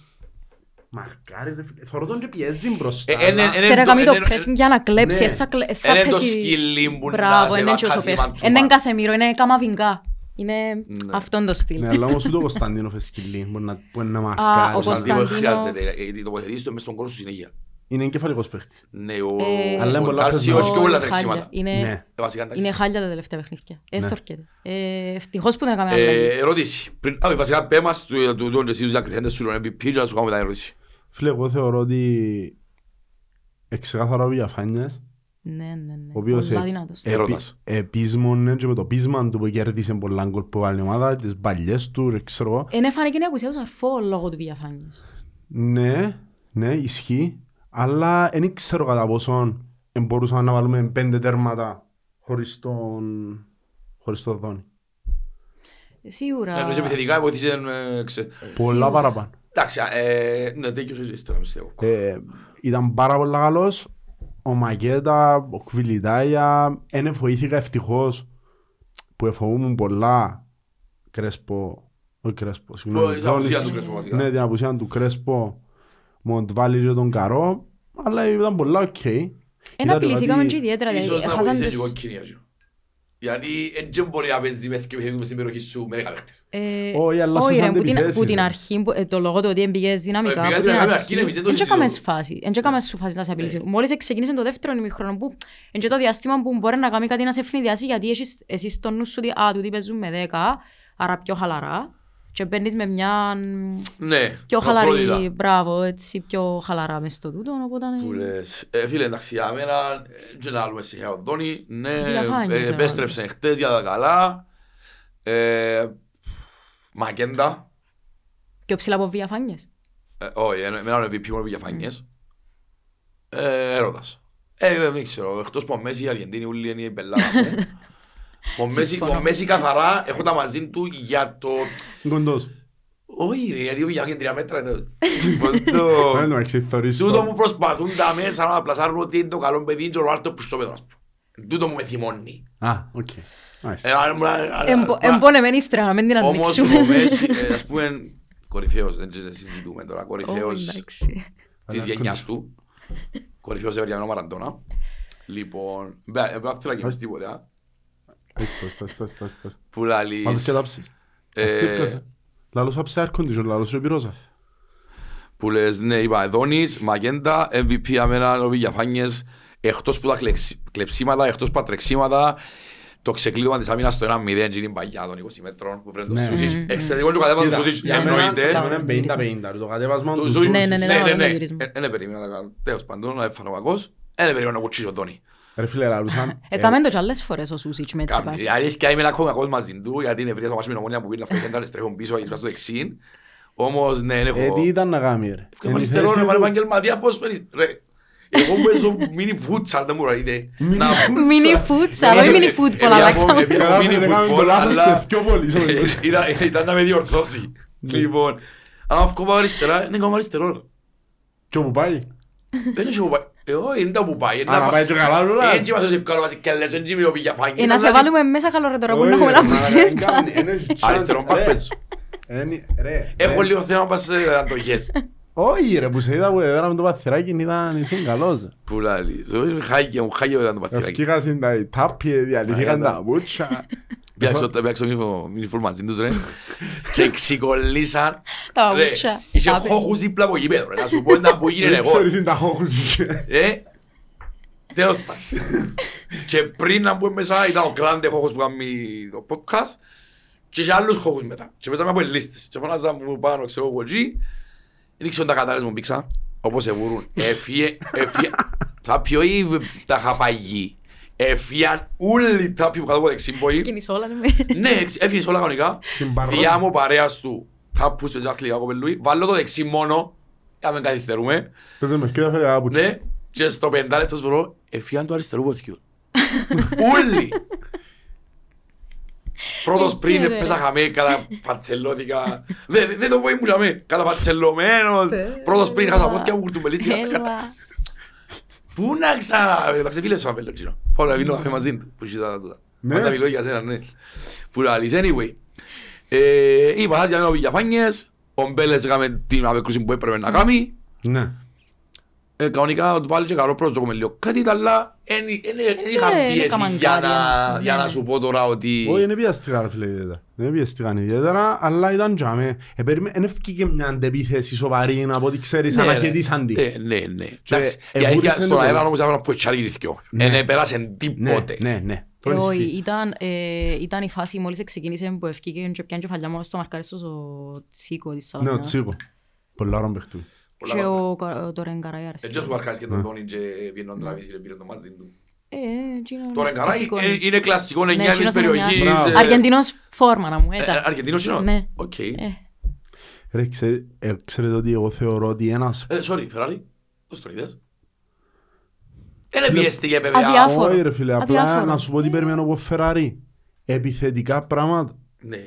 Μαρκάρι ρε φίλε. Θωρώ τον και πιέζει μπροστά. Ε, ε, ναι, αλλά- ε, Ξέρε το- κάνει το είναι- pressing για να κλέψει. ναι. ε, θα κλε- θα Είναι το πέσει- σκυλί που να Μπράβο, σε είναι και βακάσει όσο παίχτη. μαντούμα. Είναι Κασεμίρο, είναι Καμαβινγκά. Είναι Ναι. αυτόν το στυλ. Ναι, αλλά όμως ούτε ο Κωνσταντίνοφ εσκυλί μπορεί να- μπορεί να ο μαρκάρει. Ο Σαντίβο Κωνσταντίνο- χρειάζεται, γιατί τοποθετήσεις το μες στον κόσμο σου συνέχεια. Είναι εγκεφαλικός παίχτης. Ναι, ο Ε, Αλλά είναι ο πολλά Ντάρσι πεσμένο. όχι και πολλά Ο τρεξίματα. Χάλια. Είναι- Ναι. Ε, Βασικά εντάξει. Είναι χάλια τα τελευταία παιχνίδια. Ναι. Έθορκεται. Ε, Ευτυχώς που δεν έκαμε Ε, αλλαγή. Ερώτηση. Πριν- Α, βασικά πέ μας του- του- του- εσύ τους διακριθέντες σου τον MVP και να σου κάνουμε τα ερώτηση. Φίλε, εγώ θεωρώ ότι εξεκάθαρα ο Βιαφάνιας, Ναι, ναι, ναι. ο οποίος Πολλά ε- δυνατός. Έρωτας. επι- επίσμονε και με το πείσμα του που κέρδισε πολλά γκολ που βάλει η ομάδα, τις παλιές του, ρε, ξέρω εγώ. Είναι φάνηκε να ακουσιάζω αφό λόγω του διαφάνειας. Ναι, ναι, ισχύει, αλλά δεν ξέρω κατά πόσο μπορούσαμε να βάλουμε πέντε τέρματα χωρίς τον, χωρίς τον Δόνη. Σίγουρα. Εννοείς επιθετικά βοήθησε... ε, ξε- Πολλά παραπάνω. Εντάξει, ε, ναι, τέτοιος είσαι τώρα, πιστεύω. Ε, ήταν πάρα πολύ καλός. Ο Μακέτα, ο Κβιλιτάια, δεν βοήθηκα ευτυχώς που εφοβούμουν πολλά Κρέσπο, όχι Κρέσπο, Που- συγγνώμη. την απουσία Δόνης. του Κρέσπο, βασικά. Ναι, την απουσία του Κρέσπο, Μοντβάλι και τον Καρό, αλλά ήταν πολλά οκ. Ένα Είδατε απειληθήκαμε ότι- και ιδιαίτερα. Ίσως δηλαδή, να έχασαν βοήθησε τις- λίγο κοινία σου. Γιατί δεν μπορεί να παίζει με δύο παιχνίδια μες στην περιοχή σου με δέκα παίχτες. Ε, Όχι, αλλά όχι, στις ρε, που την- αντιπιθέσεις, που την ρε. αρχή, που- ε, το λόγο του ότι εμπηγές δυναμικά, Ε, που πήγατε την να κάνουμε αρχή, αρχή, εμείς δεν το εν και έκαμες συζητούμε. φάση, εν και έκαμες σου φάση να σε απειλήσει. Μόλις ξεκίνησε το δεύτερο ημιχρόνο που εν και το διάστημα που μπορεί να κάνει κάτι να σε ευνηδιάσει γιατί έχεις εσύ στο νου σου ότι α, τούτοι παίζουν με 10, άρα πιο χαλαρά και μπαίνεις με μια μ, Ναι, πιο με αφρότητα. χαλαρή, μπράβο, έτσι πιο χαλαρά μες στο τούτο, οπότε... Που λες, ε, φίλε, εντάξει, για μένα, ε, δεν να άλλουμε σε ο Δόνι, ναι, Διαφάνειες, ε, εγώ. επέστρεψε χτες για τα καλά. Ε, Μακέντα, Πιο ψηλά από διαφάνειες. ε, όχι, ε, με έναν MVP μόνο για φανιές. Ε, έρωτας. Ε, δεν ξέρω, εκτός που ο Μέση, η Αργεντίνη, ούλοι είναι η πελάτα μου. Ο Μέση- Συμφωνώ. Ο Μέση καθαρά έχω τα μαζί του για το... Κοντός. Όχι ρε, γιατί για τρία μέτρα είναι... Πώς το- Δεν εντάξει, θωρείς Τούτο το. μου προσπαθούν τα μέσα να πλασάρουν ότι είναι το καλό παιδί και ο Ρονάλτο που στο πέδο, ας πούμε. Τούτο μου με θυμώνει. Α, οκ. Μάλιστα. Ε, αν ήμουν- αν- αν- Εμπο- αν- Εμπονεμένη ύστερα, να μην την Όμως ανοίξουμε. ο Μέση, ε, ας πούμε, κορυφαίος, δεν συζητούμε τώρα, Ω, κορυφαίος εντάξει. της γενιάς του. Κορυφαίος έβρια ο Μαραντόνα. Λοιπόν, μπα- ε, δεν θέλω να γεμίσει τίποτε, που λαλείς, Πάντως και τάψεις. ε, Αστίευκασε. Λαλός άψε air condition, λαλός ρε πυρώσα. που λες, ναι, είπα, Εδόνης, Μαγέντα, MVP αμένα, ο Βηγιαφάνιες, εκτός που τα κλεξι- κλεψίματα, εκτός που τα τρεξίματα, το ξεκλείδωμα της άμυνας στο 1-0 και είναι παγιά των 20 μέτρων που βρέπει το Ναι. Σούσιτς. Μμμ. Εξαιρετικό και ο κατέβασμα του Κοίτα, Σούσιτς, για μένα- εννοείται. για μένα είναι 50-50. Το κατέβασμα Το του Σούσιτς- Ναι, ναι, ναι, ναι, ναι, ναι, ναι, ναι. γυρισμό. Ε, ε, δεν περίμενα να κάνω. Τέλος πάντων, έφανα ο κακός. Ε, δεν περίμενα να κουτσίσει ο Τόνι. Ρε φίλε, λαλούσαν... Έκαμε το κι άλλες φορές ο Σούσιτς με έτσι Κάμνη. πάσεις. Η αλήθεια είμαι ακόμα κακός μαζί του, γιατί είναι ευρύας ο μάτς με την ομόνια που πήρε να φύγει και τρέχουν πίσω, γιατί στο δεξίν. Όμως, ναι, έχω... Ε, τι ήταν να κάνει ρε; Και Εν η αριστερό, θέση ρε, του- μα επαγγελματία, πώς παίρνεις, ρε. Εγώ παίζω mini futsal, δεν μου ρωτείτε. Να- Mini futsal, όχι mini football, Επειδή αλλάξαμε. από- επειδή από Καλά, mini δεν κάνουμε το football, λάθος αλλά- σε πιο πολύ. Ήταν- Ήταν να με διορθώσει. Λοιπόν, άμα βγω πάω αριστερά, είναι κάνω αριστερό. Και όπου πάει. Δεν είναι όπου πάει. Ε, όχι, είναι τα που πάει. Είναι Α, να να- πάει και καλά λουλάς. Έτσι μας έβγαλε βάζει και λες, έτσι με ο Παγιαπάνης. Ε, να σε βάλουμε μέσα καλό ρε τώρα που να έχουμε λαμπουσίες πάλι. Αριστερό μπακ παίζω. Ρε, Έχω ρε. λίγο θέμα πας σε αντοχές. Όχι ρε που σε είδα που έδερα με το παθυράκι ήταν ήσουν καλός. Που λαλείς, όχι, χάγια μου, χάγια ήταν το παθηράκι. Ευκήκασαν τα τάπια, διαλύθηκαν Αγιά, τα μπούτσα. Πιάξω πιάξω μη φουλ μαζί τους ρε. Και ξεκολλήσαν. Τα Ρε, παπούτσια. είχε Τάπες. χώχους δίπλα από γήπεδο ρε. Να σου πω ένα που γίνεται Δεν εγώ. ξέρεις είναι τα χώχους είχε. Ε, τέλος πάντων. Και πριν να μπούμε μέσα ήταν ο Κράντε χώχος που κάνει το podcast και είχε άλλους χώχους μετά. Και παίζαμε από λίστες. Και φωνάζα μου πάνω, ξέρω εγώ εκεί. Δεν ξέρω τα κατάρες μου πήξαν, όπως εβούρουν. Έφυγε, έφυγε. Τα πιο ή τα χαπαγί. Έφυγαν όλοι τα πιο που κάτω από δεξιμπόη. Κίνησε όλα, ναι. Ναι, εξ- έφυγες όλα κανονικά. Συμπαρρώνει. Διά μου παρέας του. Θα πούς το ζάχλι λίγο κοπελούι. Βάλω το δεξί μόνο. Για να μην καθυστερούμε. Πες με και έφερε τα μπούτσα. Ναι, και στο πεντάλεπτο σβρώ, εφιάν του αριστερού ποθιού. Όλοι. Πρώτος Έτσι, πριν ρε. έπαιζα χαμέ, κατά πατσελώθηκα. Δεν δεν το πω ήμουν χαμέ, κατά πατσελωμένος. Πρώτος πριν είχα τα πόθηκια μου κουρτουμπελίστηκα. Έλα. Πού να ξανά, εντάξει φίλες σου απέλω τσινό. Πάω να βίνω καφέ μαζί του, που είσαι τα τούτα. Ναι. Πάντα μιλώ για σένα, ναι. Που να λύσεις, anyway. Ε, Είπα, θα διαμένω πηγιαφάνιες, ο Μπέλες έκαμε την απεκρούση που έπρεπε να κάνει. Ναι. Ε, κανονικά του βάλει και καλό πρώτο με λίγο credit, αλλά δεν είχα δεν πίεση έκαμαν για κάτι, να, ναι, για να ναι. σου πω τώρα ότι... Όχι, δεν πιάστηκαν ρε φίλε ιδιαίτερα. Δεν πιάστηκαν ιδιαίτερα, αλλά ήταν τζάμε. Ε, περίμενε, εν ευκήκε μια αντεπίθεση σοβαρή, από ό,τι ξέρεις, Ναι, ρε. αναχαιτήσαν τη. Ναι, ναι, ναι. Και Εντάξει, η εβούρισαν αλήθεια το στον αέρα παιδί. όμως έπρεπε να πω τσάρι ρηθκιό. Ναι. Δεν πέρασε Ναι, τίποτε. ναι, ναι. Το Ε, όχι, ισχύει. ήταν, ε, ήταν η φάση μόλις ξεκίνησε που ευκήκε και πιάνε κεφαλιά μόνο στο μαρκάριστος ο Τσίκο της Ναι, ο Σαλαμίνας. Τσίκο. Πολλά ώρα παιχτού. Πολλά Και ωραία. ο Κα- ο Τόρεν Καράι άρεσε. Έτσι όσο αρχάσεις και τον Τόνι και πιένω τον τραβήσει και πήρε το μαζί του. Ε, εκείνο- Τώρα Καράι φυσικό ε, είναι. είναι κλασικό Ναι, εννιά της εκείνος είναι περιοχής. Μπράβο. ε, Αργεντινός φόρμα να μου, ε, ήταν. ε, Αργεντινός είναι. Ναι. Οκ. Ε, Ρε, ξέρε- ε, ξέρετε ότι εγώ θεωρώ ότι ένας... Ε, sorry, Ferrari. Πώς το είδες; Δεν πιέστηκε βέβαια. Αδιάφορο. Όχι ρε φίλε, απλά Αδιάφορο. να σου πω τι περιμένω από Φεράρι. Επιθετικά πράγματα. Ναι.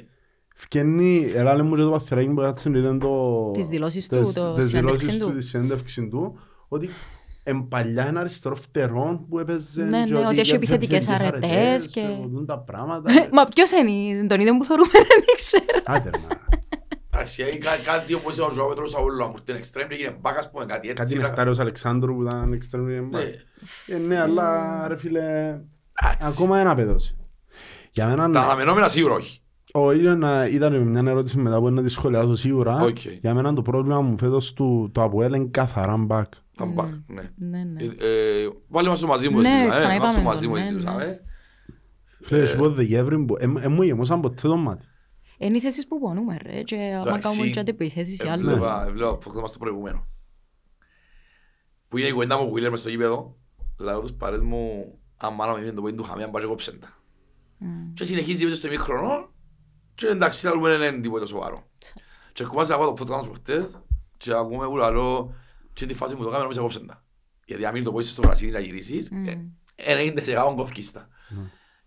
Φκένει, έλα λέμε μου και το παθεράκι που κάτσε να ήταν το... Τις δηλώσεις του, τις- το τις συνέντευξη δηλώσεις του. Τη συνέντευξη του, ότι εν παλιά είναι αριστερό φτερό που έπαιζε Ναι, και ναι, ότι έχει για τις επιθετικές επιθετικές αρετές και- οδούν τα πράγματα. Μα ποιος είναι, τον είδε που θεωρούμε, δεν ξέρω. Άντε ρε μάνα. Εντάξει, έχει κα- κάτι όπως είναι ο Ζωά Πέτρος Σαούλου, που ήταν extreme και έγινε μπάκας που είναι κάτι Κάτι έτσι. να- Νεκτάριος Αλεξάνδρου που ήταν εξτρέμιο Ναι. Ε, ναι, αλλά ρε φίλε, Εντάξει. ακόμα ένα παιδός. Για μένα, Τα αναμενόμενα σίγουρα όχι. Ο, ήταν, ήταν μια ερώτηση μετά που είναι να τη σχολιάσω σίγουρα. Οκ. Για μένα το πρόβλημα μου φέτος του, το Αποέλ είναι καθαρά μπακ. Τα μπακ, ναι. Ναι, ναι. Ε, ε, Βάλε μας το μαζί μου Ναι, εσύ, ε, ξαναείπαμε μας το το, μαζί μου ναι, εσύ, ναι. ε. Φίλε, σου πω Δεκέμβρη, που- ε, ε, μου γεμώσαν ποτέ το μάτι. Είναι οι θέσεις που πονούμε ρε και άμα Εντάξει, κάνουμε και αντιπιθέσεις ή άλλο. Έβλεπα, έβλεπα που μας το προηγούμενο. Που είναι η κουβέντα μου που γύλερ μες στο γήπεδο, λαός τους παρές μου, αν μάνα με το πόιν του χαμέ, αν πάει και κόψεν τα. Μμ. Και συνεχίζει μέσα στο ημίχρονο και εντάξει, λαλούμε δεν είναι τίποτα σοβαρό. Και ερχόμαστε να το podcast μας προχτές και ακούμε που λαλώ και τη φάση μου το κάμερα μέσα κόψεν τα. Γιατί αν μείνει το πόησε στο γρασίδι να γυρίσεις, Μμ. ε, 90% κοφκίστα.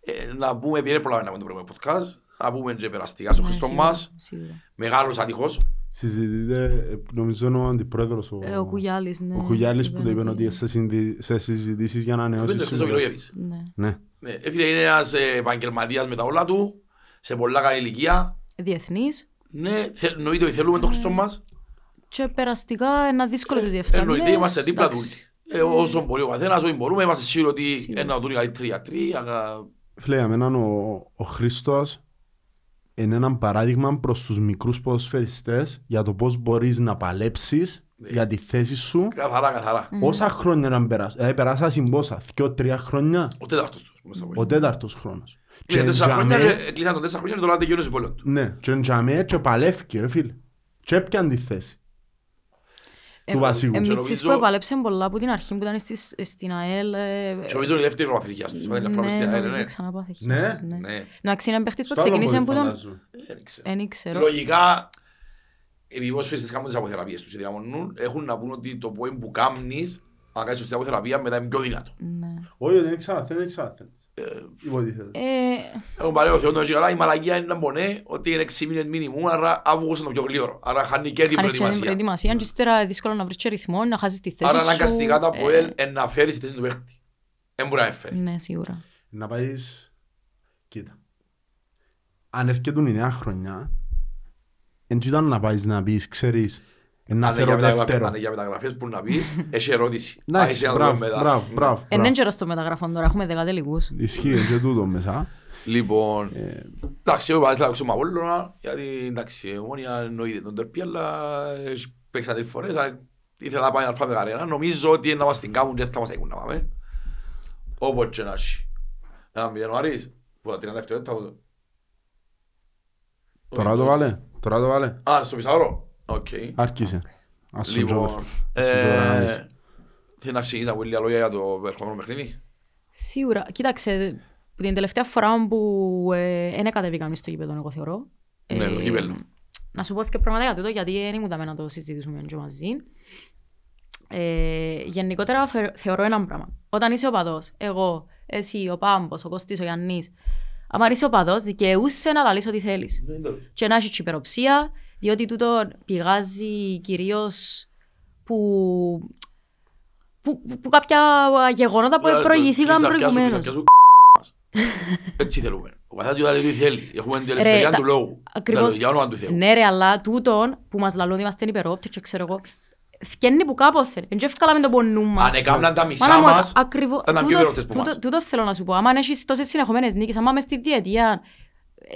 Ε, Να πούμε, επειδή δεν προλάβαμε να πούμε το προηγούμενο podcast, να πούμε και περαστικά στο Ναι, Χριστό σίγουρα, μας, σίγουρα. μεγάλος άτυχος, Συζητείτε, ε, νομίζω είναι ο αντιπρόεδρος ο, Ε, Ο Κουγιάλης, ναι. ο Κουγιάλης που το είπε Είπε ότι σε, συνδυ- σε συζητήσεις για να Φαίνεται ανανεώσεις χθες ο Μιλόγεβης. Ναι. Ναι. Ναι, ε, φίλε, είναι ένας ε, επαγγελματίας με τα όλα του, σε πολλά καλή ηλικία. Διεθνής Ναι, θε- εννοείται ότι θέλουμε το Χριστό μας. και περαστικά ένα δύσκολο το διεφτάνει. Εννοείται, είμαστε δίπλα τους. Ε, όσο μπορεί ο καθένας, όσο μπορούμε, είμαστε σίγουροι ότι Σίγουρα. ένα του είναι καλύτεροι γιατροί. αγα- Φίλε, για μένα ο, ο Χρήστος είναι ένα παράδειγμα προς τους μικρούς ποδοσφαιριστές για το πώς μπορείς να παλέψεις Ναι. για τη θέση σου. Καθαρά, καθαρά. Όσα χρόνια να περάσουν. Ε, περάσα συμπόσα. Δυο-τρία χρόνια. Ο τέταρτος τους. Μέσα από Ο τέταρτος χρόνος. εκεί. Ναι, τέσσερα τζαμέ- χρόνια, ε, κλείσαν τον τέσσερα χρόνια και τώρα τελειώνει το συμβόλαιο του. Ναι, και τζαμέ και παλεύκει ρε φίλε. Και έπιαν τη θέση. του βασικού. Εμίτσις νομίζω- που επαλέψαν πολλά από την αρχή που ήταν στις- στην ΑΕΛ. ε, Και νομίζω είναι η δεύτερη προπαθλητικιά τους. Είναι φορά μες στην Ναι, ΑΕΛ, νομίζω ναι. ξανά πάθει Ναι. χιάστος, ναι. Ναι, Εντάξει, είναι παίχτης που Στο άλλο ξεκίνησε πόδι που τον... φαντάζομαι. δεν ξέρω. Δεν ξέρω. Λογικά, επειδή οι ποδοσφαιριστές κάνουν τις αποθεραπείες τους και δυναμωνούν, έχουν να πούν ότι το point που κάνεις Αν κάνεις σωστή αποθεραπεία, μετά είναι πιο δυνατό. Ναι. Όχι, δεν ξαναθένει, δεν ξαναθένει. Υποτίθεται. Ε, Έχουν πάρει ο Θεός τον καλά, η μαλακία είναι να μπονέ ότι είναι 6 μήνες μήνυμου, άρα Αύγουστο είναι το πιο γλύωρο. Άρα χάνει και την Χάνεις και την προετοιμασία. προετοιμασία και ύστερα είναι δύσκολο να βρεις και ρυθμό, να χάσεις τη θέση Άρα σου. αναγκαστικά το Ε, ΑΠΟΕΛ είναι να φέρει στη θέση του παίχτη. Δεν μπορεί να φέρει. Ναι, σίγουρα. Να πάεις... Κοίτα. Αν έρχεται η νέα χρονιά, δεν ήταν να πάεις να πεις, ξέρεις, «Ε, να Αν είναι φέρω για μεταγραφ- δεύτερο. αν είναι για μεταγραφές που να πεις, έχει ερώτηση. Εντάξει, Άισε να το μπράβο, δούμε μετά. μπράβο, μπράβο. Ε, Είναι καιρός των μεταγραφών τώρα, έχουμε δέκα τελικούς. Ισχύει και τούτο μέσα. Λοιπόν, Ε, εντάξει, εγώ είπα, θα παίξω με Απόλλωνα, γιατί εντάξει, η Ομόνια εννοείται τον τερπί, αλλά έχει παίξει τρεις φορές, αλλά ήθελα να πάει να φάμε καρένα. Νομίζω ότι να μας την κάνουν και θα μας έχουν να πάμε. Όπως και να έχει. Ένα μηδέν ο Άρης, που τα 37 δεν θα το... Τώρα το βάλε, τώρα το βάλε. Α, στο μισάωρο. Οκ. Άρχισε. Ας τον Λοιπόν, τζόγος. Ας τον τζόγος. ε, θέλεις να ξεκινήσεις να πει λίγα λόγια για το ερχόμενο παιχνίδι; Σίγουρα. Κοίταξε, την τελευταία φορά που ε, δεν κατεβήκαμε στο γήπεδο, εγώ θεωρώ. Ναι, το γήπεδο. Να σου πω και πράγματα για τούτο, γιατί δεν ήμουν να το συζητήσουμε και μαζί. Ε, γενικότερα θε, θεωρώ ένα πράγμα. Όταν είσαι οπαδός, εγώ, εσύ, ο Πάμπος, ο Κωστής, ο Γιάννης, άμα είσαι οπαδός, δικαιούσε να λαλείς ό,τι θέλεις. Και να έχεις υπεροψία, διότι τούτο πηγάζει κυρίως που, που, που, που κάποια γεγονότα που προηγηθήκαν προηγουμένως. Έτσι θέλουμε. Ο καθένας λέει τι θέλει. Έχουμε την Ρε, ελευθερία τα- του λόγου. ακριβώς. Για όνομα του Θεού. Ναι ρε, αλλά τούτον που μας λαλούν είμαστε υπερόπτες και ξέρω εγώ, φκένει που κάποτε. Εν και ευκάλαμε το πονού μας. Αν έκαναν τα μισά Μάνα μου, μας, ακριβώς, θα ήταν πιο τούτο- υπερόπτες που τούτο- μας. Τούτο θέλω να σου πω. Άμα έχεις τόσες συνεχομένες νίκες, άμα μες στη διετία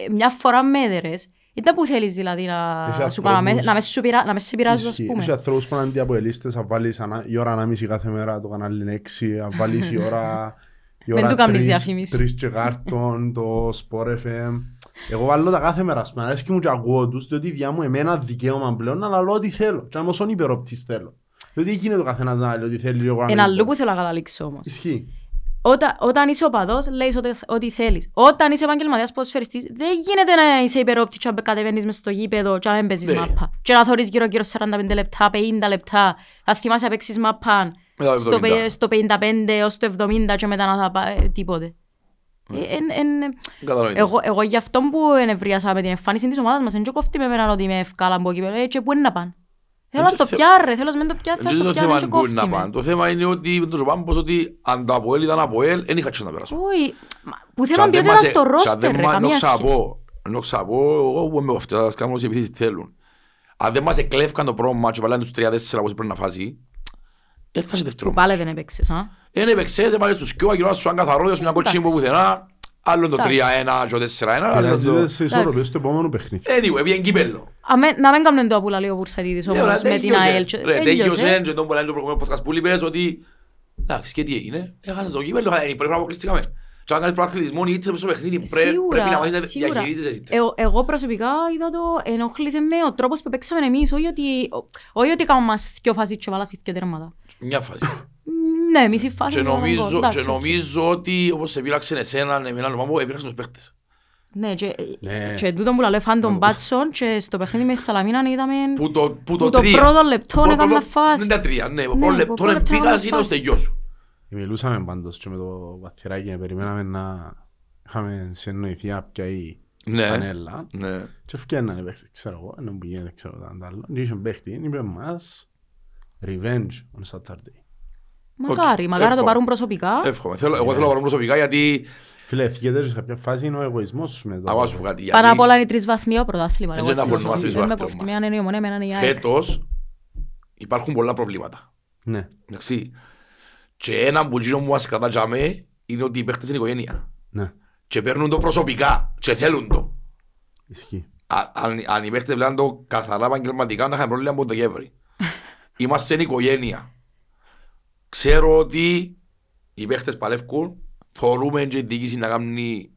ε, μια φορά με έδερες, ήταν που θέλεις δηλαδή να Έχει σου κάνω, να με- ανθρώπους- να με σου πειρα- να με σε πειράζω ας Ισχύει. πούμε. Έχει ανθρώπους που είναι αντιαποελίστες, να βάλεις ανα- η ώρα ανάμιση κάθε μέρα το κανάλι 6, να βάλεις η ώρα η Μην ώρα του κάνεις τρεις- διαφήμιση. τρεις και κάρτον, το Sport FM. Εγώ βάλω τα κάθε μέρα, ας πούμε, αρέσκει μου και ακούω τους, διότι διά μου εμένα δικαίωμα πλέον να λαλώ ό,τι θέλω. Και αν όσον υπερόπτης θέλω. Διότι γίνεται ο καθένας να λέει ό,τι θέλει και εγώ να Ένα μην άλλο πω. που θέλω να καταλήξω όμως. Ισχύει. Όταν, όταν είσαι οπαδός, λέεις ό,τι, ό,τι θέλεις. Όταν είσαι επαγγελματίας ποδοσφαιριστής, δεν γίνεται να είσαι υπερόπτη και να κατεβαίνεις μες στο γήπεδο και να μην παίζεις Ναι. μάπα. Και να θωρείς γύρω-γύρω 45 λεπτά, 50 λεπτά. Θα θυμάσαι να παίξεις μάπα Μετά το στο, 70. πε- στο 55 έως το 70 και μετά να θα πάει τίποτε. Ε, εν- εν- Καταλαβαίνετε. εγώ, εγώ γι' αυτό που ενευρίασα με την εμφάνιση της ομάδας μας, δεν και κόφτει με εμένα ότι με ευκάλα από εκεί πέρα, ε, και πού είναι να πάνε. Θέλω να και στο θε- πιάρε, θέλω να μην το πιάρε, Δεν θέλω είναι να το στο πιάρε, θέμα και που είναι να κόφτει με. πάνε. Το θέμα είναι ότι με τον Ζωμπάμπος ότι αν το Αποέλ ήταν Αποέλ, δεν είχα να περάσω. Όχι, μα, που Και θέμα αν δεν ποιότητα μας- στο και αν ρόστερ, δεν ρε, μας- καμία ενώ σχέση. ξαπώ, ενώ ξαπώ, εγώ που είμαι κοφτές, ας κάνουμε όσοι επιθέσεις θέλουν. Αν δεν μας εκλέφκαν το πρώτο μάτσο, βάλανε τους 3-4 όπως πρέπει να φάσει, δεν θα είσαι δεύτερο Πάλι δεν έπαιξες, α. Είναι επεξές, έβαλες τους κοιό, αγυρώσεις σου αν καθαρό, δώσ' μια κότσινη που Εντάξει. πουθενά, άλλο είναι το Εντάξει. 3-1 και το 4-1, άλλο είναι Πειράζεται το... σε ισορροπίες στο επόμενο παιχνίδι. Anyway, πήγαινε κύπελλο. Αμέ- Να μην κάνουν το απουλαλεί ο Βουρσατίδης Ε, ωραία, όμως με την τέλειωσε. ΑΕΛ. και- Ρε, Τέλειωσε. Τέλειωσε και τον που λένε το προηγούμενο podcast που είπες ότι εντάξει και τι έγινε, έχασες το κύπελλο, ε, πρέπει να αποκλειστήκαμε. Και αν κάνεις προαθλητισμό ή είτε στο παιχνίδι πρέ- Σίγουρα, πρέπει να μάθεις να σίγουρα. διαχειρίζεσαι εσύ. Εγώ, εγώ προσωπικά είδα το ενοχλήσε με ο τρόπος που παίξαμε εμείς, όχι ότι, όχι ότι κάναμε μας δυο φάσεις και βάλας δυο τέρματα. Μια φάση. Μ, Ναι, εμείς η φάση Και ήταν νομίζω, γκολ, εντάξει, και νομίζω ότι όπως σε πείραξε εσέναν, εμένα νομάμπο, επήραξαν τους παίχτες. Ναι, και, Ναι. και τούτο που λέω φαν τον Μπάτσον και στο παιχνίδι με τη Σαλαμίνα είδαμε Που το, που που το το τρία. πρώτο λεπτό Που- έκαμε που- φάση. Δεν τα τρία, ναι. Ναι, Πρώτος που λεπτό πρώτος λεπτό πήγας έκαμε είναι ο φάση. στεγιός σου. Μιλούσαμε πάντως και με το βαθυράκι, περιμέναμε να είχαμε συνεννοηθεί να πιάει Ναι, πανέλα. ναι. Και ευκαιρνάνε παίχτη, ξέρω εγώ, ενώ που γίνεται, ξέρω τα άλλο. Και είχε παίχτη, είπε μας, revenge on Saturday. Μακάρι, Οκ, μακάρι να το εύχομαι. πάρουν προσωπικά. Εύχομαι. Θέλω- Εγώ θέλω να πάρω προσωπικά γιατί Φίλε, θυγέται σε κάποια φάση είναι ο εγωισμός σου με το... αγώ να σου πω κάτι. Πάνω απ' γιατί όλα είναι οι τρεις βαθμοί ο πρωτάθλημα. Δεν εγώ να έτσι μπορούμε να ζω. μας Δεν με τρεις κόφτει, βαθμοί εμένα είναι η Ομονία, εμένα είναι η ΑΕΚ. Φέτος υπάρχουν πολλά προβλήματα. Ναι, Εντάξει. Και ένα που γύρω μου μας κρατά για μέ είναι ότι οι παίχτες είναι οικογένεια. ναι, Και παίρνουν το προσωπικά και θέλουν το. ισχύει. Α- Αν, αν οι παίχτες βλέπουν το καθαρά επαγγελματικά να είχαν πρόβλημα από το Γεύρη. Είμαστε εν οικογένεια. Ξέρω ότι οι παίχτες παλεύκουν, θωρούμε και η διοίκηση να κάνει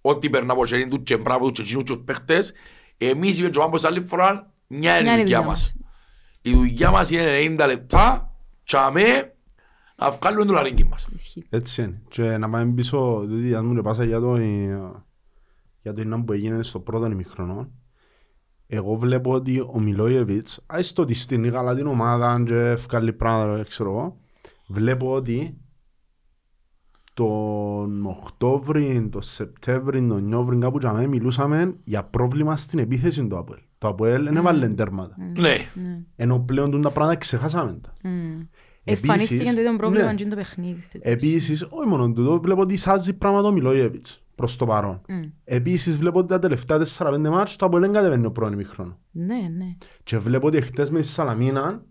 ό,τι περνά από χέρι του και μπράβο τους και εκείνους τους παίχτες. Εμείς είπαμε και ο Πάμπος άλλη φορά, μια είναι η δουλειά μας. Η δουλειά μας είναι 90 λεπτά και αμέ να βγάλουμε το λαρίνκι μας. Ισχύει. Έτσι είναι. Και να πάμε πίσω, διότι αν μου το πάσα για το, για το είναι που έγινε στο πρώτο ημιχρονό, εγώ βλέπω ότι ο Μιλόγεβιτς, άιστο ότι στην Γαλά την ομάδα και ευκάλλει πράγματα, ξέρω εγώ, βλέπω ότι τον Οκτώβρη, τον Σεπτέμβρη, τον Νιόβρη, κάπου για μένα μιλούσαμε για πρόβλημα στην επίθεση του Αποέλ. Το Αποέλ δεν έβαλε τέρματα. Ναι. Ενώ πλέον τούν τα πράγματα ξεχάσαμε τα. Επίσης, Εμφανίστηκε το ίδιο πρόβλημα ναι. και το παιχνίδι. Επίσης, όχι μόνο τούτο, βλέπω ότι σάζει πράγματα ο Μιλόγεβιτς προς το παρόν. Επίσης, βλέπω ότι τα τελευταία 4-5 μάτς το Αποέλ δεν κατεβαίνει ο πρώην ημίχρονο. Ναι, ναι. Και βλέπω ότι χτες με τη Σαλαμίνα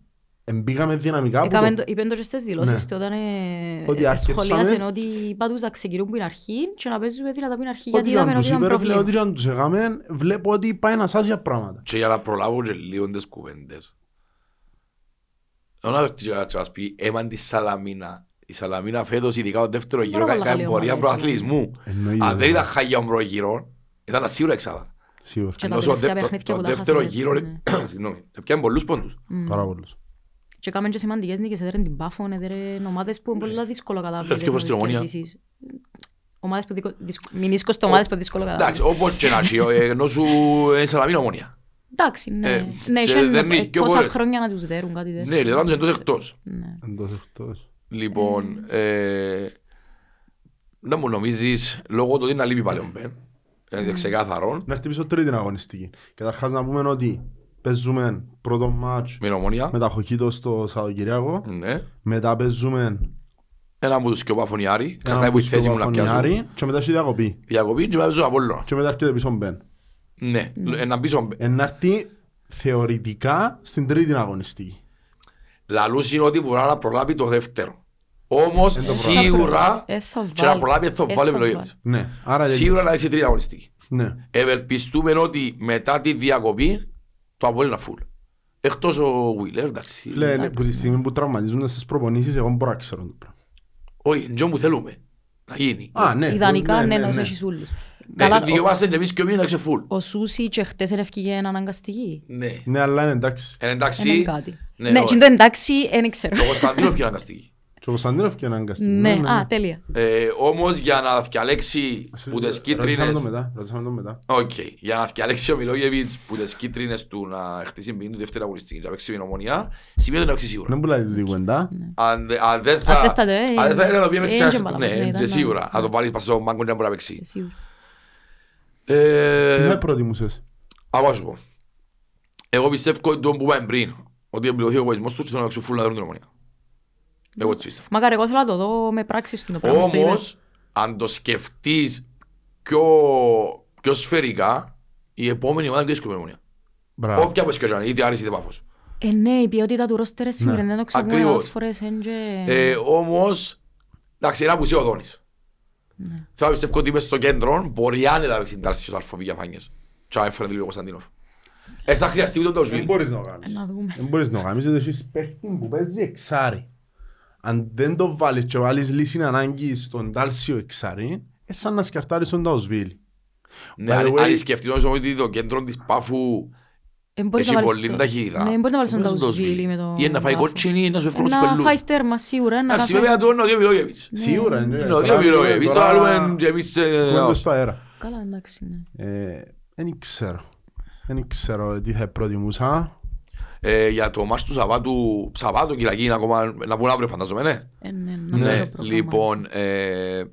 εμπήγαμε δυναμικά από Έκαμε το... το- Είπεν το και στις δηλώσεις Ναι. του όταν ε, Ότι ε, αρκεψαμε- σχολίασαν ότι είπα τους να ξεκινούν που είναι αρχή και να παίζουμε δυνατά που είναι αρχή Ό,τι γιατί ήταν είδαμε τους ότι ήταν είπε, ρε φίλε, πρόβλημα. Ότι και αν τους έκαμε, βλέπω ότι πάει να σάζει για πράγματα. Και για να προλάβω και λίγο τις κουβέντες. Θέλω να έρθει και να σας πει, έμαν τη Σαλαμίνα. Η Σαλαμίνα φέτος, ειδικά το δεύτερο γύρο, Πάρα κα- πολλά έκανε καλή πορεία ομάδα η προαθλητισμού. Εννοείται, Αν δεν βέβαια. ήταν χάγια ο πρώτος ήταν τα σίγουρα εξάδα. Σίγουρα. Και τα Ενώ στο τελευταία δε- το- παιχνίδια το που τα δεύτερο χάσαμε γύρο, έτσι, ναι. συγγνώμη, έπιανε πολλούς πόντους. Πάρα πολλούς. Και έκαμε και σημαντικές νίκες, έδεραν την Πάφον, έδεραν ομάδες που είναι πολύ δύσκολο κατά Έφυγε να προς τις την Ομόνια. κερδίσεις. Ομάδες που δυκο- δυσκ- μηνίσκος το ομάδες που δύσκολο κατά Εντάξει, όπως και να έχει, ε, ενώ σου είναι Σαλαμίνα ομόνια. Εντάξει, ναι. Ε, Ναι, και είχαν, δεν ε, είναι και πόσα φορές. χρόνια να τους δέρουν κάτι τέτοιο. Ναι, λεράνε τους εντός εκτός. Ναι. Εντός εκτός. Λοιπόν, ε, δεν μου νομίζεις, λόγω του ότι είναι λείπει πάλι ο Μπεν, είναι ξεκάθαρο, Να έρθει πίσω τρίτη αγωνιστική. Καταρχάς να πούμε ότι παίζουμε πρώτο μάτς με την ομόνια, με τα Χοκίτο στο Σαββατοκυριακό. ναι, Μετά παίζουμε ένα από τους και ο Παφωνιάρη, ένα ξαφνάει που η θέση μου να πιάσω, Παφωνιάρη και μετά έχει διακοπή. διακοπή και μετά παίζω Απόλλωνα. Και μετά έρχεται πίσω Μπεν. Ναι, ένα πίσω Μπεν. Ε, Να έρθει θεωρητικά στην τρίτη αγωνιστική. Λαλούς είναι ότι μπορεί να προλάβει το δεύτερο. Όμως το σίγουρα Ε, θα και να βάλει. προλάβει θα Ε, βάλει θα με το βάλει. γεύτη. Ναι, άρα Σίγουρα να έχει τρίτη αγωνιστική. Ναι. Ευελπιστούμε ότι μετά τη διακοπή το Απόλλωνα είναι φουλ. Εκτός ο Βίλερ, εντάξει. Φίλε, ναι, που τη στιγμή που τραυματίζονται στις προπονήσεις, εγώ μπορώ να ξέρω το πράγμα. Όχι, είναι που θέλουμε. Να γίνει. Α, ναι. Ιδανικά, ναι, να ναι. έχεις ούλους. Ναι, Καλά, ο- δικαιούμαστε και εμείς και ο Μίνας να φουλ. ο Σούσι και χτες έφυγε αναγκαστική. Ναι. Ναι, αλλά είναι εντάξει. Είναι Είναι εντάξει. κάτι. Ναι, Ναι, ωραία. και το εντάξει, δεν ξέρω. Το Κωνσταντίνος έφυγε αναγκαστική. Και ο Κωνσταντίνοφ και αναγκαστική. Ναι, α, τέλεια. Ε, Όμως για να διαλέξει που τις Ρωτήσαμε το κίτρινες... μετά, ρωτήσαμε το μετά. Οκ, για να διαλέξει ο Μιλόγεβιτς που τις κίτρινες του να χτίσει μπίνη του δεύτερη αγωνιστική και να παίξει με την ομονία, σημαίνει ότι να παίξει σίγουρα. Δεν πουλάει τη κουβέντα. Αν δε- αν δεν θα... Αν δεν θα το, ε, αν δεν θα ήταν να πει ε, παίξει... ε, και μπάλα Ναι, μας, ναι, είναι ήταν να- σίγουρα. Αν το βάλεις πας στον μάγκο και να μπορεί να παίξει. Ε, σίγουρα. Ε, Τι θα προτιμούσες. Άκου να σου πω. Εγώ πιστεύω ότι το που πάμε πριν, ότι εμπληρωθεί ο εγωισμός του και θέλω να παίξουν φουλ να δέρουν την ομονία. Εγώ έτσι πιστεύω. Μακάρι, εγώ θέλω να το δω με πράξεις του το πράγμα. στο είδε. Όμως, αν το σκεφτείς πιο, πιο σφαιρικά, η επόμενη ομάδα είναι πιο δύσκολη με την ομονία. Μπράβο. Όποια πως και αν είναι, είτε Άρης είτε Πάφος. Ε, ναι, η ποιότητα του ρόστερ σήμερα δεν το ξέρουμε Ακριβώς. άλλες φορές. εν και- Ε, όμως, εντάξει, είναι απουσία ο Δόνης. Ναι. Θέλω να πιστεύω ότι είμαι στο κέντρο, μπορεί άνετα να παίξει την τάρση στους αρφοβή για φάνιες. Και να έφερε λίγο ο Κωνσταντίνοφ. Ε, θα χρειαστεί ούτε το Δεν Σβίλ. μπορείς να το κάνεις. Ε, Να δούμε. Δεν μπορείς να το κάνεις, γιατί έχεις παίχτη που παίζει εξάρι. Αν δεν το βάλεις και βάλεις λύση ανάγκη στον τάλσιο εξάρι, είναι σαν να σκαρτάρεις τον Ταουσβίλ. Ναι, By the αν- way- αν σκεφτείς όμως ότι το κέντρο της Πάφου Ε, μπορείς έχει να βάλεις πολύ το- ταχύτητα. Ναι, μπορείς να βάλεις τον Μπορείς το Ταουσβίλη Σβίλ. με τον Ή να φάει Πάφο. κότσινη ή να σου εύκολος στους Να πελούς. φάει στέρμα σίγουρα. να Εντάξει, φάει- βέβαια το είναι ο Δύο Μιλόγεβιτς. Σίγουρα. είναι. Είναι ο Δύο Τώρα- Μιλόγεβιτς. Εμείς το τώρα- άλλουμε και εμείς... ε, Κουβέντες στο αέρα. Καλά, εντάξει, ναι. Ε, Δεν ξέρω. Δεν ξέρω τι θα προτιμούσα. Ε, Για το μάτς του Σαββάτου, Σαββάτου Κυριακή είναι ακόμα να πούμε αύριο φαντάζομαι, ναι. Ε, ναι, νομίζω Ναι, προγραμμάτισα. λοιπόν, ε,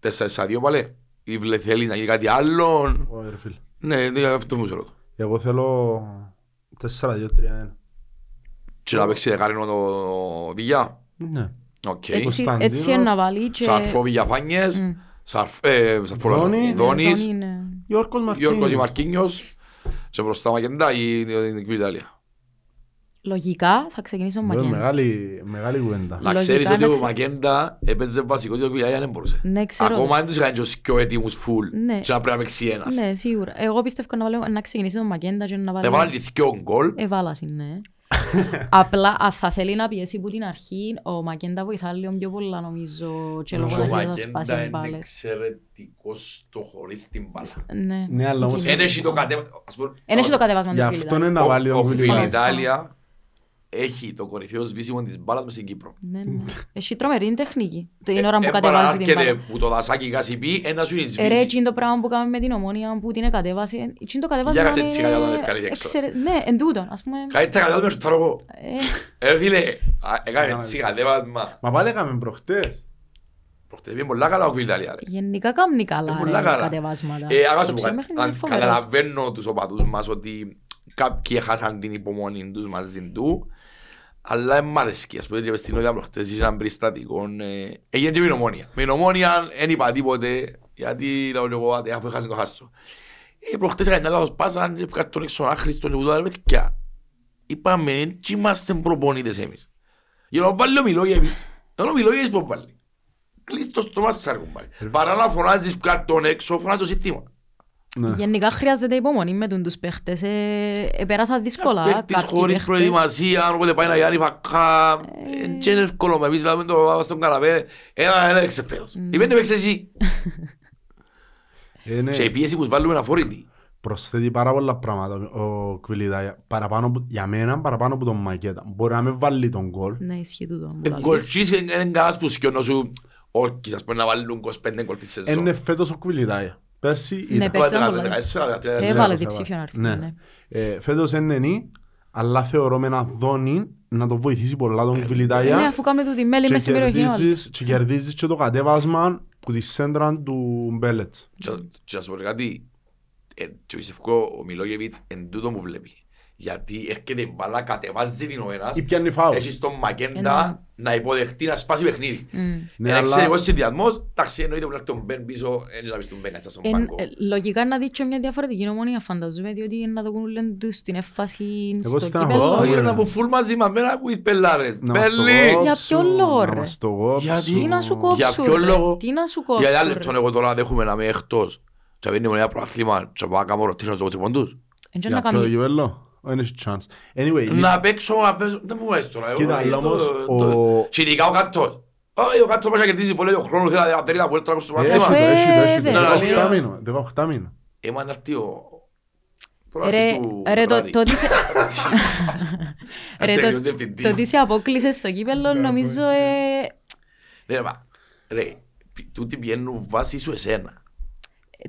4-2 πάλι. Ή βλε- θέλει να γίνει κάτι άλλο. Όχι, ρε φίλε. Ναι, ναι, αυτό μου σε ρωτώ. Εγώ θέλω 4-2-3-1. Και να παίξει δεκάρι, ναι, το Βίγια. Ναι. Οκ. Έτσι, Κωνσταντίνο, έτσι είναι να βάλει και... Σαρφό Βιγιαφάνιες. Μμ. Σαρφ- ε, Σαρφό Δόνη. Δόνης. Δόνη, ναι. Γιώργος Γιώργος Μαρτίνης. Μαρκίνιος. Και μπροστά Μακέντα ή τον Κβιλιτάια. Λογικά θα ξεκινήσω με Βέβαια, Μακέντα. Μεγάλη, μεγάλη κουβέντα. Να Λογικά ξέρεις ότι να ο ξε- Μακέντα έπαιζε βασικό και ο Κβιλιτάια δεν μπορούσε. Ναι, ξέρω. Ακόμα δεν τους είχαν και τους πιο έτοιμους φουλ Ναι. και να πρέπει να παίξει ένας. Ναι, σίγουρα. Εγώ πιστεύω να, βάλω, να ξεκινήσει τον Μακέντα και να βάλει... Έβαλαν και δυο γκολ. Εβάλασαι, ναι. Απλά αν θα θέλει να πιέσει που την αρχή, ο Μακέντα βοηθά λίγο πιο πολλά νομίζω και λόγω Ο ότι θα Μακέντα σπάσει οι είναι μπάλες. εξαιρετικός στο χωρίς την μπάλα. Ναι. Ναι, αλλά όμως- Εν έχει το κατέβασμα. ας πούμε, Εν έχει το κατεβάσμα Γι' του αυτό Φιλιτάλια. είναι να βάλει Ο τον έχει το κορυφαίο σβήσιμο της μπάλας μες στην Κύπρο. Ναι, ναι. Έχει τρομερή τεχνική. Την ώρα που Ε, κατεβάζει την παράρκεται μπάλα. που το δασάκι κάσει πει, ένα σου είναι Ε, Ρε, σβήσει. εκείνο το πράγμα που κάνουμε με την ομόνια που την κατέβασε. Εκείνο το κατέβασε. Για κάτσε έτσι, κατά τον ευκάλει έξω. Ναι, εν τούτον, ας πούμε. Καλύτερα κατά το σουτάρω εγώ. ε, Ε, φίλε, α, έκανε έτσι κατέβασμα. Μα πάλι έκαμε προχτές. Προχτές πήγε πολλά καλά ο Κβιλταλία, ρε. Γενικά κάνει καλά Ε, ρε, πολλά καλά. κατεβάσματα. Ε, άρα Στο σου πω κάτι, ψέχνει είναι αν φοβερός. καταλαβαίνω τους οπαδούς μας ότι κάποιοι έχασαν την υπομονή τους μαζί του, αλλά δεν μ' αρέσκει. Ας πούμε, και μες στην Νότια προχτές είχε έναν περιστατικό, ε, έγινε και με την ομόνια. Με την ομόνια δεν είπα τίποτε, γιατί λέω και εγώ, «Άτε, αφού έχασαν το χάστο. Ε, προχτές έκανε ένα λάθος πάσαν και έφυγαν τον έξω άχρηστον και που το ρε παιδιά. Είπαμε, έτσι είμαστε προπονητές εμείς. Για να βάλει ο Μιλόγεβιτς, δεν ο Μιλόγεβιτς που βάλει. Κλείς το στόμα σας αρκουμπάρει. Παρά να φωνάζεις βγάλ' τον έξω, φωνάζεις το σύστημα. Ναι. Γενικά χρειάζεται υπομονή με τον τους παίχτες. Ε, ε, πέρασα δύσκολα. Παίχτης κάποιοι χωρίς παίχτες. προετοιμασία, όποτε πάει να γιάνει φακά, και είναι εύκολο με εμείς, δηλαδή το πάμε στον καναπέ, ένα ένα έξε φέτος. Είπεν έπαιξε εσύ. Ε, ναι. Και η πίεση που σου βάλουμε είναι αφορήτη. προσθέτει πάρα πολλά πράγματα ο Κβιλιτάια. Παραπάνω, που- για μένα παραπάνω από τον Μακέτα. Μπορεί να με βάλει τον γκολ. Ναι, ισχύει τούτο. που Ε, λαλείς. Γκολτσίς είναι κανένας που σκιώνω σου όρκης, ας πούμε, να βάλουν 25 γκολ τη σεζόν. Είναι φέτος ο Κβιλιτάια. Πέρσι Ναι, ήταν. πέρσι. Έβαλε ήταν πολλά. 14, 13, Έβαλε Έβαλε, διψήφιον αριθμό. Ναι. ναι. Ε, φέτος είναι νη, αλλά θεωρώ με ένα δόνι να το βοηθήσει πολλά τον Ε, Ναι, Κβιλιτάια αφού κάνουμε του τη μέλη και μες στην περιοχή. όλα. κερδίζεις, και κερδίζεις και το κατέβασμα που τη σέντρα του Μπέλετς. Και και να σου πω κάτι, ε, και πιστεύω ο Μιλόγεβιτς εν τούτο μου βλέπει. Γιατί έρχεται η μπάλα, κατεβάζει την ο ένας, Ή πιάνει φάουλ. έχεις τον Μακέντα να υποδεχτεί να σπάσει παιχνίδι. Μμ. Ναι, Είναι αλλά- εξαιρετικός συνδυασμός, εντάξει εννοείται που να έρθει τον Μπεν πίσω, έτσι να πεις τον Μπεν κάτσα στον Εν- πάγκο. ε, Λογικά να δεις και μια διαφορετική ομονία φανταζούμε διότι να το κάνουν τους στην έφαση Εγώ στο στεναχωρώ. κύπελλο. Όχι ρε να μου φουλ μαζί μας, μένα ακούεις πελάρες. Να μας το Μπέλη! κόψουν, Για ποιο λόγο, να ρε; μας το κόψουν. Γιατί; Τι να σου Για κόψουν ποιο ρε, λόγο; τι να σου Για ένα κόψουν λεπτό ρε. εγώ τώρα δέχομαι να είμαι εκτός. Και να παίρνει ένα προαθλήμα και να πάω να κάνω ρωτήσω στο τρίπον τους. Εν και Για να ποιο κάνει- γηπέλλο; Δεν έχει chance. Anyway, Να παίξω, να παίξω, δεν μου αρέσει τώρα. Κοίτα, Εγώ, αλλά το- όμως, το- ο- Και ειδικά ο Κάτος. Όχι, ο Κάτος πάει να κερδίσει πολύ ο χρόνος, θέλει να δέρει τα πουέλτα στο έχει προαθλήμα. το, έχει το, έχει το. Βέβαια. Να, 18 να, μήνο, 18 μήνο. Ε, μα να έρθει ο... Τώρα Ρε, έρθει του ρε, το- Ράρη. το ότι σε- Ρε, το- Ατέλειος διευθυντής. το ότι σε απόκλεισες στο κύπελλο νομίζω ε, Ναι, μα, ρε, πι- τούτοι πηγαίνουν βάση σου εσένα.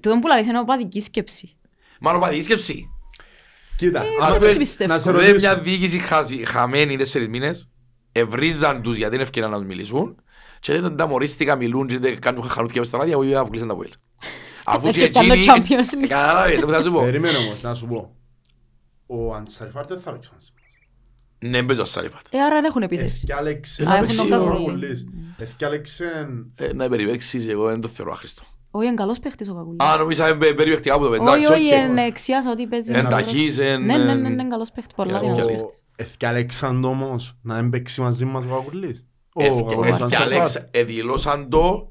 τούτο που λαλείς είναι οπαδική σκέψη. Μάλλον παδική σκέψη. Κοίτα, Ε, ας δεν πούμε, τις πιστεύω. να σε Ρε ρωτήσω. μια διοίκηση χαζι- χαμένη τέσσερις μήνες, ευρίζαν τους γιατί είναι ευκαιρία να τους μιλήσουν και δεν τα μορίστηκα μιλούν και δεν κάνουν χαχανούθια μες στα ράδια που είπα αποκλείσαν τα Βουέλ. Αφού και Και κάνω εκείνοι, Champions League. κατάλαβες τι θα σου πω. Περίμενε όμως, να σου πω. Ο Αντσαριφάρ δεν θα παίξει μαζί μας. Ναι, μπαίζω στα ρήφα. Ε, άρα δεν έχουν επίθεση. Ευκάλεξε. Α, έχουν παίξει τον ο Κακουλή. Κακουλής. Ευκάλεξε. Ε, Να περιπέξεις, εγώ δεν το θεωρώ άχρηστο. Όχι, είναι καλός παίχτης ο Κακουλής. Α, νομίζα είναι περιπαικτικά από το Όχι, πεντάξι, όχι, οκ. είναι εξιάσα ότι παίζει. Εν με ταχύς, το- εν- Ναι, ναι, ναι, είναι καλός παίχτης, πολλά Ε, δυνατός οκ. παίχτης. Ευκάλεξαν το όμως να μην παίξει μαζί μας ο Κακουλής. Ο Ε, Κακουλής ε, και Αντσαριφάρ. Αλέξ, ε, δηλώσαν το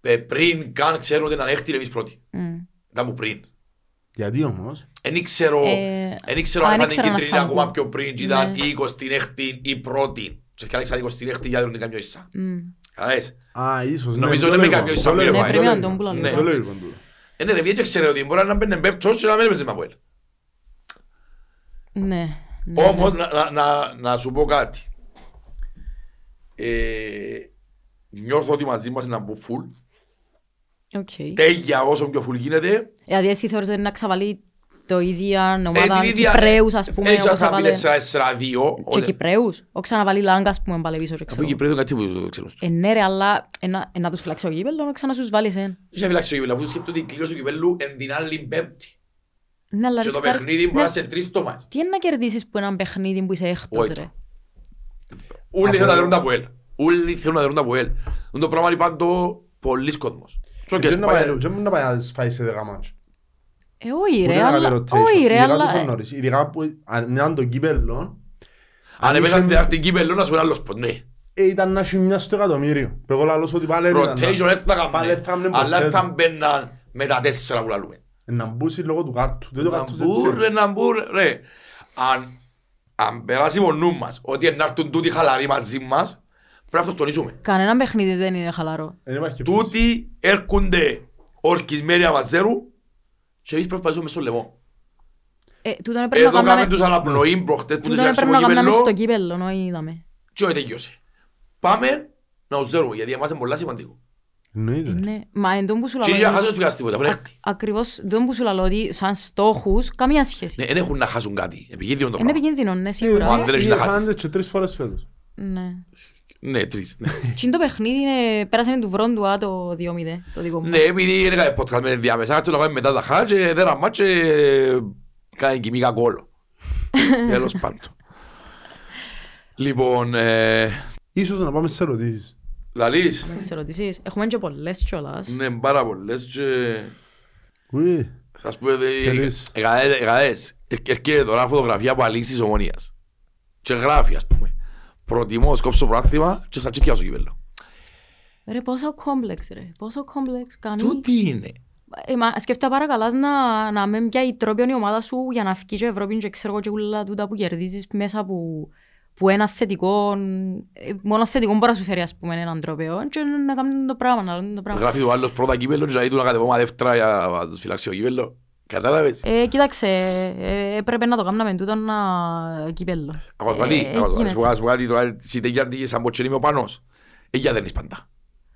ε, πριν καν ξέρουν ότι ήταν έκτη εμείς πρώτοι. Μμ. Ήταν που πριν. Γιατί όμως; Εν ήξερα, Ε, εν ήξερα α, αν εν ήταν η ήξερα να κίτρινη φανκούν. ακόμα πιο πριν και ήταν Ναι. η 26η ή πρώτη. Και και Αλέξαν 26η γιατί δεν καμιό ίσα. Μμ. Κατάλαβες. Α, ίσως. ναι, Νομίζω το είναι με λέγω, κάποιο το ισαπλήρωμα, λέγω, ε. το πρέπει να λέγω. τον πουλά Ναι. Το λέγω, τούτο. Ε, ναι ρε, γιατί ξέρει ότι μπορεί να μπαίνει πέπτος και να μην έπαιζε με Αποέλ. Ναι. ναι, Όμως, ναι. να- να- να- να σου πω κάτι. Ε, Νιώθω ότι μαζί μας είναι να μπουν φουλ. Οκ. Τέλεια όσο πιο φουλ γίνεται. Δηλαδή εσύ θεωρείς ότι να ξαβαλεί το ίδια Ε, ομάδα την ίδια- Κυπρέους ας πούμε Δεν ξέρω όπως αν θα πει έβαλε 4-4-2. και όταν- Κυπρέους. Όχι ξαναβαλεί Λάγκα ας πούμε πάλι πίσω και Αφού ξέρω. οι Κυπρέοι είναι κάτι που το ξέρουν. Ε, ναι ρε, αλλά ε, να- ε, να τους φυλάξει ο κύπελλο να ξανά τους βάλεις εν. Είχε φυλάξει ο Κυπέλλου, αφού σκέφτομαι ότι η κλήρωση του Κυπέλλου εν την άλλη πέμπτη. Ναι, αλλά Και το ρισκάρεις- παιχνίδι μπορεί ναι, να σε τρεις το μάτς. Τι είναι να κερδίσεις που έναν παιχνίδι που είσαι έκτος Όχι. ρε; Όλοι θέλουν να δερούν τα Αποέλ. Όλοι θέλουν να δερούν τα Αποέλ. Είναι το πράγμα λοιπόν το πολλής κόσμος. Και ο Δεν να πάει- Κεσπάιρ- δεν να πάει να τις φάει σε δέκα μάτς. Ε, όχι Ούτε ρε, να αλλά... κάνει rotation. Όχι ρε, Ειδικά αλλά... τόσο ε, νωρίς. Ειδικά που αν ήταν το κύπελλο, Αν είχε- έπαιζαν την Κύπελλο να σου είναι άλλος πον, ναι. ε, ήταν να έχει μια στο εκατομμύριο. Που Εγώ λαλώς ότι πάλι δεν ήταν να- Rotation δεν θα Πάλι δεν θα κάνουν, κάνουν αλλά ποτέ. θα μπαίναν με τα τέσσερα που λαλούμε. Ε, Να μπούσει λόγω του κάρτου. Δεν το Να κάρτους μπουν, έτσι. ρε, να μπουν, ρε. Αν, αν περάσει από νους μας ότι να έρθουν τούτοι χαλαροί μαζί μας, πρέπει να αυτοκτονήσουμε. Κανένα παιχνίδι δεν είναι χαλαρό. Δεν υπάρχει πίεση. Τούτοι έρχονται ορκισμένοι αμαζέρου και εμείς προσπαθούμε στο λαιμό. Ε, τούτον έπρεπε να Εδώ κάναμε- κάναμε τους αναπνοή προχτές που τους τούτον έπρεπε ήρξαμε να κάναμε κύπελλο στο κύπελλο, όχι είδαμε. και όχι τελειώσε. Πάμε να τους δέρουμε, γιατί εμάς είναι πολλά σημαντικό. Εννοείται. Ναι, μα εν τόν που σου Και λαλώ, είναι να χάσουν πήγας τίποτα, έχουν έρθει. Ακριβώς, εν τόν που σου λαλώ ότι σαν στόχους, καμία σχέση. Ναι, δεν έχουν να χάσουν κάτι, επικίνδυνο το Είναι πράγμα. επικίνδυνο, ναι, Ο σίγουρα. Ανδρέας να χάσεις. Χάνεται και τρεις φορές φέτος. Ναι. Ναι, τρεις. ναι. Τι είναι το παιχνίδι, είναι- πέρασε του βρόντου α, το 2-0, το δικό μου. Ναι, επειδή είναι κάτι podcast με διάμεσα, του να πάμε μετά τα χά και δεν ραμμά και κάνει κοιμήκα κόλλο. Τέλος πάντων. Λοιπόν, ε, Ίσως να πάμε σε ερωτήσεις. λαλείς, Με τις ερωτήσεις. Έχουμε και πολλές κιόλας. ναι, πάρα πολλές και Ουί. θα σου πω, Θέλεις. εκατές, έρχεται τώρα φωτογραφία από αλήξης της ομονίας και γράφει, ας πούμε, προτιμώ σκόψω πράθυμα και στα τσίτια στο κύπελλο. Ρε, πόσο κόμπλεξ ρε, πόσο κόμπλεξ κάνει. Τούτη είναι. Ε, μα σκέφτα παρακαλάς να, να με πιάει τρόπιον η ομάδα σου για να φύγει και Ευρώπη και ξέρω εγώ και όλα τούτα που κερδίζεις μέσα από, που ένα θετικό, ε, μόνο θετικό μπορεί να σου φέρει ας πούμε έναν τρόπαιο και να κάνουν το πράγμα, να κάνουν το πράγμα. Γράφει ο άλλος πρώτα κύπελλο και να του να κατεβόμα δεύτερα για να τους φυλάξεις το κύπελλο. Κατάλαβες; Ε, κοίταξε, ε, έπρεπε να το κάνουμε τούτο να κυπέλλο. Ακόμα κάτι, Ε, ακόμα γίνεται. σου πω- σου πω κάτι τώρα, συνέχεια αντίγες σαν ποτσένι με ο Πάνος. Εγιά δεν είσαι πάντα.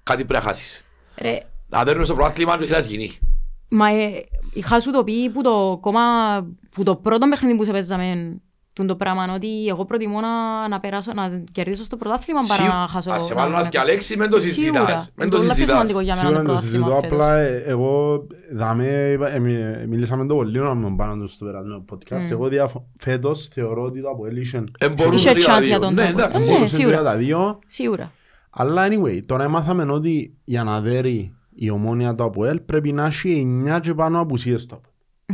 Κάτι πρέπει να χάσεις. Ρε, Να δέρνεις στο πρωτάθλημα και θέλεις γίνει. Μα ε, είχα σου το πει που το, κόμμα, που το πρώτο παιχνίδι που σε παίζαμε τούν το πράγμα ότι εγώ προτιμώ να, να, περάσω, να κερδίσω στο πρωτάθλημα παρά να χάσω. Ας σε βάλω να να- διαλέξεις, μεν το συζητάς. Σίγουρα. Μεν Είναι το πολλά πιο συζητάς. σημαντικό για μένα Σίγουρα το το συζητώ, πρωτάθλημα απλά φέτος. ε, εγώ δάμε, είπα- ε, μι- μιλήσαμε το πολύ να με πάνω του στο περασμένο podcast. Εγώ διαφο- φέτος θεωρώ ότι το Αποέλ είχε Ε, μπορούν Είχε τρία chance δύο. για τον Ναι, τόπο. εντάξει. Ναι, μπορούσε σίγουρα. τρία τα δύο. Σίγουρα. Αλλά anyway, τώρα έμαθαμε ότι για να δέρει η ομόνια του Αποέλ πρέπει να έχει 9 και πάνω απουσίες του.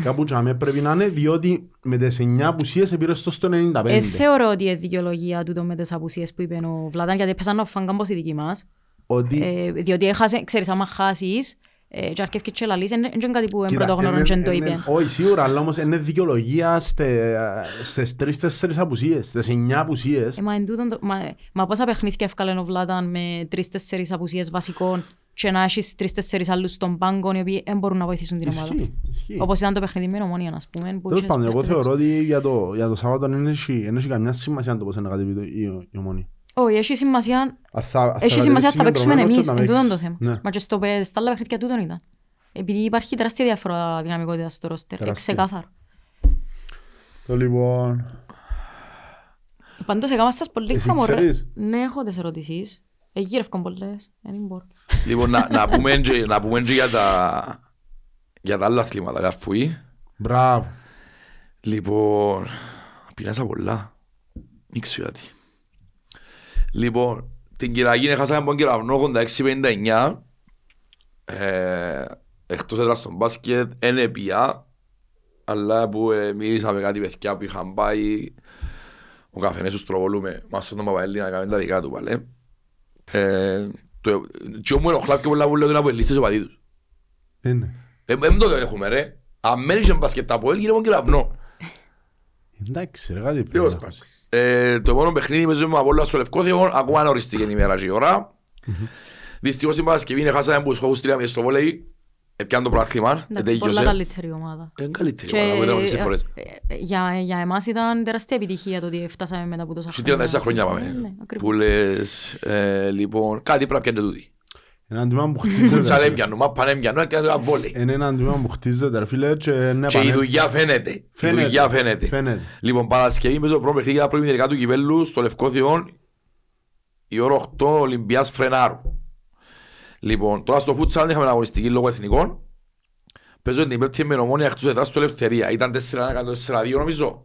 Κάπου τζάμε πρέπει να είναι διότι με τις 9 απουσίες επήρε στο στο 95. Ε, θεωρώ ότι η δικαιολογία τούτο με τις απουσίες που είπε ο Βλάταν γιατί έπαιζαν να φαν κάμπος οι δικοί μας. Ότι Ε, διότι έχασε, ξέρεις, άμα χάσεις ε, και αρκεύκεις και λαλείς, είναι είναι κάτι που είναι Κοίτα, πρωτόγνωρο είναι- και δεν το είναι- είπε. Όχι, σίγουρα, αλλά όμως είναι δικαιολογία στε- στις τρεις-τέσσερις απουσίες, στις εννιά απουσίες. Ε, μα, εν τούτον το- μα, μα πόσα παιχνίδια έφκαλε ο Βλάταν με τρεις-τέσσερις απουσίες βασικών; Και να έχεις τρεις-τέσσερις άλλους στον πάγκο οι οποίοι δεν μπορούν να βοηθήσουν την ομάδα. Ισχύει, ισχύει. Όπως ήταν το παιχνίδι με την Ομόνια, ας πούμε. που Τέλος είχες πάντων, εγώ πέντε θεωρώ ότι για το, για το Σάββατο δεν έχει, δεν έχει καμιά σημασία το πώς είναι κατεβεί το- η, η ομόνη. Όχι, έχει σημασία, Αν θα- αν θα έχει σημασία θα κατεβείς παίξουμε συγκεντρωμένος εμείς, και να εν τούτον το παίξεις. θέμα. Ναι. Μα και στο, πε- στα άλλα παιχνίδια τούτον ήταν. Επειδή υπάρχει τεράστια διαφορά δυναμικότητας στο ρόστερ, Τεράστια. ξεκάθαρο. Το λοιπόν, Πάντως έκαναστας πολύ Εσύ χαμορέ. ξέρεις; Ναι, έχω τις ερωτήσεις. Εγύρευκαν πολλές, δεν μπορώ. Λοιπόν, να- να πούμε και- να πούμε και για τα για τα άλλα αθλήματα, ρε αρφουή. μπράβο. Λοιπόν, πεινάσα πολλά. Μην ξέρω γιατί. Λοιπόν, την Κυριακή έχασαμε από τον Κυραυνό 86-59. Ε, εκτός έδρας στον μπάσκετ, είναι πια. Αλλά που ε, μίλησα με κάτι παιδιά που είχαν πάει ο καφενές τους Στροβόλου με μας στον Παπαέλη να κάνουν τα δικά του πάλι. Ε, το- και όμως ενοχλά πιο πολλά που λέω ότι είναι από ελίστες ο πατήτους. Είναι. Ε, Δεν το έχουμε ρε. Αν μένεις σε μπάσκετ από ελ, γίνεται από Κυραυνό. Εντάξει, ρε, κάτι Τέλος πρέπει να πάντων. Ε, το επόμενο παιχνίδι με ζούμε από όλα στο Λευκό Θεό, ακόμα είναι οριστική η ημέρα και η ώρα. Δυστυχώς η Παρασκευή είναι χάσαμε που σχόχους τρία στο βόλεϊ. Επιάνε το πρόθυμα, Εντάξει, πολλά τελείωσε. καλύτερη ομάδα. Είναι καλύτερη Και, ομάδα, που ήταν αυτές τις ε, φορές. ε, ε, για, για εμάς ήταν τεράστια επιτυχία το ότι φτάσαμε μετά από τόσα Σε 34 χρόνια Ναι, πάμε. ακριβώς. Που λες, ε, λοιπόν, κάτι πρέπει να πιάνε τούτη. Είναι ένα τμήμα που Φούτσαλ χτίζεται. έμπιανο, μάπαν έμπιανο, έκανε το βόλεϊ. Είναι ένα τμήμα που χτίζεται, ρε φίλε, και είναι Και η επανέλθει. δουλειά φαίνεται. Η Φαίνεται. δουλειά φαίνεται. Φαίνεται. Λοιπόν, Παρασκευή παίζω το πρώτο παιχνίδι για τα προημιτελικά του κυπέλλου στο Λευκό Θεό η ώρα 8 Ολυμπιάς Φρενάρου. Λοιπόν, τώρα στο φούτσαλ είχαμε αγωνιστική λόγω εθνικών. Παίζω την πέπτη με νομόνια εκτός εδράς στο Ελευθερία. Ήταν 4-1, έκανε το 4-2 νομίζω.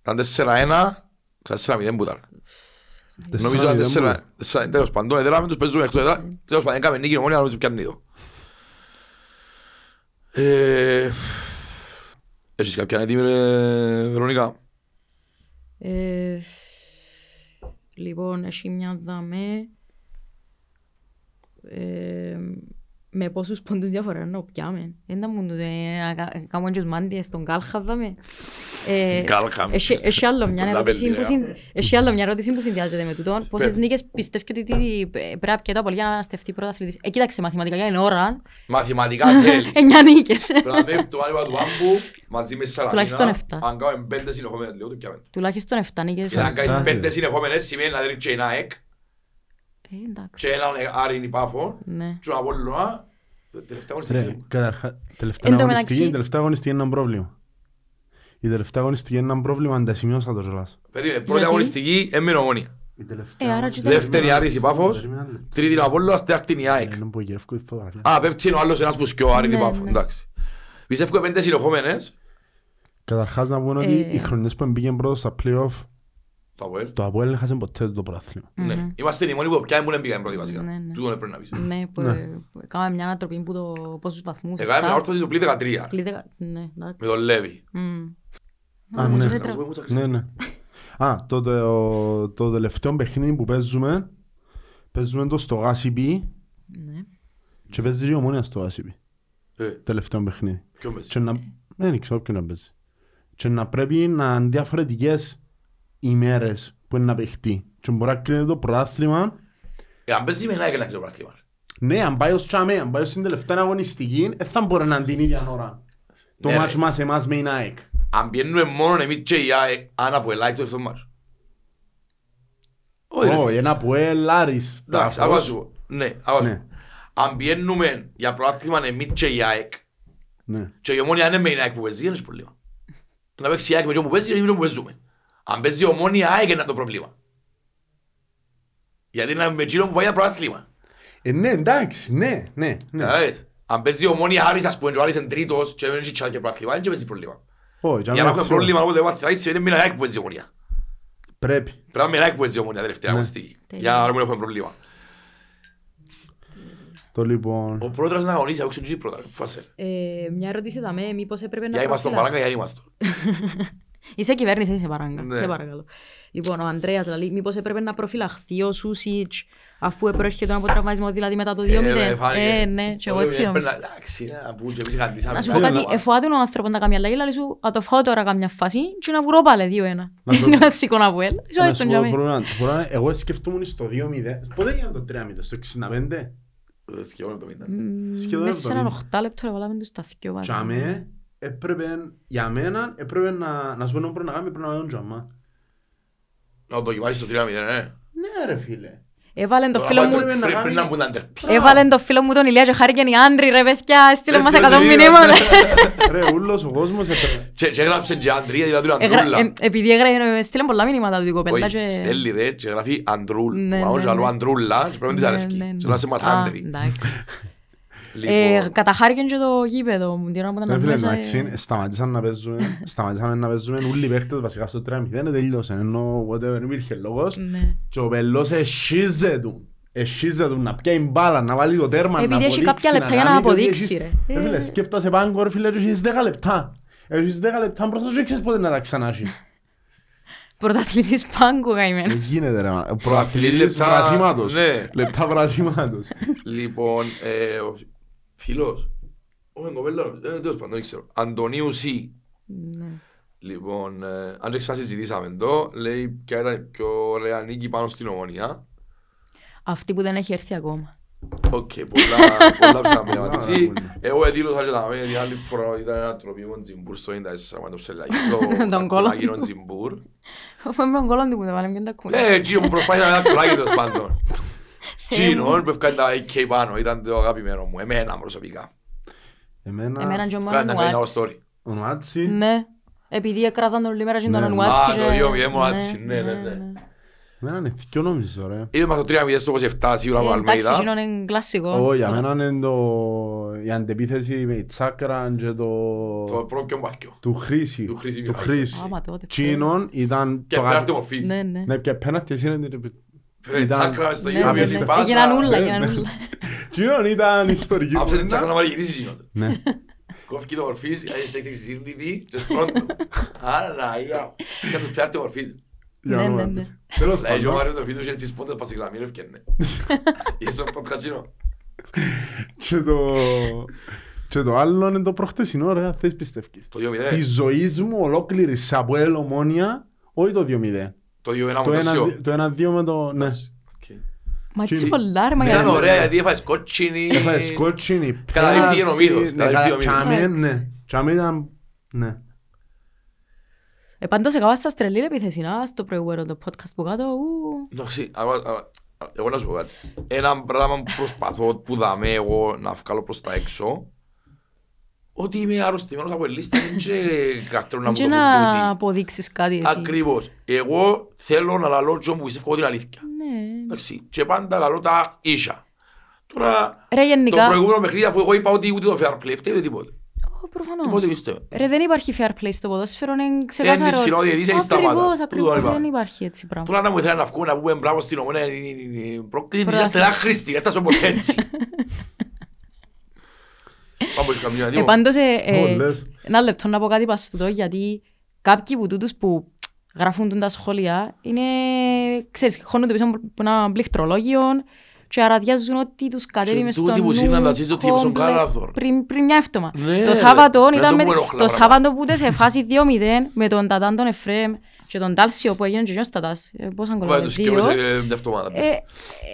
Ήταν 4-1, 4-0 που ήταν. Νομίζω ήταν 4 τέλος πάντων, εδράμε τους παίζουμε εκτός εδράς. Τέλος πάντων, έκαμε νίκη η νομόνια, νομίζω πιάνει εδώ. Ε, Έχεις κάποια έτοιμη ρε Βερονικά. Ε, λοιπόν, έχει μια δαμέ ε, με πόσους πόντους διαφορά να πιάμε. Δεν τα μου το να κα- κάνουμε και τους μάντιες στον κάλχα δαμέ. Ε, Κάλχαμ. έχει- Έχει άλλο μια Πολλά ερώτηση που πελτήρια. συν- έχει άλλο μια ερώτηση που συνδυάζεται με τούτον. Πόσες Πες. νίκες πιστεύεις ότι τι- πρέπει να πιέτω πολύ για να στεφτεί πρωταθλητής. Ε, κοίταξε, μαθηματικά για την ώρα, Μαθηματικά θέλεις. εννιά νίκες. Πρέπει να πέφτει το άνοιγμα του άμπου μαζί με Τουλάχιστον Σαλαμίνα. εφτά. Αν κάνουμε πέντε συνεχόμενες λίγο το πιάμε. Τουλάχιστον 7 νίκες. Και αν κάνεις Σάρι. πέντε συνεχόμενες σημαίνει να δίνεις και ένα εκ Ε, εντάξει. Και έναν άριν υπάφο Ναι. και ένα Απόλλωνα. Τελευταία Ρε, αγωνιστική. καταρχά, τελευταία Εν τω αγωνιστική, μεταξύ- η τελευταία αγωνιστική είναι ένα πρόβλημα. Η τελευταία αγωνιστική είναι ένα πρόβλημα, αν τα σημειώσα το κιόλας. Περίμενε, πρώτη Γιατί; αγωνιστική έμεινε ομόνια. Η τελευταία Ε, άρα αγωνιστική- και Δεύτερη Άρης η Πάφος, Περίμενα ένα λεπτό. τρίτη είναι ο Απόλλωνας, τέταρτη είναι η ΑΕΚ. Ε, να πω, γυρεύκω η φωτογραφία. Α, πέφτει είναι ο άλλος ένας που σκιώ Άρη Ναι, η Πάφο. ναι. Εντάξει. Πιστεύω πέντε συνεχόμενες. Καταρχάς να πούμε ότι Ε. οι χρονιές που μπήκαν πρώτος στα play-off, Το Αποέλ. το Αποέλ έχασε ποτέ το πρωτάθλημα. Ναι. Μμμ. Είμαστε οι μόνοι που πια ήμουν έμπηγαν πρώτη βασικά. Ναι, ναι. Τούτο πρέπει να πεις. Ναι, που Ναι. που κάναμε μια ανατροπή που το πόσους βαθμούς. Εγώ είμαι εφτά. όρθωση του πλή 13. Πλή δεκα- Ναι, εντάξει. Με τον Λέβη. Μμ. Α, Όμως ναι. δεν Να σου πω, τρα- μου τσακρίσει. Ναι, ναι. Α, το, το, το τελευταίο παιχνίδι που παίζουμε, παίζουμε το στο Γάσιπι Ναι. και παίζει και η ομόνια στο Γάσιπι. Ε, Τελευταίο παιχνίδι. ποιον παίζει; Και να... Δεν ξέρω ποιον να παίζει. Και να πρέπει να είναι διαφορετικές ημέρες που είναι να παιχτεί. Και μπορεί να κρίνει το πρωτάθλημα. Ε, αν παίζει με ένα έκανα και το πράθλημα. Ναι, αν πάει ως τσάμε, αν πάει ως στην τελευταία αγωνιστική, δεν θα μπορεί να είναι την ίδια ώρα. Το Ναι, μάτς ρε. μας εμάς με η ΑΕΚ. Αν πιένουμε μόνο εμείς και η ΑΕΚ, αν από ελάχιστο στο μάτς. Όχι ρε Όχι, φίλε. ένα που Άρης. Εντάξει, άκουα σου πω. Ναι, άκουα σου Ναι. πω. Αν πιένουμε για προάθλημα εμείς και η ΑΕΚ, Ναι. και η ομόνια είναι με η ΑΕΚ που παίζει, δεν έχει πρόβλημα. Να παίξει η ΑΕΚ με εκείνο που παίζει, είναι εκείνο που παίζουμε. Αν παίζει η ομόνια, η ΑΕΚ είναι το πρόβλημα. Γιατί είναι με εκείνο που πάει για προάθλημα. Ε, ναι, εντάξει, ναι, ναι. ναι. Καταλάβες. Αν παίζει η ομόνια Άρης, ας πούμε, και ο Άρης είναι τρίτος και δεν έχει και προάθλημα, δεν παίζει πρόβλημα. Όχι, Για να έχουμε πρόβλημα, όποτε μάθει, είναι με η ΑΕΚ που παίζει η ομόνια. Πρέπει. Πρέπει να είναι η ΑΕΚ που παίζει η ομόνια τελευταία Ναι. αγωνιστική. Τέλεια. Για να μην έχουμε πρόβλημα. Το λοιπόν... Ο πρόεδρος να αγωνίσει, άκουσε και η πρώτα, φάσε. Ε, Μια ερώτηση δαμέ, μήπως έπρεπε να Για είμαστε τον προφυλαχ- Παράγκα, για είμαστε. Είσαι κυβέρνηση, είσαι παράγκα. Ναι. Σε παρακαλώ. Λοιπόν, ο Ανδρέας, δηλαδή, μήπως έπρεπε να προφυλαχθεί ο Σούσιτς αφού προέρχεται από τραυματισμό, δηλαδή μετά το 2-0. Ε, ναι, και εγώ έτσι νομίζω. Εντάξει, να πούμε και εμείς καντήσαμε. Να σου πω κάτι, εφοάται ο άνθρωπος να κάνει αλλαγή, λέει σου, «Α, το φάω τώρα καμιά φάση και να βγω πάλι 2-1». Να σου- Είναι βασικό να βγω, έλα. Είσαι Να όλες σου τον πω, τζαμί. μπορώ να- μπορώ να- Εγώ σκεφτούμουν στο 2-0. Πότε έγινε το 3-0, στο 65. Σχεδόν το μήνα. Μμμ, Σχεδόν Μέσα σε έναν 70. 8 λεπτό να βάλαμε τους τα δυο μαζί. Τζαμέ, έπρεπε, για μένα, έπρεπε να, να σου πω να πρέπει να κάνει, πρέπει να κάνει τζαμά. Να το δοκιμάσεις το 3-0, ε. Ναι ρε φίλε. Έβαλε το Τώρα φίλο πάει μου, πρέπει να πριν- κάνει- Πριν να μπουν τα ντερ. έβαλε το φίλο μου τον Ηλία και χάρηκε οι άντροι ρε παιδιά, έστειλε μας Έστειλε 100 σε μηνύματα. Ρε, ούλος ο κόσμος έπρεπε. Και και έγραψε και Αντρία, δηλαδή του Έγρα- Αντρούλα. ε, Επειδή έγραφε, στείλε πολλά μηνύματα του η κοπέλα Όχι, και... στέλνει ρε και γράφει Αντρούλ. Ναι, Μα όχι ναι, άλλο ναι. Αντρούλα και πρέπει να της Ναι, αρέσκει. ναι, ναι. Και να σε μας Α, άντροι. Εντάξει. Ε, Λοιπόν, Καταχάρηκε και το γήπεδο μου, την ώρα που Ρε ήταν φίλε, μέσα. εντάξει, ε, σταματήσαν να παίζουμε, σταματήσαμε να παίζουμε όλοι οι παίκτες βασικά στο 3-0, τελείωσε, ενώ whatever, δεν υπήρχε λόγος. Ναι. Και ο Πελός εσχίζεται εσχίζεται να πιάει μπάλα, να βάλει το τέρμα, να Επειδή έχει αποδείξει, κάποια λεπτά για να κάνει και ότι αποδείξει, έχεις- ρε. Ρε φίλε, Ε. σκέφτεσαι πάγκο ρε φίλε, και έχεις 10 λεπτά. Έχεις 10 λεπτά μπροστά σου και ξέρεις πότε να τα ξανάσεις. Πρωταθλητής πάγκο Δεν καημένος. γίνεται ρε, μα. Πρωταθλητής προαθλητής λεπτά, βρασίματος. ναι. Λεπτά βρασίματος. Λοιπόν, ε, ο φίλος, όχι κοπέλα, ε, τέλος πάντων, δεν ξέρω. Αντωνίου Σι. Ναι. Λοιπόν, ε, αν και ξανασυζητήσαμε το, λέει ποια ήταν η πιο ωραία νίκη πάνω στην ομονία. Αυτή που δεν έχει έρθει ακόμα. Οκ, πολλά, πολλά ψάχνουμε να Πολλά, απαντήσει. πολλά. Εγώ εδήλωσα και τα μένα την άλλη φορά ήταν ένα τροπείο Τζιμπούρ στο 94 με το ψελάκι. Τον κόλλο. κολάγινο Τζιμπούρ. Αφού με τον κόλλον του που δεν βάλε ποιον τα κούλα. Ε, εκείνο που προσπάθησε να είναι ένα κολάγι τέλος πάντων. Θεέ μου. Εκείνο που έφκανε τα AK πάνω ήταν το αγαπημένο μου, εμένα προσωπικά. Εμένα Εμένα, και ο Έφκανε να κάνει ένα Μανουάτς. story. ο Νουάτσι, Ναι. Επειδή έκραζαν τον όλη μέρα και τον Ναι. Ανουάτσι. Α, το και- δύο μηδέν Μανουάτση, ναι, ναι, ναι. εμένα είναι θκυο νομίζω ρε. Είπε μας το 3-0 στο 27 σίγουρα από Ε, Εντάξει, Αλμέιδα. εκείνον είναι κλασικό. Όχι, για μένα είναι το... η αντεπίθεση με η τσάκρα και το... Το πρώτο πιο μπαθκιο. του Χρήση. Του Χρήση Του Μιχάλη. Χρήση. Άμα τότε. Τσίνον ήταν Και το πέρα αγαπη- του μορφής. Ναι, ναι. Ναι, και πέναρτη εσύ είναι... Ε, ήταν- Τσάκρα μες στο Ναι, γήπεδο, ναι, πιέσει ναι. πάσα. Έγιναν ούλα, Ναι, έγιναν ναι. ούλα. Τσίνον ήταν ιστορική Άψε την τσάκρα να κουβέντα. βάλει γυρίσει εκείνος. Ναι. Κόφηκε το μορφής, έχει εξισύρνητη και πρώτο. Άρα να, για. Και τους πιάρει το μορφής. Για Ναι, να ναι, δούμε. ναι. Τέλος Λέει, ο πάντων, Μάριο το βίντεο είχε τις πόντες πας η γραμμή, έφκαινε. Είσαι ο ποντχατσίνο. και το... Και το άλλο είναι το προχτεσινό, ρε, θες πιστεύεις. Το 2-0. Τη ζωή μου ολόκληρη σε από ελομόνια, όχι το 2-0. Το 2-1 Το μου τεσσιό. 1 το 1-2 με το... Ναι. Μα έτσι Τσίνι. πολλά ρε, μα Ήταν γιατί- ωραία γιατί έφαγες κότσινη. Έφαγες κότσινη, Καταρρίφθηκε ο πέραση, μύθος, ναι, καταρρίφθηκε ο τσάμε, μύθος. ναι. Τσάμε ήταν... Ναι. Ε, πάντως εγώ στα στρελή επίθεση, να, στο προηγούμενο το podcast που κάτω, ου. Εντάξει, άμα- άμα- εγώ να σου πω κάτι. Ένα πράγμα που προσπαθώ που δαμέ εγώ να βγάλω προς τα έξω ότι είμαι αρρωστημένος από ελίστες είναι και καρτέρουν να μου Και το να πούν τούτοι. αποδείξεις κάτι εσύ. Ακριβώς. Εγώ θέλω να λαλώ τζον που πιστεύω την αλήθεια. Ναι. Εντάξει. Και πάντα λαλώ τα ίσα. Τώρα, Ρε το γενικά, προηγούμενο παιχνίδι αφού εγώ είπα ότι ούτε το fair play φταίει ούτε τίποτε. Ω, προφανώς. Τίποτε πιστεύω. Ρε δεν υπάρχει fair play στο ποδόσφαιρο, είναι ξεκάθαρο. Εν ισχυρό διαιτητής, εν σταμάτας. Ακριβώς, Τούτο ακριβώς, είπα. δεν υπάρχει έτσι πράγμα. Τώρα να μου ήθελα να βγούμε να πούμε μπράβο στην ομόνια είναι- είναι- είναι- είναι πρόκληση της Μπράβο. αστελά χρήστη. Έφτασε ποτέ έτσι. Πάμε σε καμιά Ε, δύο. πάντως, ε, ε, Όλες. ένα λεπτό να πω κάτι πας τούτο, γιατί κάποιοι που τούτους που γράφουν τούν τα σχόλια είναι, ξέρεις, χώνονται πίσω από ένα πληκτρολόγιο και αραδιάζουν ότι τους κατέβει Και μες τούτοι στο που νου, συναντασίζουν ότι ήμασταν κόμπλεξ, κάλαθορ. πριν, πριν μια εύτομα. Ναι, το ρε. Σάββατο Δεν ήταν το με, πούμε ενοχλά το πράγματα. Σάββατο που ήταν σε φάση 2-0 με τον Τατάν τον Εφραίμ και τον Τάλσιο που έγινε και ο Τατάς. Ε, Πώς αν Πάει κολλάμε, το δύο. σκέφτεσαι ε, μια εβδομάδα. Ε,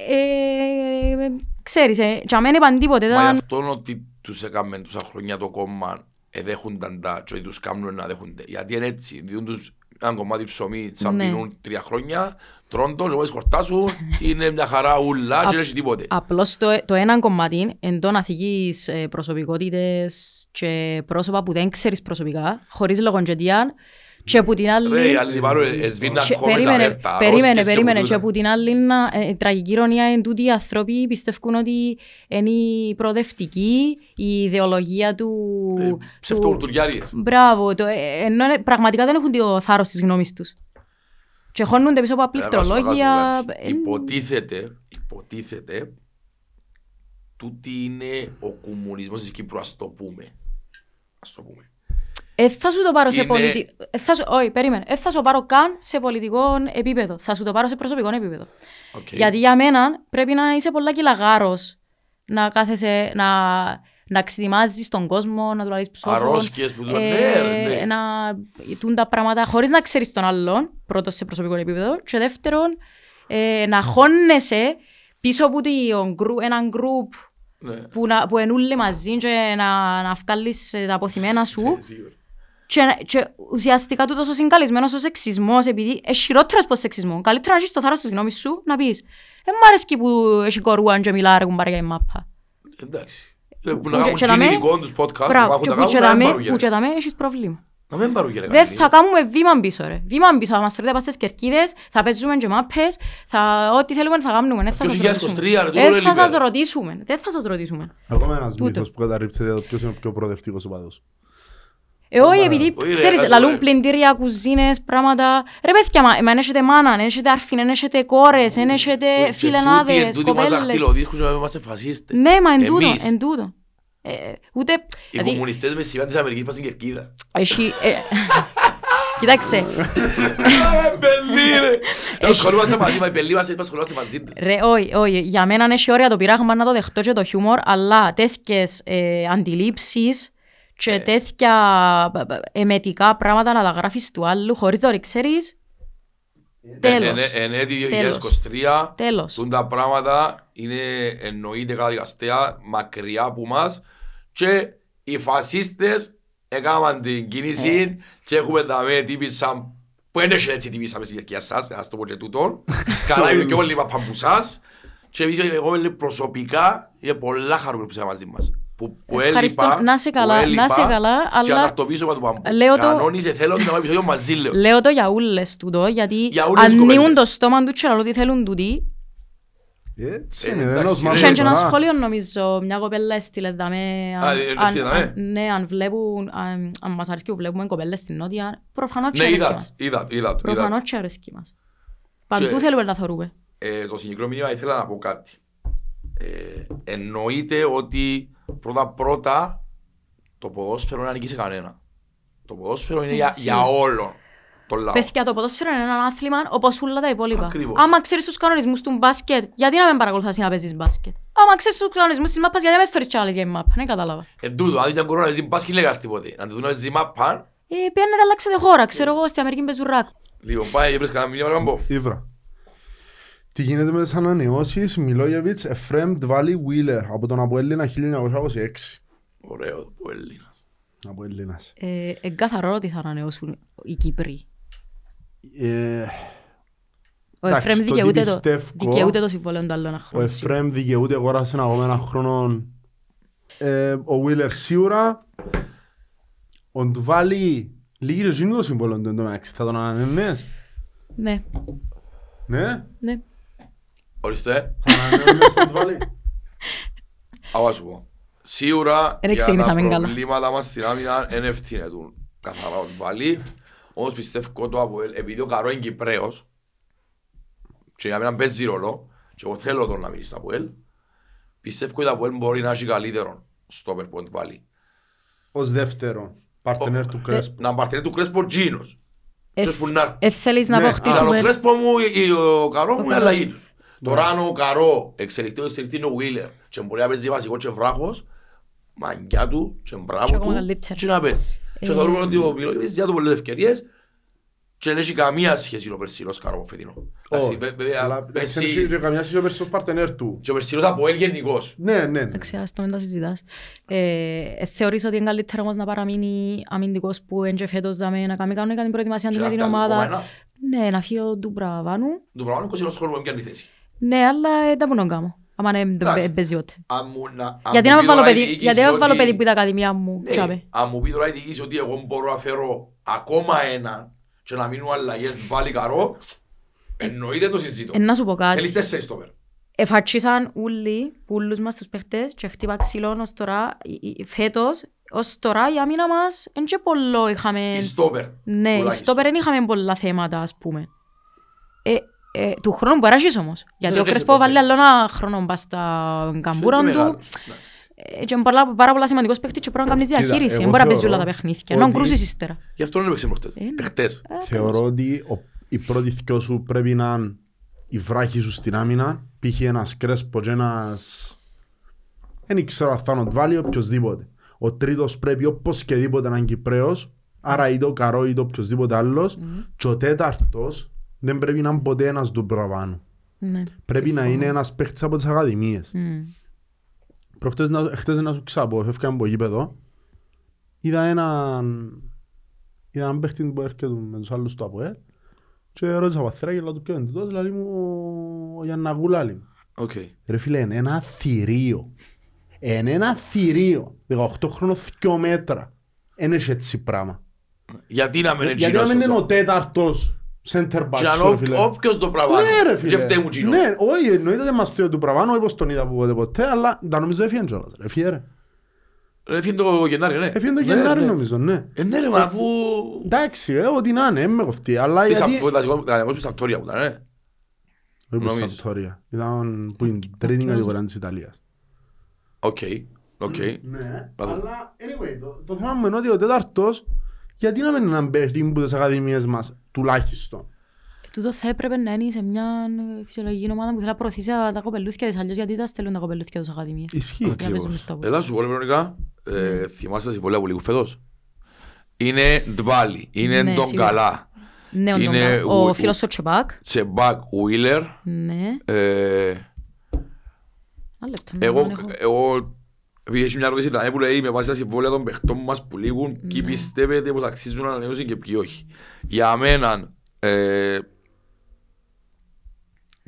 ε, Ξέρεις, ε, για μένα είπαν τίποτε. Μα γι' ήταν- αυτό ότι τους έκαμε τόσα χρόνια το κόμμα εδέχονταν τα και ότι τους κάνουν να δέχονται. Γιατί είναι έτσι, διούν τους ένα κομμάτι ψωμί σαν Ναι. πίνουν τρία χρόνια, τρώνε το και μόλις χορτάσουν, είναι μια χαρά ούλα και δεν έχει τίποτε. Απλώς το, το ένα κομμάτι εν το να θυγείς ε, προσωπικότητες και πρόσωπα που δεν ξέρεις προσωπικά, χωρίς λογοντζετία, και που την άλλη... Ρε, οι άλλοι πάρουν εσβήναν και- κόμμες περίμενε, αβέρτα, περίμενε, ρόσκες και περίμενε. κουδούτα. Και που την άλλη, να- ε, η τραγική ηρωνία είναι τούτοι οι άνθρωποι πιστεύουν ότι είναι η προοδευτική, η ιδεολογία του... Ε, του- Ψευτοκουλτουριάριες. Μπράβο, το, ε, ενώ είναι- πραγματικά δεν έχουν το θάρρος της γνώμης τους. Και χώνονται πίσω από Ε, να σου πω πληκτρολόγια. κάτι. ε, Υποτίθεται, υποτίθεται, τούτη είναι ο κομμουνισμός της Κύπρου, ας το πούμε. Ας το πούμε. Ε, θα σου το πάρω σε Είναι- πολιτικό. Ε, θα σου... Όχι, περίμενε. Ε, θα σου το πάρω καν σε πολιτικό επίπεδο. Θα σου το πάρω σε προσωπικό επίπεδο. Οκ. Γιατί για μένα πρέπει να είσαι πολλά κιλαγάρος να κάθεσαι να, να ξητιμάζεις τον κόσμο, να του λαλείς ψόφον. Αρρώστιες που του λένε, ναι, ναι. Να τούν τα πράγματα χωρίς να ξέρεις τον άλλον, πρώτον σε προσωπικό επίπεδο, και δεύτερον ε, να χώνεσαι πίσω από το γκρου- έναν γκρουπ Ναι. που, να, που εν ούλλοι μαζί και να, να βγάλεις ε, τα αποθυμένα σου. Ε, σίγουρα. Και, και ουσιαστικά τούτος ο συγκαλυμμένος ο σεξισμός, επειδή είναι χειρότερος από σεξισμό. Καλύτερα να έχεις το θάρρος της γνώμης σου να πεις «Δεν μ' αρέσκει που έχει κορούαν και μιλά ρε κουμπάρε για η μάπα». Εντάξει. Ε, Που Που να και- κάνουν και να με- εκείνοι δικό τους podcast, που Μπράβο, έχουν και τα που κάνουν, και να δαμέ- μην πάρουν που και γερά. δαμέ έχεις πρόβλημα. Να μην πάρουν γερά. Δεν θα κάνουμε βήμα πίσω ρε. Βήμα πίσω, θα μας φέρετε πας στις κερκίδες, θα παίζουμε και μάπες, θα... ό,τι θέλουμε θα κάνουμε. Δεν θα σας 2023 ρωτήσουμε. ρε, τούτο Δεν λέει θα σας πέρα. ρωτήσουμε. Δεν θα σας ρωτήσουμε. Ακόμα ένας Τούτο. μύθος που καταρρύψεται το ποιος είναι ο πιο προοδευτικός οπαδός. Ε, όχι, επειδή Όχι, ρε, ξέρεις, ας λαλούν πούμε. πλυντήρια, κουζίνες, πράγματα. Ρε παιδιά, μα, μα εν έχετε μάνα, εν έχετε αρφήν, εν έχετε κόρες, εν έχετε Και τούτοι- φιλενάδες, τούτοι μας κοπέλες. δαχτυλοδείχνουν να είμαστε φασίστες. Ναι, μα εν τούτο, Εμείς. εν τούτο. Ε, ούτε, Οι δηλαδή, κομμουνιστές με σημαίνει της Αμερικής πας στην κερκίδα. έχει... ε, Κοιτάξτε, Ρε, πελί, ρε. Ε, Ασχολούμαστε μαζί, μα οι πελί μας ασχολούμαστε μαζί τους. ρε, όχι, όχι, για μένα έχει όρια το πειράγμα να το δεχτώ και το χιούμορ, αλλά τέτοιες ε, αντιλήψεις και τέτοια ε, εμετικά πράγματα να τα γράφεις του άλλου χωρίς να το ξέρεις, τέλος. Εν- εν- Εν έτη Τέλος. 2023, Τέλος. τούν τα πράγματα είναι εννοείται καταδικαστέα μακριά από μας και οι φασίστες έκαναν την κίνηση και έχουμε δαμε τύποι σαν που δεν έχει έτσι τύποι σαν στην κερκία σας, ας το πω και τούτον. Καλά είναι και όλοι οι παμπουσάς και εμείς εγώ είμαι προσωπικά είναι πολλά χαρούμενοι που είσαι μαζί μας. Που, που Ευχαριστώ. έλειπα, Να σε καλά, που να έλειπα σε καλά, Και αλλά- αναρτοπίσω του παμπού. Λέω το- Κανόνισε θέλω να κάνω επεισόδιο μαζί λέω. Λέω το για ούλες τούτο, γιατί Για ούλες τις ανοίγουν κοπέλες. το στόμα τους και λαλούν ότι θέλουν τούτοι. Έτσι Ε, είναι, εντάξει, ένας ρε. μάλλον Και και ένα τώρα. σχόλιο νομίζω, μια κοπέλα έστειλε δαμέ, Α, αν- ε, αν- έστειλε δαμέ. αν- ναι, αν βλέπουν, αν, αν μας αρέσκει που βλέπουμε κοπέλες στην Νότια, προφανώς και Ναι, αρέσκει είδα, μας. είδα, είδα, είδα. Προφανώς και αρέσκει μας. Παντού Και- θέλουμε να θωρούμε. Ε, το συγκεκριμένο μήνυμα ήθελα να πω κάτι. Ε, εννοείται ότι πρώτα πρώτα το ποδόσφαιρο δεν ανήκει σε κανένα. Το ποδόσφαιρο είναι για, Έτσι. για όλων. τον λαό. Παιδιά, το ποδόσφαιρο είναι ένα άθλημα όπως όλα τα υπόλοιπα. Ακριβώς. Άμα ξέρεις τους κανονισμούς του μπάσκετ, γιατί να μην παρακολουθάς να παίζεις μπάσκετ; Άμα ξέρεις τους κανονισμούς της μάπας, γιατί να μην θέλεις κι άλλες για η μάπα. Δεν κατάλαβα. Εν τούτο, αν ήταν κορώνα, δεν πας και λέγας τίποτε. Αν δουν να παίζει μάπα, Ε, πιάνετε αλλάξετε χώρα, ξέρω εγώ, στην Αμερική παίζουν ρακ. λοιπόν, πάει και βρες κανένα μήνυμα να πω. Ήβρα. Τι γίνεται με τις ανανεώσεις; Μιλόγεβιτς, Εφρέμ, Ντβάλι, Βίλερ από τον Αποέλληνα 1926. Ωραίο, που Έλληνας. Από Έλληνας. Ε, εγκαθαρό ότι θα ανανεώσουν οι Κύπροι. Ε, Ο Εντάξει, Εφραίμ το δικαιούται τι το, πιστεύω- δικαιούται το συμβόλαιο του άλλου ένα ο χρόνο. Εφρέμ δικαιούται αγόρασε ακόμα ένα χρόνο. Ε, ο Βίλερ σίγουρα. Ο Ντβάλι λίγη και εκείνο το συμβόλαιο του εντωμεταξύ. Θα τον ανανεώνες. Ναι, Ναι; ναι. Ορίστε, Θα ανανεώνες τον Ντβάλι. αγώ σου πω. Σίγουρα Δεν για τα ξεκινήσαμε καλά. προβλήματα μας στην άμυνα δεν ευθύνετουν καθαρά ο Βάλη. Όμως πιστεύω το Αποέλ, επειδή ο Καρό είναι Κυπρέος και για μένα παίζει ρόλο και εγώ θέλω τον να μείνει στο Αποέλ, πιστεύω ότι το Αποέλ μπορεί να έχει καλύτερο στο Περποντ Βάλη. Ως δεύτερο. Παρτενέρ του Κρέσπο. Να μπαρτενέ του Κρέσπο Τζίνος. Ε, Ποιος που να έρθει. ε, θέλεις να Ναι, Αλλά ο αποκτήσουμε... Κρέσπο μου, η- ο Καρό μου είναι Καρός. αλλαγή τους. Τώρα αν ο Καρό εξελιχτεί, ο εξελιχτεί είναι ο Βίλερ και μπορεί να παίζει βασικό και βράχος, μαγκιά του και Και μπράβο ακόμα του καλύτερα. και να παίζει. Και Ε, θεωρούμε ότι ο Μιλόγεβιτς για το πολλές ευκαιρίες και δεν έχει καμία σχέση ο περσινός Καρό με φετινό. Εντάξει, Όχι. βε- βέβαια, Αλλά πέρσι- δεν έχει και καμιά σχέση με τον παρτενέρ του. και ο περσινός από ελ γενικός. Ναι, ναι, ναι. Εντάξει, ας το μην τα συζητάς. Ε, ε, θεωρείς ότι είναι καλύτερο όμως να παραμείνει αμυντικός που είναι και φέτος δάμε, να κάνει κανονικά την προετοιμασία Και του να με την φτιάχνει ακόμα ομάδα. ένας. Ναι, να φύγει ο Ντουμπραβάνου. Του πράγμα είναι 21 χρόνου που πιάνει θέση. Ναι, αλλά ε, δεν μπορώ να κάνω. Άμα δεν Εντάξει. παίζει ούτε. Αν μου να- αν Γιατί μου να πει με βάλω τώρα η παιδί, διοίκηση γιατί να με βάλω ότι- παιδί που είναι τα ακαδημία μου. Ναι, τσάπε. αν μου πει τώρα η διοίκηση ότι εγώ μπορώ να φέρω ακόμα έναν και να μείνουν αλλαγές βάλει καρό, εννοείται το συζήτω. Ε, να σου πω κάτι. Θέλεις τέσσερις στόπερ. Εφατσίσαν όλοι, όλους μας τους παίχτες και χτύπα ξύλων ως τώρα, η- η- φέτος, ως τώρα η άμυνα μας δεν και πολλό είχαμε... Η στόπερ. Ναι, τουλάχιστον. στο πέρα δεν είχαμε πολλά θέματα, ας πούμε. Ε, ε, του χρόνου μπορεί να έχεις όμως. Γιατί Ναι, ο δεν Κρέσπο ποτέ. βάλει άλλο ένα χρόνο μπας στα καμπούρα Και του. μεγάλος, εντάξει. Ε, Και είναι πολλά- πάρα πολλά σημαντικός παίχτης και πρέπει να κάνεις Κοίτα, διαχείριση. εγώ Δεν μπορεί να παίζει θεωρώ όλα τα παιχνίδια. Να ότι- κρούσεις ύστερα. Γι' αυτό δεν έπαιξε προχτές. Ε, ναι. Εχθές. Ε, Θεωρώ ότι ο, η πρώτη δυο σου πρέπει να είναι η βράχη σου στην άμυνα, π.χ. ένας Κρέσπο και ένας... Δεν ξέρω αν θα είναι ο Ντβάλι οποιοςδήποτε. Ο τρίτος πρέπει όπως και δίποτε να είναι Κυπρέος, άρα είτε ο Καρό είτε οποιοςδήποτε άλλος, και ο τέταρτος δεν πρέπει να είναι ποτέ ένας του Μπραβάνου. Ναι. Πρέπει να Συμφωνώ. είναι ένας παίχτης από τις ακαδημίες. Μμ. Προχτές να, χτες να σου ξαπώ, έφυγαμε από γήπεδο, είδα έναν, είδα έναν παίχτη που έρχεται με τους άλλους του ΑΠΟΕΛ και ρώτησα παθρά και λέω του ποιο είναι τούτος, λέει μου ο Γιανναγούλα λέει μου. Οκ. Ρε φίλε, είναι ένα θηρίο. Είναι ένα θηρίο. 18 χρόνο 2 μέτρα. Δεν έχει έτσι πράγμα. Γιατί να μην είναι Γιατί να μην Τζίνος είναι ο ο τέταρτος center back Και αν σου, ρε ό- φίλε. όποιος το πράγμα Ναι ρε Και φίλε. φταίει μου Τζίνος. Ναι, όχι, εννοείται δεν μας το του Πραβάνου, όπως τον είδα ποτέ ποτέ, αλλά τα νομίζω έφυγε κιόλας. Ρε φίλε ρε. Έφυγε το Γενάρη, ναι. Έφυγε το Ναι, Γενάρη ναι. νομίζω, ναι. Ε, ναι ρε, μα αφού... Εντάξει, ε, ό,τι να είναι, με κοφτεί, αλλά Πεις γιατί... από τα δικό του Σαμπντόρια που ήταν, ναι. Όχι που νομίζω. Σαμπντόρια. Ήταν που είναι τρίτη κατηγορία της Ιταλίας. Οκ, οκ. Ναι, Να δω. αλλά anyway, το, το θέμα μου είναι ότι ο τέταρτος, γιατί να μην είναι έναν παίχτη που τις ακαδημίες μας, τουλάχιστον; Τούτο θα έπρεπε να είναι σε μια ε, φυσιολογική ομάδα που θέλει να προωθήσει τα τα κοπελούθια της, αλλιώς γιατί τα στέλνουν τα κοπελούθια τους ακαδημίες. Ισχύει. Για να παίζουν Ακριβώς. στο Ελά σου πω, ρε Βερονικά, ε, θυμάσαι τα συμβόλαια που λίγου φέτος; Είναι Ντβάλι, είναι Ναι, Τον σίγουρα. Καλά, Ναι, ο Είναι Ντονκα- ο ο- φίλος ο Τσεπάκ. Τσεμπάκ, Ουίλερ. Ναι. ε, Ένα λεπτό. να Εγώ, έχει μια ερώτηση ήταν, που λέει με βάση τα συμβόλαια των παιχτών μας που λήγουν, Ναι. ποιοι πιστεύετε πως αξίζουν να ανανεώσουν και ποιοι όχι; Για μένα, ε,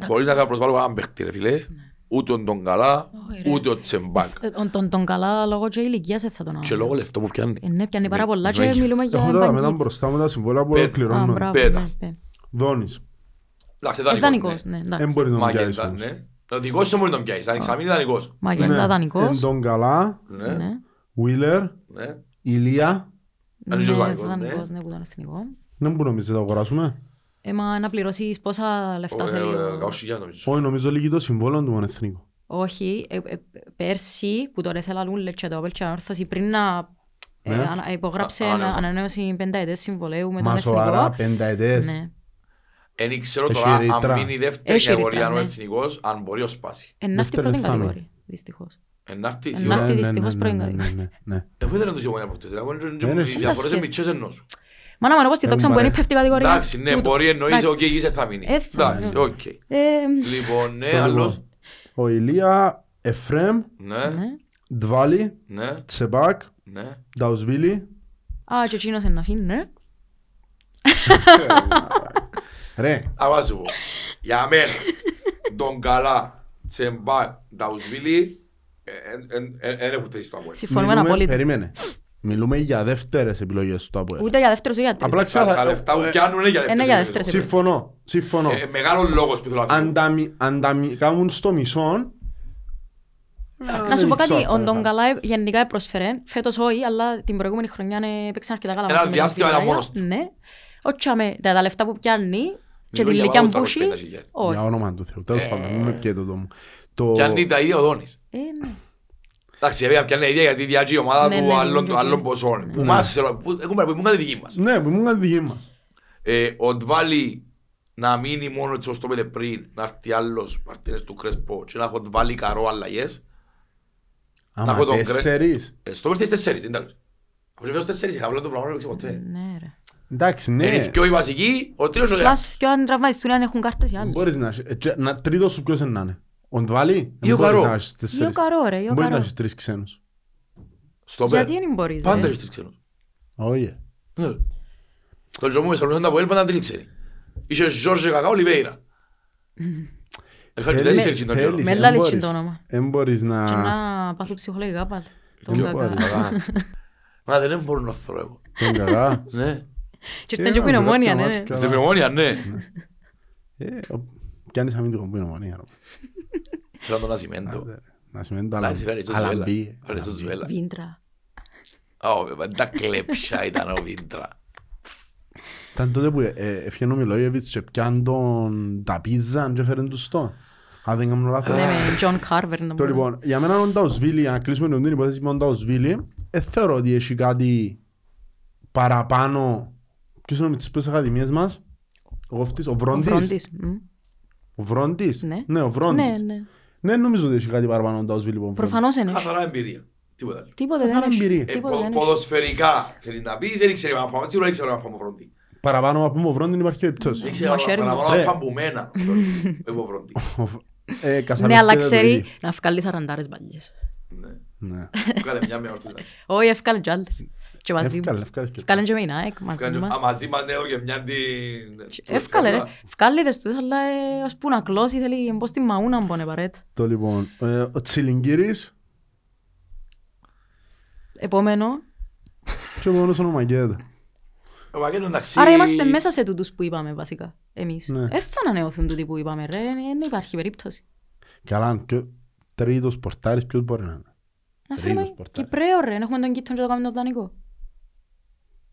χωρίς να προσβάλλω έναν παίχτη ρε φίλε, ούτε τον τον καλά, Όχι, ρε. ούτε ο Τσεμπάκ. Ε, τον- τον- Τον καλά λόγω και ηλικίας δεν θα τον Και αναλύσω. λόγω λεφτό που πιάνει. Ε, Ναι, πιάνει πάρα Ναι, πολλά και ναι. μιλούμε για Έχω τώρα μετά επαγγελίες. μπροστά μου τα συμβόλαια που Πέ- Α, ολοκληρώνω. μπράβο, Πέτα. ναι, ναι. Δόνης. Εντάξει, Ε, δανεικός, Δανεικός, ναι. ναι, Δεν εντάξει. μπορεί να τον Μάγεντα, πιάσεις όμως. ναι. Ο δικός σου μπορεί να τον πιάσεις, αν εξαμείνει δανεικός. Μαγέντα, δανεικός. Εν τον καλά, Ναι, Ναι. Βίλερ, ναι. Ηλία. Αν είσαι ο Ναι, δανεικός, ναι. δανεικός, ναι, που ήταν εθνικό. Δεν μπορούμε εμείς να τα αγοράσουμε. Ε, μα να πληρώσεις πόσα λεφτά Ο- θέλει. ε, ο- 100.000 νομίζω. Όχι, νομίζω λίγη το συμβόλαιο του μονεθνικού. Όχι, ε, ε, πέρσι που τώρα ήθελα λούλε και το Όπελ και ανόρθωση πριν να Ε, Ναι. ανα- Υπογράψε Α- ανανέωσε. ανανέωση πενταετές συμβολέου με τον Μα σοβαρά, εθνικό. πενταετές. Ναι. Εν ξέρω Έχει τώρα ρήτρα. αν μείνει η δεύτερη Έχει κατηγορία ρήτρα, ο ναι. εθνικός, αν μπορεί να σπάσει. Εν να έρθει Δεύτερη πρώτη θα είναι. κατηγορία, δυστυχώς. Εν να έρθει Εν σίγουρα. να έρθει Ναι, ναι, δυστυχώς ναι, πρώτη ναι, κατηγορία. ναι, ναι, ναι. Εφού δεν είναι τους η ομόνια από χτες, δηλαδή, Δεν είναι οι διαφορές σχέση. είναι μητσές ενός σου. Μα να μ' όπως τη δόξα Δεν μου είναι η παρέ- πέφτει κατηγορία. Εντάξει, ναι, τούτο. μπορεί εννοείς, Εντάξει. οκ, εκεί σε θα μείνει. Ε, θα, Εντάξει, ναι. οκ. Ε, Λοιπόν, ναι, Το άλλος. λοιπόν, Ο Ηλία, Εφρέμ, Ναι, ναι. Ντβάλι, ναι, Τσεμπάκ, ναι. Νταουσβίλη. Α, και εκείνος είναι να φύγει, ναι. Ρε, Άμα σου πω, για μένα, τον καλά, Τσεμπάκ, Νταουσβίλη, δεν έχουν θέση στο Αποέλ. Συμφωνούμε μιλούμε- απόλυτα. Περίμενε. Μιλούμε για δεύτερες επιλογές του ΑΠΟΕΛ. Ούτε για δεύτερος, ούτε για Απλά τρίτος. Τα- Τα ξέρω. λεφτά που πιάνουν είναι για Είναι για δεύτερες δεύτερες επιλογές. Συμφωνώ, συμφωνώ. Ε, Μεγάλο λόγος που θέλω να Αν φύγω. τα μι- Αν τα μι- κάνουν στο μισό... Να σου πω κάτι, ο Ντον Καλά ε, γενικά προσφέρε, φέτος όχι, αλλά την προηγούμενη χρονιά ε, έπαιξε αρκετά καλά Ένα μαζί με την διάστημα ήταν Φιλαδέλφια. μόνος του. Ναι. Όχι, αμέ, τα τα λεφτά που πιάνει και Μιλώ την για ηλικία πάνω που από έχει, 350.000. όχι. Για όνομα του Θεού. Τέλος Ε, πάντων, μην με πιέτε το μου. Το- Πιάνει τα ίδια ο Δόνης. Ε, ναι. Εντάξει, βέβαια πιάνει τα ίδια γιατί διάγει η ομάδα Ναι, του ναι, άλλων- ναι, ναι. άλλων ποσών. Που Ναι. μας, που- έχουμε που είμαστε δικοί μας. Ναι, που ήμουν κάτι δική μας. Ε, Ο Ντβάλι να μείνει μόνο έτσι όπως το πέντε πριν, να έρθει άλλος παρτίνες του Κρέσπο και να έχω Ντβάλι καρό αλλαγές. Άμα έχω τον Γκρέ- τέσσερις. Ε, Στο πέρθει τέσσερις, δεν τέλος. Από τους τέσσερις είχα απλά το πράγμα δεν παίξει ποτέ. Ναι, ρε. Εντάξει, ναι. Είναι και οι βασικοί, ο τρίτος ο Δεάκ. Πλάς και αν τραυματιστούν αν έχουν κάρτες οι άλλοι. Μπορείς να έχεις- ε, και- να- Τρίτος σου ποιος είναι να είναι. Ο Ντβάλι. Ή Δεν ο μπορείς Καρό. να έχεις Ή ο τέσσερις. Καρό, ρε, ή ο Μπορεί να Καρό. έχεις τρεις ξένους. Στο πέρα. Γιατί δεν μπορείς, Πάντα ρε. έχεις τρεις ξένους. Όχι. Ναι, ρε. Τον Τζομού μεσαλούσαν τα Αποέλ πάντα τρεις ξένοι. Είχε Ζόρζε Κακά Ολιβέιρα. Είχα και Θέλεις- τέσσερις τον καιρό. θέλεις, Με εν λάλης μπορείς. το όνομα. Εν μπορείς Και να... να πάθω ψυχολογικά πάλι. Τον Ποιο κακά. πάλι, Κακά. Μα δεν μπορώ να θωρώ εγώ. Τον κακά. Ναι. Και ήρθαν και που είναι Ε, ομόνια, να ναι. μάτς ναι. καλά. Στην μνημόνια, ναι. Ε, ο- Πιάνεις αμυντικό που είναι ομονία. ρε. Θέλω τον Ασημέντο. Άντε, ρε. Να σημαίνει το Εντάξει, φέρνει στο Ζουέλα. αλαμπί. Φέρνει στο Ζουέλα. Βίντρα. Ω, βέβαια, τα κλέψα ήταν ο Βίντρα. Ήταν τότε που ε, ε, έφυγε ο Μιλόγεβιτς και πιάν τον τα πίζα και έφερε τους στο. Αν δεν κάνω λάθος. Ναι, με Τζον Κάρβερ. να Το μπορώ. λοιπόν, για μένα ο Νταουσβίλη, να κλείσουμε την υπόθεση με τον Νταουσβίλη, ε, θεωρώ ότι έχει κάτι παραπάνω. Ποιος είναι ο Μητσής της Ακαδημίας μας; Ο Γοφτής, ο Ο Βρόντις. Φρόντις. μ. Ο Βρόντις. Ναι. Ναι, ο Ναι, Βρόντις. ναι. Ναι, νομίζω ότι έχει κάτι παραπάνω ο Νταουσβίλη από τον Βρόντις. Προφανώς είναι. Καθαρά εμπειρία. Τίποτα άλλο. Τίποτε δεν Καθαρά έχει. εμπειρία. Ε, Τίποτε πο- δεν έχει. Ποδοσφαιρικά θέλει να πεις, δεν ήξερε να πάμε. Σίγουρα δεν ήξερε να πάμε βρόντι. Παραπάνω από τον Βρόντις υπάρχει περιπτώσει. Δεν ήξερε Μαχαίρι μου. παραπάνω Ρε. να πάμε που μένα. Εγώ βρόντι. Ε, Ναι, κασαρεύκεται αλλά το ξέρει ίδιο. να βγάλει σαραντάρες μπαλιές. Ναι. Ναι. Κάνε μια με ορθούς άξεις. Όχι, εύκαλε κι άλλες. Και μαζί Εύκαλε, μας. εύκαλε και Ευκάλε και με η ΑΕΚ μαζί Κάνε- μας. Α, μαζί μας ναι, εδώ και μια την... Εύκαλε ρε. Ευκάλε τις τούτες, αλλά ε, ως που να κλώσει θέλει μπω στη μαούνα μπω παρέτ. Το λοιπόν, ε, ο Τσιλιγκύρης Επόμενο. και ο μόνος ο Μαγκέτα. Ο Βαγγέλος, εντάξει, Άρα είμαστε μέσα σε τούτους που είπαμε βασικά. Εμείς. Ναι. Δεν θα ανανεωθούν τούτοι που είπαμε ρε. Δεν υπάρχει περίπτωση. Καλά, ποιο- τρίτος πορτάρης ποιος μπορεί να είναι; Να Τρίτος φέρουμε πορτάρι. Κυπρέο ρε. Να έχουμε τον Κίτον και το κάνουμε τον Δανικό.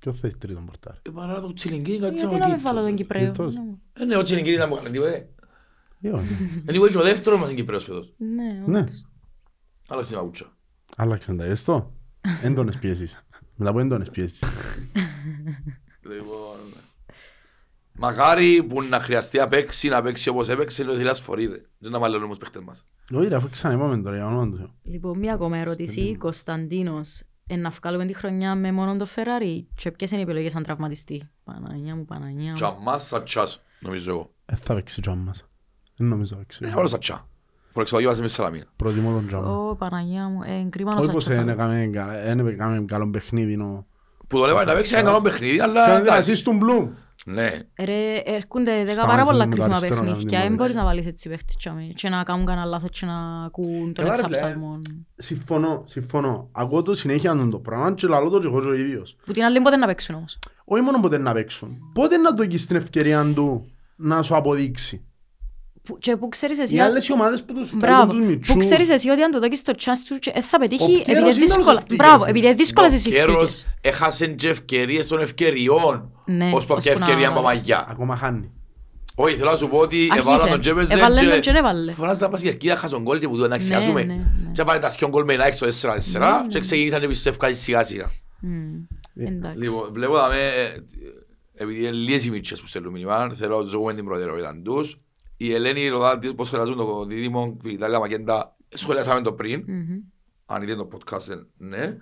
Ποιος θες τρίτον πορτάρι. Ε, παρά το Τσιλιγκίνι, κάτι Γιατί σαν να ο με βάλω τον Κύπρος. Κυπρέο. Κύπρος. Ναι. Ε, Ναι, ο Τσιλιγκίνι ήταν που έκανε τίποτε. Ε, όχι. Είναι εγώ ο δεύτερος μας είναι Κυπρέος φέτος. Ναι, Ναι, όντως. Άλλαξε η μαγούτσα. άλλαξαν τα έστω. Έντονες πιέσεις. Μετά από έντονες πιέσεις. Λοιπόν, Μακάρι που να χρειαστεί να παίξει, να παίξει όπως έπαιξε, είναι ο Θηλάς Φορή, ρε. Δεν να βάλει όμως παίχτες μας. Όχι ρε, αφού ξαναείπαμε τώρα για όνομα του Θεού. Λοιπόν, μία ακόμα ερώτηση. Κωνσταντίνος, ε, να βγάλουμε τη χρονιά με μόνο το Φεράρι και ποιες είναι οι επιλογές αν τραυματιστεί; Παναγιά μου, Παναγιά μου. Τζαμάς Σατσάς, νομίζω εγώ. Ε, θα παίξει τζάμ μας. Δεν νομίζω θα παίξει. Ε, βάλω Σατσά. Προεξαγωγή με Σαλαμίνα. Προτιμώ τον τζάμ. Ω, Παναγιά μου, ε, κρίμα να Όχι πως σατσάς. δεν έκαμε κα- δεν έκαμε καλό παιχνίδι. νο. Που το λέγανε να παίξει ένα καλό παιχνίδι, αλλά Κάνε εντάξει. ασίστ του Μπλουμ. Ναι. Ρε, έρχονται δέκα Σταμάτησε πάρα πολλά με το κρίσιμα αριστερό να μην παιχνίδια. Δεν μπορείς. μπορείς να βάλεις έτσι παίχτη τσάμε. Και να κάνουν κανένα λάθος και να ακούν τον Καλά, ρε, εξαψαλμόν. Συμφωνώ, συμφωνώ. Ακούω το συνέχεια τον το πράγμα και λαλώ το και εγώ και ο ίδιος. Που την άλλη πότε να παίξουν όμως. Όχι μόνο ποτέ να παίξουν. Πότε να το έχεις την ευκαιρία του να σου αποδείξει. Που- Και που ξέρεις εσύ... Οι άλλες οι ομάδες που τους Μπράβο. φέρνουν τους μητσούς. Που ξέρεις εσύ ότι αν το δώσεις το chance τους και ε, θα Ο πετύχει Κέρος επειδή είναι είναι όλος δύσκολα. αυτή, Μπράβο, ρε. επειδή είναι δύσκολες οι Ο Κέρος συνθήκες. έχασε και ευκαιρίες των ευκαιριών. Ναι, Ως που ώσπου και ευκαιρία να- Παμαγιά. Ακόμα χάνει. Όχι, θέλω να σου πω ότι Άρχισε. έβαλα τον Τζέπεζε Έβαλε τον και έβαλε. Φωνάζεις να πας η Ερκίδα χάσον γκολ και που του να Ναι, ξιάζουμε. ναι, ναι. Και πάει τα δυο γκολ με ένα έξω 4-4 και ξεκίνησαν να πιστεύω σιγά σιγά. Μμ, Ε, Εντάξει. Λοιπόν, βλέπω δαμε, ε, επειδή είναι λίγες οι μίτσες που στέλνουν μήνυμα, θέλω να ζούμε την προτεραιότητα τους. Η Ελένη ρωτά της πώς χρειάζονται το δίδυμο Βιτάλια Μακέντα. Σχολιάσαμε το πριν, Μμμ. αν είδες το podcast, ε, ναι.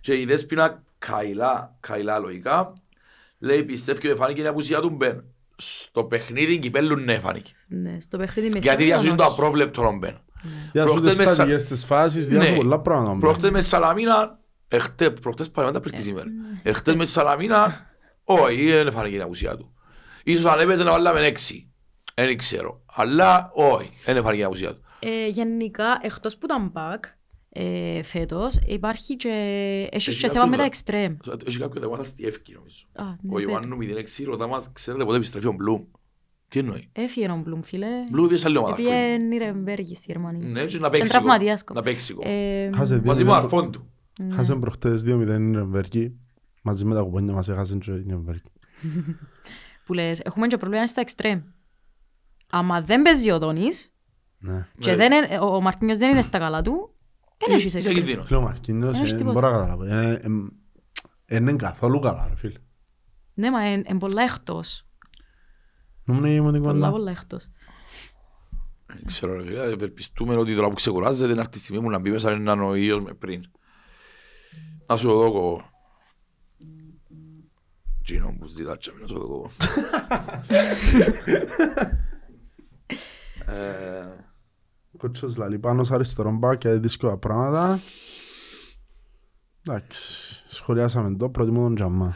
Και η Δέσποινα Καϊλά, Καϊλά λογικά, λέει πιστεύει ότι φάνηκε η απουσία του Μπεν. Στο παιχνίδι κυπέλλου ναι φάνηκε. Ναι, στο παιχνίδι με Γιατί Σάββατο, διάσουν το όχι. απρόβλεπτο ο Μπεν. Διάσου Προχτές τις με σταδικές της φάσεις, διάσου Ναι. πολλά πράγματα. Προχτές με Σαλαμίνα, εχτέ, προχτές παραμέντα πριν τη σήμερα. ναι. Εχτές με Σαλαμίνα, όχι, δεν φάνηκε η απουσία του. Ίσως αν έπαιζε να βάλαμε έξι. Δεν ξέρω. Αλλά όχι, δεν φάνηκε η απουσία του. Ε, γενικά, εκτός που ήταν back, ε, φέτος, υπάρχει και, έχει Έχει και θέμα με τα κάποιους- εξτρέμ. Έχει κάποιο θέμα στη Εύκη νομίζω. Α, ναι, Ο πέτω. Ιωάννου 06 ρωτά μας, ξέρετε πότε επιστρέφει ο Μπλουμ; Τι εννοεί; Έφυγε ο Μπλουμ, φίλε. Μπλουμ πήγε σε άλλη ομάδα. Πήγε φίλε. Νιρεμβέργη στη Γερμανία. Ναι, και να Και παίξει. τραυματίας κο- Να παίξει. κο. Ε, Χάσε δύο Μαζί με ο μηδέν. αρφόν του. Χάσε προχτές 2-0 η Νιρεμβέργη. Μαζί με τα κουπόνια μας έχασαν και η Νιρεμβέργη. που λες, έχουμε και πρόβλημα στα εξτρέμ. Άμα δεν παίζει ο Δόνης Ναι. και Ναι. δεν είναι- ο Μαρκίνιος δεν είναι στα καλά του, δεν έχεις Είσαι εξτρέμ. κινδύνος. Φίλε ο Μαρκίνιος, Έχεις ε, τίποτα. μπορώ να καταλάβω. Ε, ε, ε, Είναι καθόλου καλά ρε φίλε. Ναι, μα είναι είναι πολλά εκτός. Νομίζω ήμουν την Πολλά, κοντά. πολλά εκτός. Δεν Ξέρω ρε φίλε, ευελπιστούμε ότι τώρα που ξεκουράζεται να έρθει η στιγμή μου να μπει μέσα έναν ο ήλιος με πριν. Να σου το δω εγώ. Τζίνο που ζητάτσα να σου το δω εγώ. Ε, Κότσος λαλεί πάνω σε αριστερό μπακ και δύσκολα πράγματα. Εντάξει, σχολιάσαμε το, προτιμώ τον Τζαμά.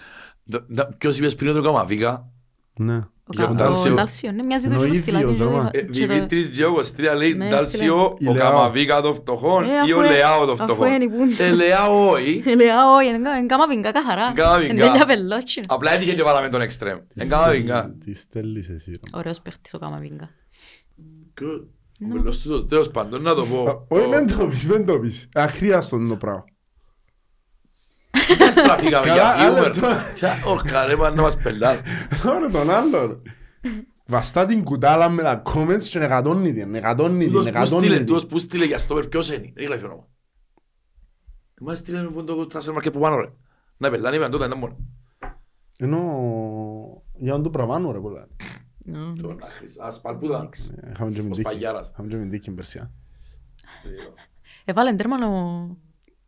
ντα- ντα- Ποιος είπες πριν ότι το Καμαβίκα. Ναι. Ο Για τον Κα- Ντάλσιο. Ο Ντάλσιο, ναι, μοιάζει Είναι το ο και το ίδιος, στυλάκι. ρε, μα. και Ε, το- Δημήτρης Γιώργος 3 λέει Ναι, Ντάλσιο, Η ο Λεάο. Καμαβίκα των φτωχών Ε, ή αφού ο ε- Λεάο των αφού φτωχών. είναι η πούντα. Ε, Λεάο όχι. Ε, Λέω, όχι, είναι Καμαβίγκα καθαρά. Καμαβίγκα. Είναι για πελότσινο. Απλά έτυχε και βάλαμε τον εξτρέμ. Εν Καμαβίκα. Τις στέλνεις εσύ. ρε. Ωραίος παίχτης ο Καμαβίγκα. Ο μελός του, τέλος πάντων, να το πω. Όχι, δεν το πεις, δεν το πεις. Αχρίαστον το πράγμα. Δεν στραφήκαμε για Καλά, άλλο viewer. τώρα. Ποια όρκα ρε, πάνε να μας πελάνε. Ωραία τον άλλο. ρε. Βαστά την κουτάλα με τα comments και εκατόνι την, εκατόνι την, Τούτος που εκατόνι στείλε, την. τούτος που στείλε για στόπερ, ποιος είναι, δεν γράφει όνομα. Εμάς στείλε που το transfer market που πάνω ρε. Να πελάνε είπαν τότε, ήταν μόνο. Ενώ για να το πραβάνω ρε πολλά. Τον άχρης, ας παλπούδα. Είχαμε και Ως μυντίκη. παγιάρας. Είχαμε και μυντίκη περσιά. Έβαλε τέρμα ο...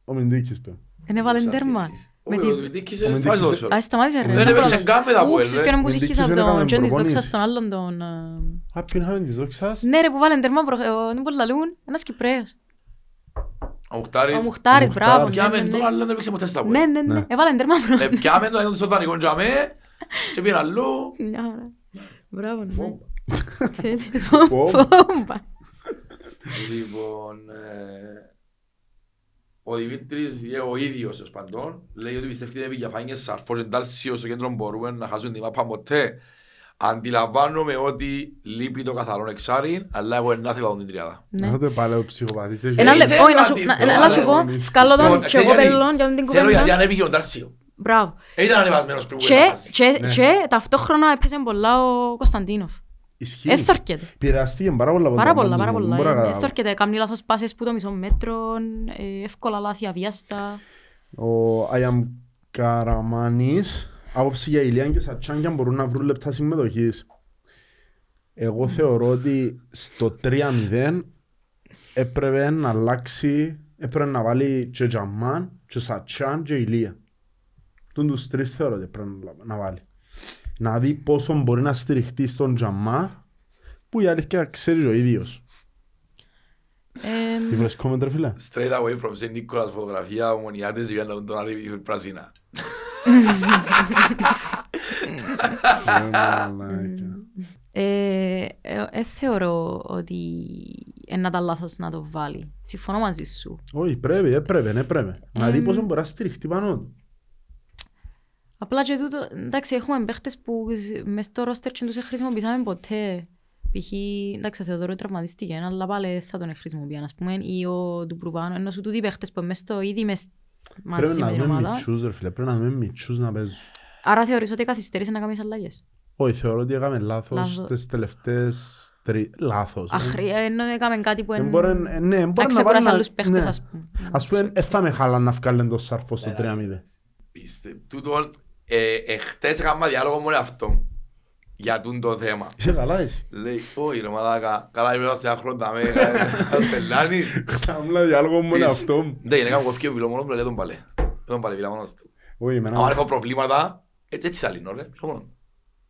Ο μυντίκης πέ. Δεν έβαλε τέρμα. Με Όχι, τη- ο Μιντίκης Ο είναι Μιντίκης- σπάζει ποδόσφαιρο. Α, σταμάτησε ρε. Δεν έπαιξε καν με τα Ου, Αποέλ, ξέρεις ρε. ποιον που Μιντίκης συγχύσα από δεν έκαμε τον Τζόνις προπονήσεις. Δόξας στον άλλον τον... ε, Α, ποιον είχαμε της δόξας. Ναι ρε που βάλε τέρμα προ... ο- δεν μπορεί να λαλούν. Ένας Κυπρέος. Ο Μουχτάρης. Ο Μουχτάρης, Ο μπράβο. Μουχτάρης. ναι, Πιάμε ναι, τον ναι. άλλο, δεν έπαιξε ποτέ στα Ναι, Αποέλ. ναι, ναι. Ναι. Έβαλε τέρμα προ... Ε, Πιάμε τον έκαναν στο δανεικό τζαμέ και πήγαν αλλού. Μια ώρα. Μπράβο, ναι. Φόμπα. Τέλειο. Φόμπα. Φόμπα. Λοιπόν, ε, ο Δημήτρης ε, ο ίδιος ως παντών λέει ότι πιστεύει ότι είναι διαφάνειες σαρφός εντάλσιο στο κέντρο μπορούμε να χάσουν τη μάπα ποτέ. Αντιλαμβάνομαι ότι λείπει το καθαρό εξάρι, αλλά εγώ δεν ήθελα την τριάδα. Ναι. Να το πάλι ο ψυχοπαθής. έχει- Ένα Ε, λεπτό, ήθελα όχι, να σου- την να- δω, να σου αλλά πω, δεν σκάλω τον Λοιπόν, και ξέρεις εγώ γιατί- πελών για την Θέλω γιατί κουβέντα. ανέβηκε ο Ντάρσιο. Μπράβο. Δεν ήταν ανεβασμένος πριν που Και, έσαφασε. και, Ναι. και ταυτόχρονα έπαιζε πολλά ο Κωνσταντίνοφ. Ισχύει. Έθορκεται. Πειραστήκε πάρα πολλά από Πάρα τον πολλά, Μάντζο πάρα μου, πολλά. μπορώ να Ε, καταλάβω. Έθορκεται, κάνει λάθος πάσες που το μισό μέτρο, ε, εύκολα λάθη αβιάστα. Ο Αιαμ Καραμάνης άποψη για Ηλιάν και Σατσάνκια μπορούν να βρουν λεπτά συμμετοχής. Εγώ θεωρώ ότι στο 3-0 έπρεπε να αλλάξει, έπρεπε να βάλει και Τζαμάν, και Σατσάν και Ηλία. Τον τους τρεις θεωρώ ότι πρέπει να- να βάλει. Να δει πόσο μπορεί να στηριχτεί στον Τζαμά, που η αλήθεια ξέρει ο ίδιος. Ε, Τι βρισκόμαι ρε φίλε; Straight away from St. Nicholas φωτογραφία, ομονιάτες για να τον arrivi πράσινα. Ε, μαλάκα. ε, ε, ε, θεωρώ ότι είναι να τα λάθος να το βάλει. Συμφωνώ μαζί σου. Όχι, πρέπει, έπρεπε, έπρεπε. Να δει Εμ. πόσο μπορεί να στηριχτεί πάνω του. Απλά και τούτο, εντάξει, έχουμε παίχτες που μες στο ρόστερ και τους δεν χρησιμοποιήσαμε ποτέ. Π.χ. εντάξει, ο Θεοδωρού τραυματίστηκε, αλλά πάλι θα τον χρησιμοποιήσαν, ας πούμε, ή ο Ντουμπρουβάνο, ενώ σου τούτοι παίχτες που μες στο ήδη μες Πρέπει μαζί να με την δούμε ομάδα. μητσούς ρε φίλε, πρέπει να δούμε μητσούς να παίζουν. Άρα θεωρείς ότι καθυστέρησε να κάνεις αλλαγές; Όχι, θεωρώ ότι έκαμε λάθος Λάθος. τις τελευταίες τρει... Λάθος. ε. Αχρή, ενώ έκαμε κάτι που Δεν εν- μπορεί, ε, ναι, μπορεί να να βάλει ξεκουράσει να- άλλους παίχτες, ναι. ας πούμε. Ας πούμε, δεν θα με χάλα να βγάλει το σαρφό στο 3-0. Πιστε, τούτον, ε, εχθές έκανα διάλογο με αυτό για τούν το θέμα. Είσαι καλά εσύ. Λέει, όχι ρε μαλάκα, καλά είμαι στα χρόνια με, πελάνεις. Κάμλα διάλογο μου είναι Πις- αυτό. Ναι, είναι κάνω κοφκί ο βιλό μόνο, λέει τον παλέ. Τον παλέ, βιλά μόνος του. Όχι, εμένα- Αν έχω προβλήματα, έτσι έτσι θα λύνω ρε, βιλό μόνο.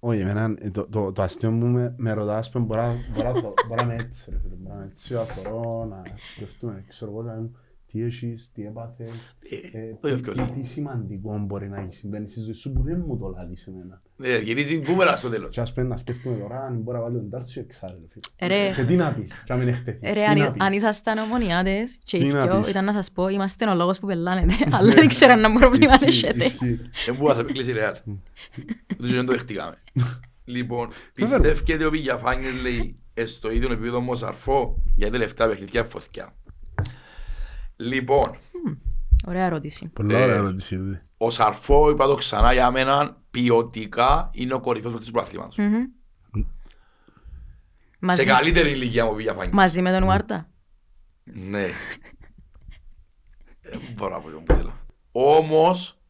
Όχι, εμένα ε, το- το- το αστείο μου με- με ρωτάς που μπορώ να- μπορώ να- μπορώ να είμαι έτσι, ρε φίλε, μπορώ να είμαι έτσι, αθωρώ, να σκεφτούμε, ξέρω εγώ, να είμαι, τι έχεις, τι έπαθες, Ε, ε, το τι- εύκολο. τι- τι σημαντικό μπορεί να έχει συμβαίνει στη ζωή σου που δεν μου το λάβεις εμένα. Ναι, γυρίζει μπούμερα στο τέλος. Και ας πούμε να σκέφτομαι τώρα αν μπορεί να βάλει τον τάρτσιο εξάρε, ρε φίλε. Ρε. Και τι να πεις, και αν μην εκτεθείς, Ρε, τι αν, να αν πεις. ήσασταν ομονιάτες και οι Τι να δυο, πεις. ήταν να σας πω, είμαστε ο λόγος που πελάνετε, αλλά δεν ξέρω αν πρόβλημα Ισχύει, έχετε. ισχύει. Δεν μπορούσα να επικλείσει ρεάλ. Ούτως δεν το δεχτήκαμε. Λοιπόν, πιστεύετε ο Βηγιαφάνιος λέει «Ε, στο ίδιο επίπεδο μου σαρφό για τελευταία παιχνιδιά φωτιά. Λοιπόν, Ωραία ερώτηση. Πολλά Ε, ωραία ερώτηση. δε. ο Σαρφό, είπα το ξανά για μένα, ποιοτικά είναι ο κορυφαίος παίκτης του πρωταθλήματος. Μμμ. Σε Μαζί- καλύτερη ηλικία μου ο Βηγιαφάνιος. Μαζί με τον Ουάρτα. Ναι. Δεν μπορώ να πω που θέλω. Όμως,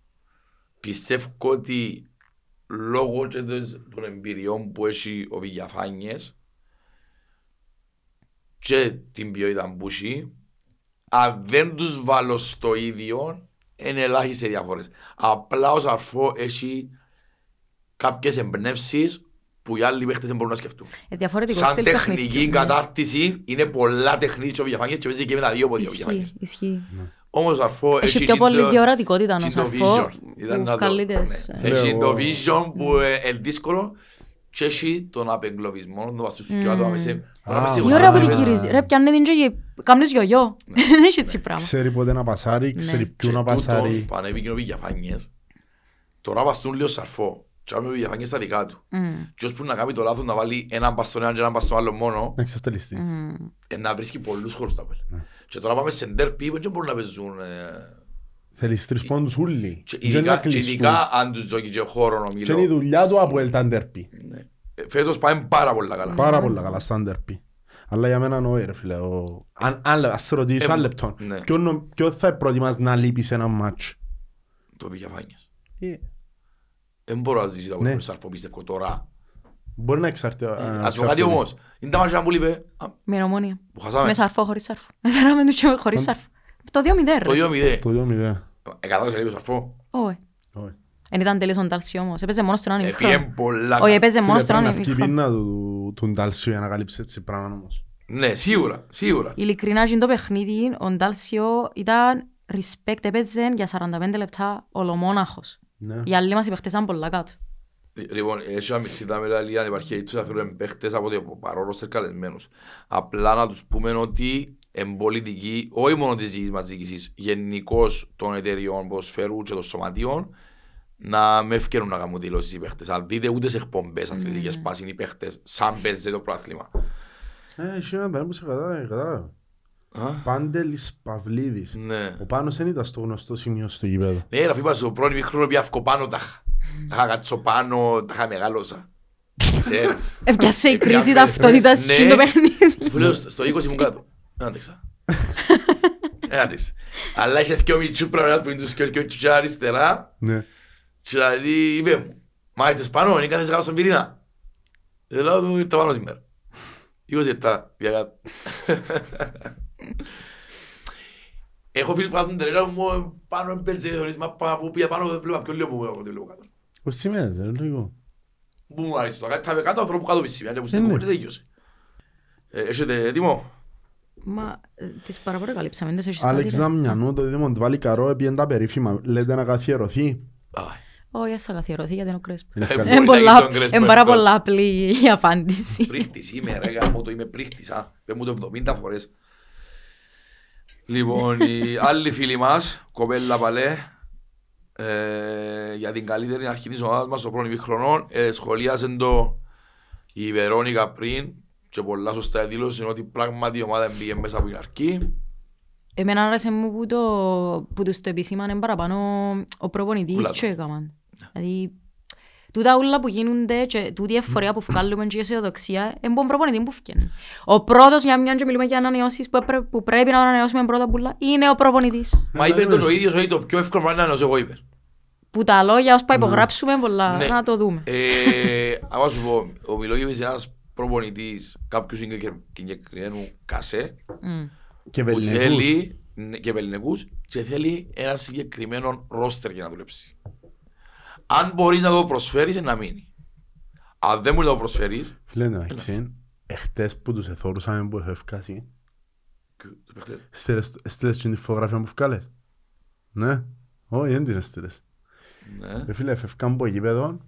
πιστεύω ότι λόγω και των των εμπειριών που έχει ο Βηγιαφάνιες και την ποιότητα που έχει, αν δεν τους βάλω στο ίδιο, είναι ελάχιστες διαφορές. Απλά ο Σαρφό έχει κάποιες εμπνεύσεις που οι άλλοι παίχτες δεν μπορούν να σκεφτούν. Ε, Διαφορετικό Σαν στυλ τεχνική παιχνιδιού, ναι. κατάρτιση είναι πολλά τεχνική ο Βηγιαφάνιες και παίζει και με τα δύο πόδια ο Ισχύει, Βηγιαφάνιες. ισχύει. Όμως ο Σαρφό Έχει έχει πιο και πολύ το- διορατικότητα ο και το Σαρφό vision. Ήταν που να το- βγάλει τις, ναι. ε, Έχει Εγώ- το vision που ε, είναι δύσκολο και έχει τον απεγκλωβισμό, τον βαστούς του και άτομα μέσα. Μπορεί να Α, πέσει Τι σίγουρα ωραία που να τη πέσει. γυρίζει. Ρε, πιάνε την και γε- κάνεις γιογιό. Δεν έχει έτσι πράγμα. Ξέρει πότε να πασάρει, ξέρει Ναι. ποιου να Και τούτο, πασάρει. Πανέβηκε ο Βηγιαφάνιες. Τώρα βαστούν λίγο Σαρφό. Και άμε ο Βηγιαφάνιες στα δικά του. Μμ, Και ώσπου να κάνει το λάθος να βάλει έναν πας στον έναν και έναν πας στον άλλο μόνο, Να εξευτελιστεί. μμ. ε, να βρίσκει πολλούς χώρους τα πέλα. Ναι. Και τώρα πάμε σε ντέρπι που δεν μπορούν να παίζουν ε, Θέλεις τρεις πόντους ούλοι. Και Και να ειδικά, και κλειστούν. ειδικά αν τους δώσει και χώρο Και είναι η ομιλώ. δουλειά του από el τάντερπι. Ναι. Ε, Φέτος πάμε πάρα πολλά καλά. Πάρα πολλά καλά στο τάντερπι. Αλλά για μένα νόη ρε φίλε. ο- Αν, αν, ας σε ρωτήσω Ε, ένα λεπτό. ναι. Ποιον νο- Ποιο θα προτιμάς να λείπεις σε ένα μάτς; Το Βηγιαφάνιες. Ε, Δεν μπορώ να ζήσει τα Ναι. πράγματα Σαρφό πιστεύω τώρα. Μπορεί να εξαρτεί. Ας πω κάτι όμως. Είναι τα μάτια που λείπε. α, Με την ομόνια. Που χάσαμε. Με σαρφό, χωρίς σαρφό. Έδεραμε τους και χωρίς σαρφό. Το 2-0 Το ρε. 2-0. Το 2-0. Εκατάδες λείπει ο Σαρφό. Όχι. Όχι. Εν ήταν τελείως ο Ντάλσι όμως. Έπαιζε μόνο στον έναν Έφυγε ημίχρονο. πολλά. Όχι, έπαιζε Φίλε, μόνο στον πρέπει να έναν βγει η ημίχρονο. πείνα του του Ντάλσιου για να καλύψει έτσι πράγμα όμως. Ναι, σίγουρα. Σίγουρα. Ειλικρινά, και το παιχνίδι, ο Ντάλσιο ήταν respect, έπαιζε για 45 λεπτά ολομόναχος. Ναι. Οι άλλοι μας οι παίχτες ήταν πολλά κάτω. Λοιπόν, έχει ένα μητσί τα μεταλλεία, υπάρχει έτσι θα φέρουν παίχτες από το παρόν σε καλεσμένους. Απλά να τους πούμε ότι εν πολιτική, όχι μόνο της δικής μας διοίκησης, γενικώς των εταιριών ποδοσφαίρου και των σωματείων, να με ευκαιρούν να κάνουν δηλώσεις οι παίχτες. Αν δείτε ούτε σε εκπομπές αθλητικές πάσουν οι παίχτες, σαν παίζεται το πρόθλημα. Ε, έχει έναν τέρα που σε κατάλαβε, κατάλαβε. Α, Πάντελης Παυλίδης. Ναι. Ο Πάνος δεν ήταν στο γνωστό σημείο στο γήπεδο. Ναι, Ραφή, είπα στο πρώτο μικρό πια πάνω τα είχα. Τα είχα κάτσω πάνω, τα είχα μεγάλωσα. Ξέρεις. Έπιασε η Έπιασε, κρίση ταυτότητας ναι. και το παιχνίδι. Αφού λέω στο στο 20 ήμουν κάτω. Δεν άντεξα. Δεν άντεξα. Αλλά είχε δυο μητσού πράγματα που είναι τους και τους και αριστερά Ναι. και δηλαδή είπε μου «Μα είστε πάνω, είναι κάθε κάτω στον πυρήνα». Δεν λέω του ήρθα πάνω σήμερα. 20 λεπτά, πια κάτω. Έχω φίλους που κάθουν τελείως μου πάνω έμπαιζε χωρίς μάπα που πήγα πάνω δεν βλέπα πιο λίγο που εγώ δεν βλέπω κάτω. Πώς σημαίνεις, ρε, λίγο. Πού μου αρέσει το κάτι, θα με κάτω ανθρώπου κάτω πισήμια και που στην ναι. κουμπί τελειώσε. Ε, Έχετε έτοιμο; Μα ε, τις παραπροκαλύψαμε, δεν σε έχεις κάτι. Άλεξ ρε. Δαμιανού, το δίδυμο του βάλει καρό, έπιεν τα περίφημα. Λέτε να καθιερωθεί. Α, Όχι, δεν θα καθιερωθεί γιατί είναι ο Κρέσπο. Είναι Ε, καλή. μπορεί Είναι να πολλά- έχεις τον Κρέσπο είναι πάρα εκτός. πολλά απλή η απάντηση. Πρίχτης είμαι ρε γάμο το είμαι πρίχτης α. Πες μου το 70 φορές. Λοιπόν, οι άλλοι φίλοι μας, κοπέλα παλέ, ε, για την καλύτερη αρχή της ομάδας μας στο πρώτο ημίχρονο, ε, σχολίασε το η Βερόνικα πριν και πολλά σωστά δήλωσε ότι πράγματι η ομάδα μπήκε μέσα από την αρχή. Εμένα άρεσε μου που, το, που τους το επισήμανε παραπάνω ο προπονητής Ούλα το. και έκαναν. Δηλαδή, τούτα ούλα που γίνονται και τούτη η εφορία που βγάλουμε και η αισιοδοξία, είναι τον προπονητή που φκένει. Ο πρώτος για μια και μιλούμε για ανανεώσεις που, έπρε- που πρέπει να ανανεώσουμε πρώτα πουλά, είναι ο προπονητής. Μα είπε τον ο ίδιος ότι το πιο εύκολο πράγμα είναι να νοσώ εγώ είπε. Που τα λόγια ως πάει υπογράψουμε πολλά, Ναι. να το δούμε. Ε, άμα σου πω, ο Μιλόγεβιτς είναι ένας προπονητής κάποιους συγκεκρι- συγκεκριμένου κασέ Μμ. Και που βεληνικούς. θέλει ναι, και βεληνικούς και θέλει ένα συγκεκριμένο ρόστερ για να δουλέψει. Αν μπορείς να το προσφέρεις, είναι να μείνει. Αν δεν μπορείς να το προσφέρεις, Φίλε, εντάξει, εχθές που τους εθώρουσαμε που έχω ευκάσει, τους παίχτες. στείλες στείλες και την φωτογραφία που βγάλες. Ναι. Όχι, δεν την έστειλες. Ναι. Ρε φίλε, φεύγαν από γήπεδο.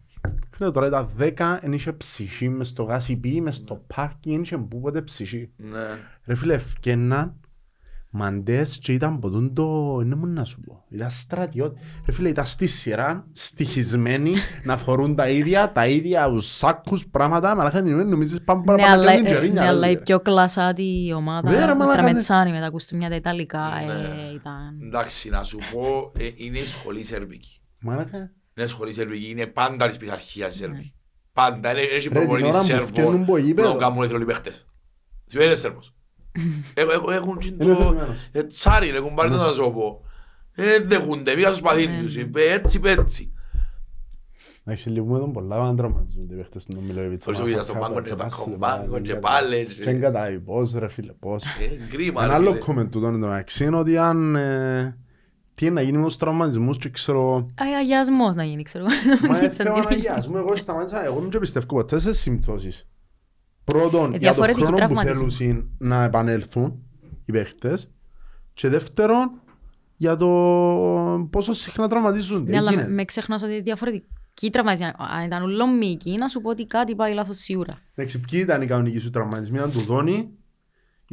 Φίλε, τώρα ήταν 10, δεν είχε ψυχή μες στο γάσιπι, μες στο πάρκι, δεν είχε πούποτε ψυχή. Ναι. Ρε φίλε, ευκαιναν μαντές και ήταν από τον το... Δεν μου να σου πω. Ήταν στρατιώτη. Ρε φίλε, ήταν στη σειρά, στοιχισμένοι, να φορούν τα ίδια, τα ίδια τους σάκους, πράγματα. Μαλάκα, δεν νομίζεις πάμε Ναι, παραπάνω αλλά, να κάνουν ε, τζερίνια, ναι, ρε, αλλά η φίλε. πιο κλασάτη ομάδα, Ναι, ρε, η μαλάκα, Τραμετσάνη με τα κουστούμια τα Ιταλικά, Ναι. ε, ήταν... Εντάξει, να σου πω, ε, είναι η σχολή Σερβική. Μαλάκα. Είναι σχολή Σερβική, είναι πάντα της πειθαρχίας Σερβική. Πάντα, είναι έχει Ναι. Ρε, την προπονητής ώρα που Σέρβο φτιάχνουν από που γήπεδο. τον κάνουν εθνικοί παίχτες. Σημαίνει είναι Σέρβος. Έχω- έχω- Έχουν και Είναι το θελημένος. ε, τσάρι, ρε, έχουν πάρει το να σου πω. Ε, δέχονται, πήγα στο σπαθί Ναι. τους, είπε έτσι, είπε έτσι. Εντάξει, λυπούμε τον πολλά να τραυματίζονται οι παίχτες του Μιλόγεβιτς. Όσο πήγα στον πάγκο και Κάπου, στον κάπου, πάγκο και κάπου. πάλι, έτσι. Και δεν καταλάβει πώς ρε φίλε, πώς. Ε, κρίμα, Ένα ρε, άλλο φίλε. κομμεντ τούτο είναι το μεταξύ είναι ότι αν... ε, Τι είναι να γίνει με τους τραυματισμούς και ξέρω... Α, αγιασμός να γίνει, ξέρω. Μα είναι Σαν θέμα την- αγιασμού, εγώ σταμάτησα, εγώ δεν πιστεύω ποτέ σε συμπτώσεις. Πρώτον, Ε, για τον διαφορετικοί χρόνο που τραυματισμοί. θέλουν να επανέλθουν οι παίχτες και δεύτερον, για το πόσο συχνά τραυματίζονται. Ναι, αλλά με- Γίνεται. με ξεχνάς ότι είναι διαφορετική τραυματισμοί. Αν ήταν ούλο μυϊκή, να σου πω ότι κάτι πάει λάθος σίγουρα. Εντάξει, ποιοι ήταν οι κανονικοί σου τραυματισμοί, ήταν του Δόνι,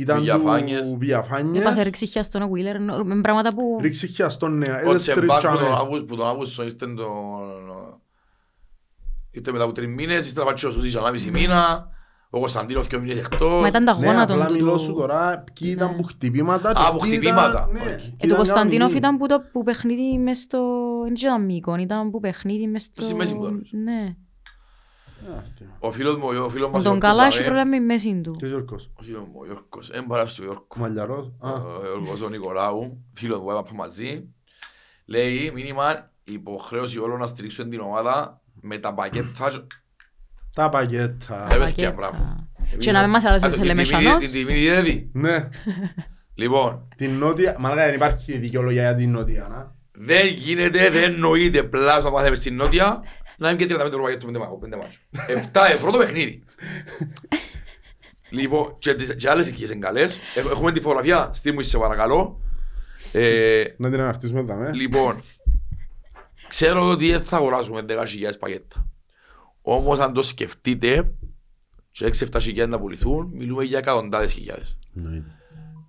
ήταν Βιαφάνιες. του Βιαφάνιες, Έπαθε ρίξη χιά στον Wheeler, νο- με πράγματα που... ρίξει χιαστόν νέα, Ο έδες τρεις Τσεμπάκ που τσάμε. τον Αύγουστο- που τον Αύγουστο ήρθε τον... Ήρθε μετά από τρεις μήνες, ήρθε να πάει ο Σούσης ένα μισή μήνα, ο Κωνσταντίνος και ο μήνες εκτός. Μα ήταν τα Ναι, γόνατον απλά μιλώ του. σου τώρα, ποιοι ήταν Ναι. που χτυπήματα. Α, και που ποιοι χτυπήματα. ήταν- ναι, Όχι. ποιοι Ε, το Κωνσταντίνοφ κανονικοί. ήταν που το που παιχνίδι μες στο... Δεν ήταν μήκον, ήταν που παιχνίδι μες στο... Στη μέση του άλλους. Ναι. Ο φίλος μου, ο φίλος Με μας τον Γιώργος καλά έχει Ζαβέ- πρόβλημα η μέση του. Ποιος Γιώργος, Ο φίλος μου, ο Γιώργος, εν παράφησε ο Γιώργος. Μαλλιαρός. Α, Ο Γιώργος ο Νικολάου, φίλος μου, έπαπα μαζί. Λέει, μήνυμα, υποχρέωση όλων να στηρίξουν την ομάδα με τα πακέτα. Τα παγέτα. Ε, παιδιά, Πακέτα. μπράβο. Και να μην μας αρέσει Α, ο το- την τιμή- Σελεμεσανός. Την τιμή δηλαδή. Ναι, Λοιπόν, την νότια, μαλάκα δεν υπάρχει δικαιολογία για την νότια, να. δεν γίνεται, δεν νοείται πλάσμα πάθαμε στην Νότια να μην και 35 ευρώ πακέτο πέντε μάτς- πέντε μάτς. 7 ευρώ το παιχνίδι. Λοιπόν, και, τις- και άλλες οικίες είναι καλές. Έχ- Έχουμε τη φωτογραφία, στείλ μου σε παρακαλώ. Ε, Να την αναρτήσουμε τα με. λοιπόν, ξέρω ότι δεν θα αγοράσουμε 10.000 πακέτα. Όμως αν το σκεφτείτε, και 6-7 χιλιάδες να πουληθούν, μιλούμε για εκατοντάδες χιλιάδες. Εννοείται.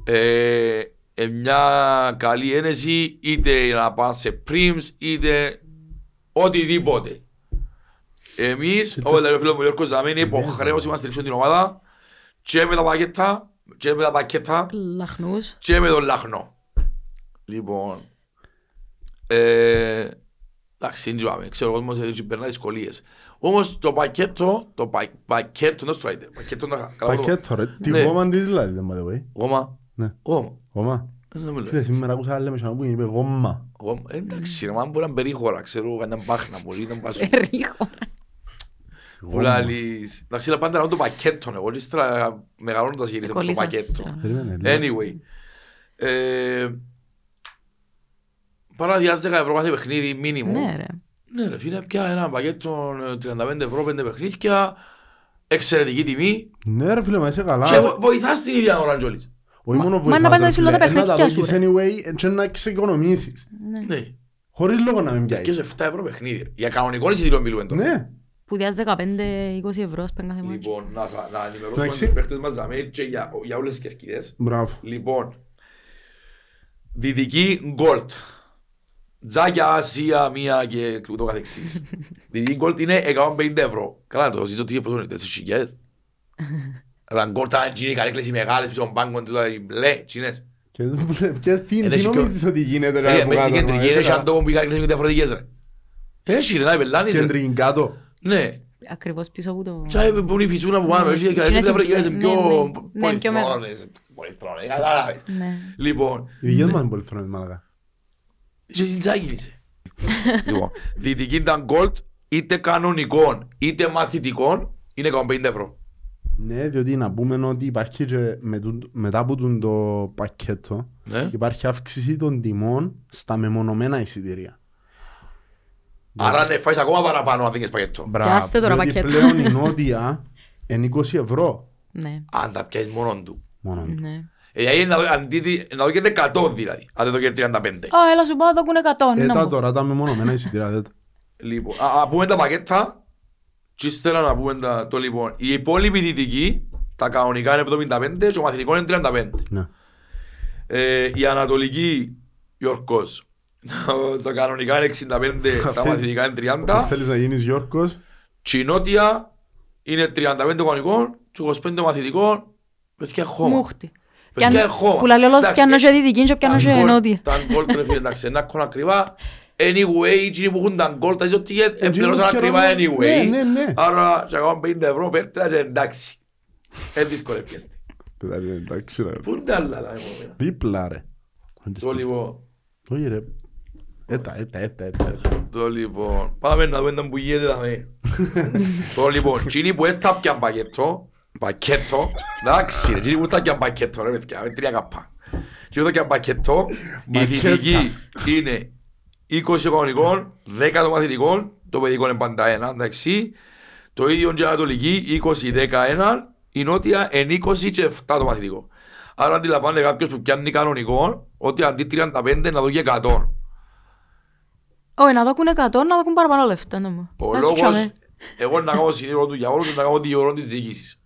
ε, ε, μια καλή ένεση είτε να πάνε σε prims είτε οτιδήποτε. Εμείς, όπως λέει ο φίλος μου Γιώργος Ζαμή, είναι υποχρέωση μας στηρίξουν την ομάδα και με τα πακέτα και με τα πακέτα Λαχνούς. και με τον λαχνό. Λοιπόν, ε, εντάξει, δεν είπαμε, ξέρω ο κόσμος έτσι περνά δυσκολίες. Όμως το πακέτο, το πα, πακέτο, δεν στο πακέτο να καλά το- Πακέτο ρε, τη Ναι. γόμα τι δηλαδή, by the way. Γόμα, Ναι, γόμα, γόμα. δεν το μιλώ. Φίλε, σήμερα ακούσα άλλη μεσανό που είπε γόμα. Εγώ, εντάξει, ρε, μα μπορεί να είναι περίχωρα, ξέρω, κανένα μπάχνα, μπορεί να πάσουν. Περίχω. Που λαλείς. Εντάξει, αλλά πάντα να το πακέτο, εγώ και ύστερα μεγαλώνοντας γυρίσαμε στο πακέτο. Περίμενε, λέει. Anyway. Ε, Παραδιάζει 10 ευρώ κάθε παιχνίδι, μήνυμο. Ναι ρε. Ναι ρε φίλε, πια ένα πακέτο ε, 35 ευρώ, 5 παιχνίδια, εξαιρετική τιμή Ναι ρε φίλε, μα είσαι καλά. και βο- βοηθάς την ίδια ώρα Τζόλης. Όχι μόνο Μα- μα να βοηθάς, πας να ρε σου λέω τα φίλε, να τα παιχνίδια σου, δώσεις anyway και να εξοικονομήσεις. Ναι. Χωρίς λόγο να μην Και πιάσεις. σε 7 ευρώ παιχνίδι. Για κανονικό εισιτήριο μιλούμε τώρα. Ναι. Που διάζει 15-20 ευρώ ας πέγγα θέμα. Λοιπόν, να, σα- να ενημερώσουμε Εντάξει. τους παίχτες μας δαμέ και για, για όλες τις κερκίδες. Μπράβο. Λοιπόν, Δυτική Γκολτ. Τζάκια, Ασία, Μία και ούτω καθεξής. Δυτική Γκολτ είναι 150 ευρώ. Καλά, το ζήσω τι πόσο είναι, 4 χιλιάδες. Αλλά Γκολτ, αν είναι οι καρέκλες οι μεγάλες πίσω στον πάγκο, τούτα οι μπλε, τσίνες. Και ποιες τι Εν τι έχει και ο- νομίζεις ότι γίνεται ρε Ε, από Μες στην κάτω, κεντρική μα, είναι είσαι σαν το που οι καρέκλες είναι διαφορετικές ρε. Έχει ρε, να πελάνεις ρε. Κεντρική κάτω. Ναι. Ακριβώς πίσω από το... Και που είναι η φυσούρα που πάμε, έχει Εκείνες καρέκλες διαφορετικές, είναι- πιο ναι, ναι. Ναι, πιο μεγάλο. πολυθρόνες. Πολυθρόνες, κατάλαβες. Ναι. Λοιπόν, Οι δικές μας είναι πολυθρόνες μάλακα. και στην Τζάκη είσαι. λοιπόν, δυτική ήταν gold, είτε κανονικών, είτε μαθητικών, είναι 150 ευρώ. Ναι, διότι να πούμε ότι υπάρχει και με τούν- μετά από τούν το πακέτο Ναι. υπάρχει αύξηση των τιμών στα μεμονωμένα εισιτήρια. Άρα ναι, φάεις ακόμα παραπάνω αν δίνεις πακέτο. Μπράβο, άστε τώρα διότι πακέτο. πλέον η νότια είναι 20 ευρώ Ναι, Αν τα πιάσεις μόνον του. μόνο. του. ναι. Ε, δηλαδή να δω- αντί τι- να δω και 100 δηλαδή, αν δεν δω και 35. Α, έλα σου πάω, δώκουν 100. Ε, να τα μου. τώρα τα μεμονωμένα εισιτήρια δεν τα- Λοιπόν, α, α, πούμε τα πακέτα και ύστερα να πούμε τα, το λοιπόν. Η υπόλοιπη δυτική, τα κανονικά είναι 75 και ο μαθητικός είναι 35. Ναι. Ε, η ανατολική, Γιώργος, το, το κανονικά είναι 65, τα μαθητικά είναι 30 Θέλεις να γίνεις Γιώργος, και η νότια είναι 35 κανονικών και 25 μαθητικών. Παιδιά χώμα. Μούχτη. Παιδιά Πιάνω- χώμα. Που λέει όλος Εντάξει, πιάνω ε, και δυτική και πιάνω τα και gold- νότια. Τα gold ρε φίλε, εντάξει, είναι ακόμα ακριβά. Anyway, εκείνοι που έχουν τα gold, τα ζητώ τι επληρώσαν που ακριβά χαιρόμουν. anyway. Ναι, ναι, ναι. Άρα, και ακόμα 50 ευρώ, φέρτε τα και εντάξει. Ε, δυσκολεύκεστε. Δεν τα λέει, εντάξει ρε. Πού είναι τα άλλα, λάδι μου, Δίπλα ρε. Το λοιπόν, Όχι ρε. Έτα, έτα, έτα, έτα. έτα. το λοιπόν, πάμε να δούμε που γίνεται θα με. Το λοιπόν, εκείνοι που δεν θα πιαν πακέτο, πακέτο, εντάξει ρε, εκείνοι που θα πιαν πακέτο ρε παιδιά, με τρία καπά. Εκείνοι που θα πιαν πακέτο, η Μακέτα. δυτική είναι 20 κανονικών, 10 των μαθητικών, το παιδικό είναι πάντα ένα, εντάξει. Το ίδιο και η ανατολική, 20-10-1, η νότια είναι 20 και 7 το μαθητικό. Άρα αντιλαμβάνεται κάποιος που πιάνει κανονικό, ότι αντί 35 να δω και 100. Όχι, να δώκουν 100, να δώκουν παραπάνω λεφτά. να μου. Ο Να σου λόγος, τσάμε. εγώ να κάνω συνήθω του διαβόλου και να κάνω τη γεωρό της διοίκησης.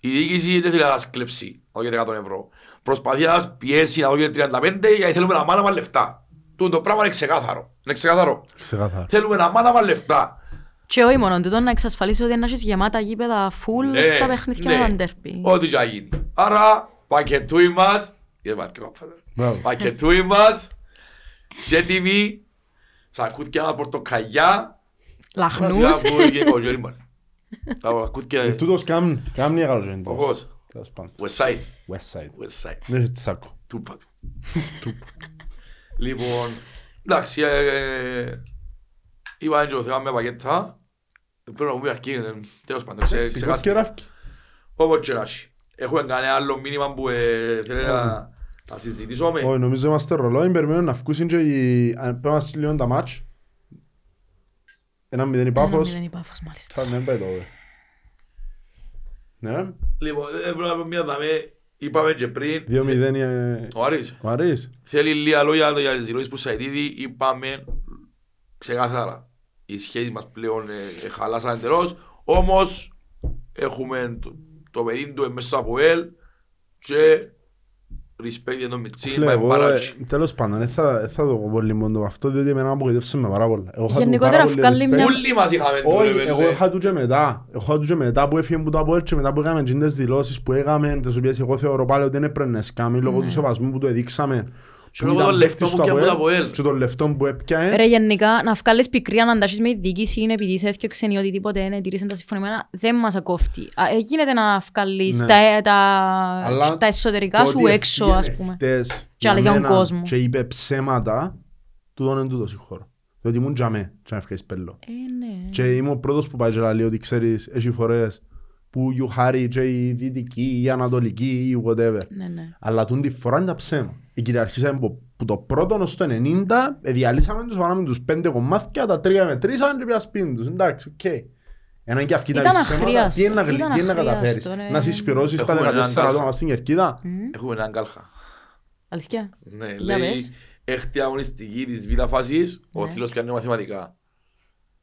Η διοίκηση δεν θέλει να σας κλέψει να δω και 100 ευρώ. Προσπαθεί να σας πιέσει να δω και 35 γιατί θέλουμε να μάναμε λεφτά. Τούτο το πράγμα είναι ξεκάθαρο. Είναι ξεκάθαρο. Ξεκάθαρα. Θέλουμε να μάναμε λεφτά. Και όχι μόνο τούτο να εξασφαλίσει ότι να έχεις γεμάτα γήπεδα full Ναι, στα παιχνίδια ναι. με τα ντέρπι. Ό,τι και να γίνει. Άρα, πακετούι μας, για πάτε και πάπα. Μπράβο. πακετούι μας, και τιμή, σακούτια μας πορτοκαλιά, Λαχνούς. σιγά που γίνει ο Γιώργη Μπαλ. Τα Ε, σακούτια, Τούτος κάμνει, κάμνει έγαλος είναι τόσο. όπως, Τέλος πάντων. Westside, West Side. Westside. Δεν έχει τσάκο. Tupac. Λοιπόν, εντάξει, ε, ε, είπα έτσι το θέμα με πακέτα. Πρέπει να πούμε αρχή, ε, τέλος πάντων, ξε- Σηκώς ξεχάστε. και ράφκι. Όπως και να έχει. Έχουμε κανένα άλλο μήνυμα που ε, θέλετε να, να συζητήσουμε. Όχι, νομίζω είμαστε ρολόι, περιμένουν να βγουν και οι... αν Πρέπει να στείλουν τα μάτς. Ένα μηδέν η Πάφος. Δεν υπάρχει πάφος μάλιστα. Θα ναι, πάει το over. Ναι, Λοιπόν, ε, πρέπει να πούμε μια δαμέ, είπαμε και πριν, δύο μηδέν η- ο Άρης ο Αρής. θέλει λίγα λόγια για τις δηλώσεις που Σαϊτίδη, είπαμε ξεκάθαρα. Οι σχέσεις μας πλέον ε, ε, χαλάσαν εντελώς, όμως έχουμε το, το παιδί του μέσα στο ΑΠΟΕΛ και respect για τον Μιτσίν, Φίλε, πάει εγώ, παράτσι. ε, τέλος πάντων, δεν θα, δεν θα το πω πολύ μόνο αυτό, διότι εμένα μου απογοητεύσε με πάρα πολλά. Εγώ είχα του Γενικότερα πάρα πολύ βγάλει respect. μια- Όλοι μας είχαμε το Όχι, level, εγώ ε. είχα του και μετά. Εγώ είχα του και μετά που έφυγε που το Αποέλ και μετά που έκαμε τις δηλώσεις που έκαμε, τις οποίες εγώ θεωρώ πάλι ότι δεν έπρεπε να σκάμει λόγω του σεβασμού που το εδείξαμε. Και λόγω των λεφτών που έπιανε από το ΑΠΟΕΛ. Και των λεφτών που έπιανε. Ρε γενικά να βγάλεις πικρία να αντάσεις με τη διοίκηση είναι επειδή σε έφτιαξε ή οτιδήποτε είναι, τηρήσαν τα συμφωνημένα, δεν μας ακόφτει. Α, ε, γίνεται να βγάλεις Ναι. τα, τα, Αλλά τα εσωτερικά το σου ότι έξω έφυγε ας πούμε. χτες Και για άλλες για τον μένα κόσμο. Και είπε ψέματα, τούτον είναι τούτο συγχωρώ. Διότι ήμουν τζαμέ και να ευχαριστείς πέλο. Ε, ναι. Και είμαι ο πρώτος που πάει και λέει ότι ξέρεις, έχει φορές που γιουχάρει και η δυτική, η ανατολική ή whatever. Ναι, ναι. Αλλά τούν τη φορά είναι τα ψέμα. Η κυριαρχήσαμε που, που το πρώτο ως το 90, ε, διαλύσαμε τους, βάλαμε τους πέντε κομμάτια, τα τρία μετρήσαν και πια σπίτι τους. Εντάξει, οκ. Έναν και αυτοί να Ήταν πεις ψέματα, αχρίαστο, τι είναι να, γλυ- ήταν τι είναι να αχρίαστο, καταφέρεις; ναι. Να συσπυρώσεις τα Έχουμε έναν 14 άτομα κάλφα. στην κερκίδα; Έχουμε έναν κάλχα. Αλήθεια. Ναι, Για λέει, πες. έκτη αγωνιστική της β' φάσης, ο Ναι. θύλος πιάνει μαθηματικά.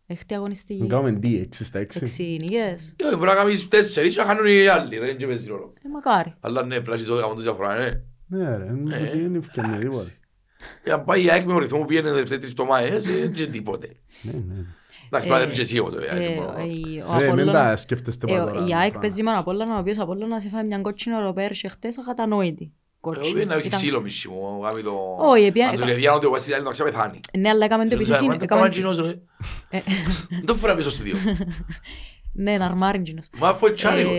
Έχετε αγωνιστική. Να κάνουμε τι, 6 στα 6. Έξι νίκες. Ε, Μπορεί να κάνεις τέσσερις και να χάνουν οι άλλοι, ρε, δεν παίζει ρόλο. Ε, μακάρι. Αλλά ναι, πλάσεις το καμόν τους διαφορά, ναι. Ναι ρε, δεν Ε. είναι ευκαιρία τίποτα. Ε, Αν πάει η ΑΕΚ με ο ρυθμό που πήγαινε δεύτερη τρεις τομάες, ε, δεν τίποτε. Ναι, ναι. Εντάξει, Ε, πάντα είναι και εσύ εγώ το βέβαια. Ε, δεν μπορώ. η- ο Ρε, μην τα Απόλλωνας- σκέφτεστε ε, πάρα ο- τώρα. Η τα ΑΕΚ πράγματα. παίζει με τον Απόλλωνα, ο οποίος Απόλλωνας έφαγε μια κότσινη ροπέρ και χτες ακατανόητη. Εγώ Κότσινη. πήγαινα να έχει Ήταν- ξύλο μισή μου, γάμι το... Όχι, επία- Αν του λέει διάνω ότι ο Βασίλης είναι το αξιά πεθάνει. Ναι, αλλά έκαμε το Και του επίσης. λέει, είναι- «Μα, το έκαμε- πράγμα είναι κοινός, ρε». Ε, Δεν το φορά πίσω στο στούντιο. Ναι, ένα αρμάρι γίνος. Μα αφού έτσι άνοιγο. Ε,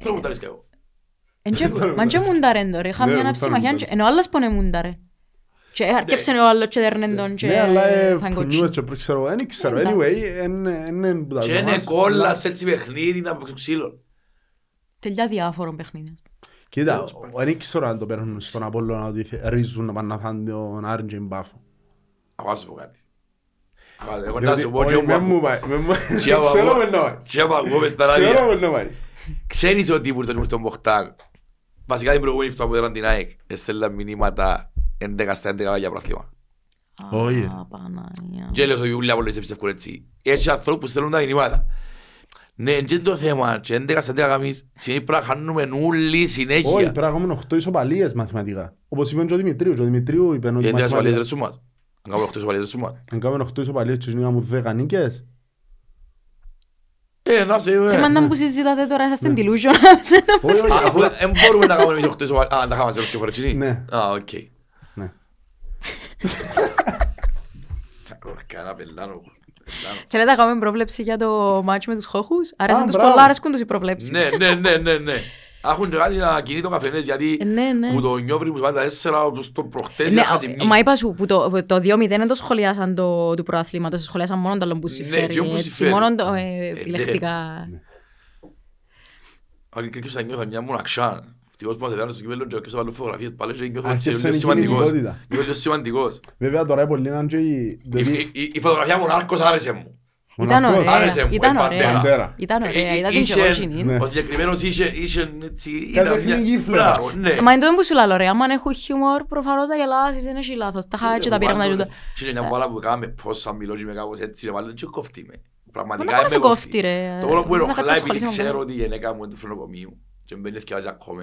Θέλω να μου τα ρίσκα εγώ. Εν και- Μα και μουνταρεν τώρα, είχα Ναι, μια δεν άψη θέλω μαχιά, μουντάρες. ενώ άλλος πονε μουνταρε. Και αρκέψε ο άλλος και δέρνεν τον και Ναι, αλλά ε, φάνε που κότσι. νιώθεις και πριν ξέρω, δεν ξέρω, Εντάξει. anyway, είναι που τα Και είναι δομάς. κόλλα σε έτσι παιχνίδι να παίξουν ξύλο. Τελειά διάφορων παιχνίδια. Κοίτα, δεν ξέρω αν το παίρνουν στον Απόλλωνα ότι θε- ρίζουν να πάνε να φάνε τον Άρντζιν Μπάφο. Αγώ να σου πω κάτι. Αγώ- Εγώ να Διότι, σου πω όχι, και μεν μου εγώ πάει, μεν μου- Και εγώ- Ξέρω με να πάει. και εγώ ακούω μες στα Ξέρω ράδια. με να πάει. Ξέρεις ότι ήμουν τον Ουρτον Μποχτάν. Βασικά την προηγούμενη φορά που έδωσαν την ΑΕΚ έστελνα μηνύματα 11 στα 11 για πρόθυμα. Όχι. Α, Παναγία. Και λέω στο Ιούλια πολλές εμπιστεύκουν έτσι. Έχει ανθρώπους που στέλνουν τα μηνύματα. Ναι, είναι το θέμα. Και 11 στα 11 καμίς σημαίνει πρέπει να χάνουμε όλοι Όχι, συνέχεια. πρέπει να κάνουμε 8 ισοπαλίες μαθηματικά. Όπως είπε και ο Δημητρίου. Και ο Δημητρίου είπε ότι Γιατί ασφαλίες μαθηματικά- ρε σούμας. Αν κάνουμε 8 ασφαλίες ρε σούμας. αν κάνουμε 8 ισοπαλίες και γίναμε 10 νίκες. Ε, να σε... Ε, ε. μα να που συζητάτε τώρα, είσαστε Ναι. delusional. Όχι, όχι, Α, Αφού δεν μπορούμε να κάνουμε 8 ισοπαλίες. Α, τα κάνουμε σε και φορές, έτσι. Ναι. Α, οκ. Ναι. Κάνα πελάνο. πελάνο. Θέλετε να κάνουμε πρόβλεψη για το μάτσο με τους χώχους. Αρέσουν Α, τους μπράβο. πολλά, αρέσκουν τους οι προβλέψεις. Ναι, ναι, ναι, ναι, ναι. Έχουν και κάτι να κινεί το καφενές γιατί Ε, ναι, ναι. που το νιώβρι που σπάνε τα τέσσερα όπως το προχτές Ναι, είχα ζημνή. μα είπα σου που το, που το 2-0 δεν το σχολιάσαν το, του προαθλήματος, σχολιάσαν μόνο το άλλο που Ναι, συμφέρει, και όπου έτσι, συμφέρει. μόνο το ναι. ε, επιλεκτικά. Αν και θα νιώθω μια μοναξιά. Ευτυχώς που μας έδανε στο κύπελλο και όποιος βάλω φωτογραφίες πάλι και νιώθω έτσι Άρχισε λίγο η σημαντικός. κινητικότητα. Νιώθω λίγο σημαντικός. Βέβαια τώρα είναι πολύ να και η- Η- δηλαδή, η- η- Η φωτογραφία μου Νάρκος άρεσε μου. Ήταν Μοναχός. ωραία, Άρεσε μου, ήταν ε, ωραία. Παντέρα. Ήταν Ε, ωραία, ε, είδα την είχε- και εγώ εκείνη. Ναι. Ο συγκεκριμένος είχε είχε έτσι... Κάτι ήταν μια- τεχνική φλέβα. Μπράβο, ναι. Μα είναι το που σου λέω, ρε, άμα έχουν χιούμορ, προφανώς θα γελάσεις, δεν έχει λάθος. Τα χάει και τα πήραμε να Είχε μια μπάλα που κάναμε πόσα μιλώ και με κάπως έτσι, ρε, βάλω και κόφτει με. Μα Πραγματικά να σε με κόφτει, ρε. Το μόνο που Εσύ να ενοχλάει κάτσεις επειδή ασχολείσαι με ξέρω αυτό. ότι η γυναίκα μου είναι του φρονοκομείου και μπαίνει και βάζει ακόμα.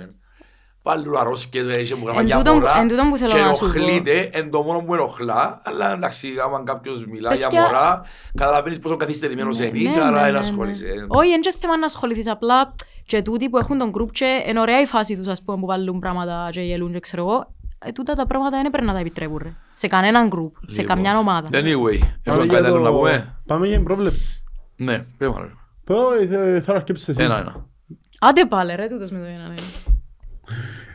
Πάλι αρρώσκες, ρε, είχε μου Εν γράφει για τούτον- μωρά εν τούτον που θέλω και να σου πω. ενοχλείται, εν το μόνο που ενοχλά, αλλά εντάξει, άμα κάποιος μιλά για Παιδιά- μωρά, καταλαβαίνεις πόσο καθυστερημένος Ναι, είναι ναι, και άρα ναι, είναι ναι, ασχολείσαι. ναι. Όχι, είναι και θέμα να ασχοληθείς, απλά και τούτοι που έχουν τον group και είναι ωραία η φάση τους, ας πούμε, που βάλουν πράγματα και γελούν και ξέρω εγώ. Ε, τούτα τα πράγματα δεν πρέπει να τα επιτρέπουν, ρε. Σε κανέναν group, σε Λοιπόν, καμιά ομάδα. Anyway, πάμε έχουμε για κάτι άλλο το- να πούμε; Πάμε για την πρόβλεψη. Ναι, πέμε ρε. Πω, ε, θε- θέλω να αρκέψεις εσύ. Ένα-ένα. Άντε πάλι, ρε, τούτος με το ένα.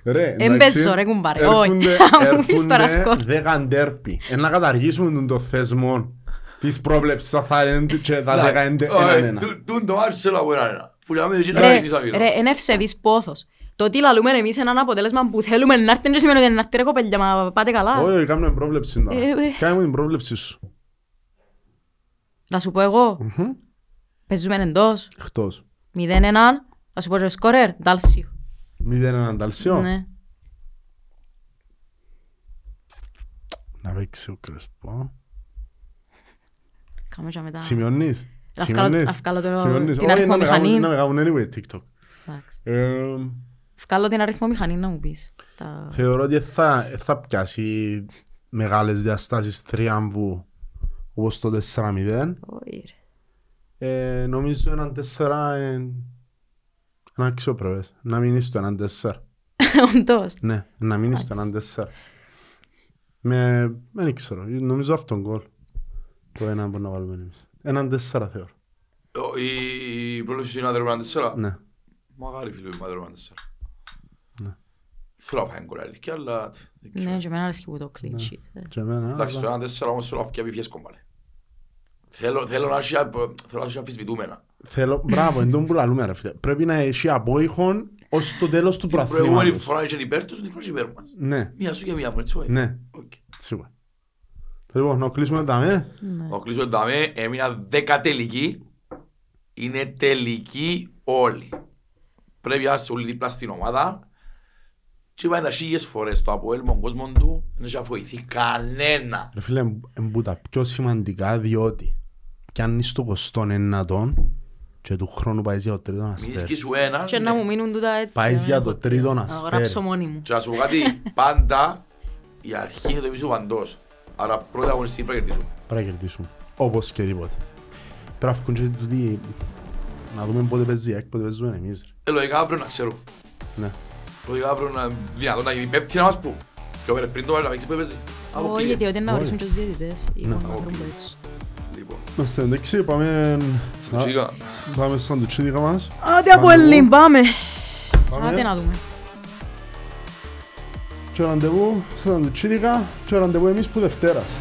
Ναι. Ρε, Εν εντάξει, παίζω, ρε, κουμπάρε. έρχονται- Όχι. Θα μου πεις τώρα έρχονται σκορ. δέκα ντέρπι. Ε, να καταργήσουμε τον το θεσμό της πρόβλεψης θα θα είναι και τα δέκα έντε- έναν ένα. Τούν το άρεσε θέλω από ένα-ένα. Που λέμε εσύ να Ρε, ξεκινήσεις αφήνω. ρε, είναι ευσεβής πόθος. Το ότι λαλούμε εμείς έναν αποτέλεσμα που θέλουμε να έρθει δεν σημαίνει ότι είναι να έρθει ρε κοπέλια, μα πάτε καλά. Όχι, όχι, κάνουμε πρόβλεψη τώρα. Ε, ε. Κάνε μου την πρόβλεψη σου. Να σου πω εγώ, Μμμ. παίζουμε εντός, Εκτός. 0-1, να σου πω και σκορέρ, Ντάλσιο. Μηδέν έναν ταλσιό. Ναι. Να παίξει ο Κρεσπό. Κάμε και μετά. Σημειώνεις; Να βγάλω- Σημειώνεις; να βγάλω το- Σημειώνεις. την Όχι, αριθμό να με κάνουν- μηχανή. Να με κάνουν anyway TikTok. Εντάξει. Ε, Βγάλω την αριθμό μηχανή να μου πεις. Τα... Θεωρώ ότι θα, θα πιάσει μεγάλες διαστάσεις τριάμβου όπως το 4-0. Όχι, ρε. Ε, νομίζω έναν 4 είναι ένα αξιοπρεπές. Να μείνεις στο έναν 4. Όντως. Ναι, να μείνεις στο έναν 4. Με, δεν ξέρω, νομίζω αυτόν γκολ. Το ένα που να βάλουμε εμείς. Έναν 4 θεωρώ. Ο- Η πρόληψη σου είναι αδερφή τέσσερα; Ναι. Μαγάρι φίλοι μου αδερφή τέσσερα. Ναι. Θέλω να φάει γκολ αλήθεια, αλλά... δεν ξέρω. Ναι, και εμένα αρέσκει που το clean Ναι. sheet. ε. Και εμένα, Εντάξει, στο αλλά- ένα τέσσερα όμως θέλω να φύγει φιέσκο πάλι. Θέλω θέλω να έχει θέλω να έχει αμφισβητούμενα. Θέλω, μπράβο, εν τόν που λαλούμε ρε φίλε. Πρέπει να έχει απόϊχον ως το τέλος του Την προηγούμενη προαθλήματος. φορά είχε υπέρ τους, την φορά είχε υπέρ μας. Ναι, Μία σου και μία μου, έτσι όχι. ναι, Οκ. σίγουρα. Λοιπόν, να κλείσουμε τα με. Ναι. Ο Κλείσο Νταμέ έμεινα δέκα τελική. Είναι τελική όλοι. Πρέπει να είσαι όλοι δίπλα στην ομάδα. Και είπα τα χίλιες φορές το Αποέλ με τον κόσμο του δεν έχει βοηθεί κανένα. Ρε φίλε, εμπού τα πιο σημαντικά διότι πιάνεις το 29 και του χρόνου πάει για το τρίτο Μην αστέρι. ίσκει σου ένα. Και να ναι. μου μείνουν τούτα έτσι. Πάει ε, για το ποτέ. τρίτο Να αστέρι. γράψω μόνη μου. Και να σου πω κάτι, πάντα η αρχή είναι το εμείς ο παντός. Άρα πρώτα αγωνιστή πρέπει να κερδίσουμε. Πρέπει να κερδίσουμε. Όπως και τίποτε. Πρέπει να βγουν και τούτοι να δούμε πότε παίζει η ΑΕΚ, πότε παίζουμε εμείς. ρε. Ε, λογικά πρέπει να ξέρουν. Ναι. Λογικά πρέπει να δυνατόν να γίνει πέπτη να μας πούν. Και ο πριν το βάλει να παίξει που παίζει. Από Όχι, πήγε. γιατί ότι να Όχι. βρίσουν και τους διαιτητές. Ή Ναι. Είμαστε εντάξει, πάμε... σιγά. Πάμε στα ντουτσίδικα μας. Άντε από Ελλήν, πάμε. Πάμε. Άντε να δούμε. Και ραντεβού στα Τουτσίδικα και ραντεβού εμείς που Δευτέρας.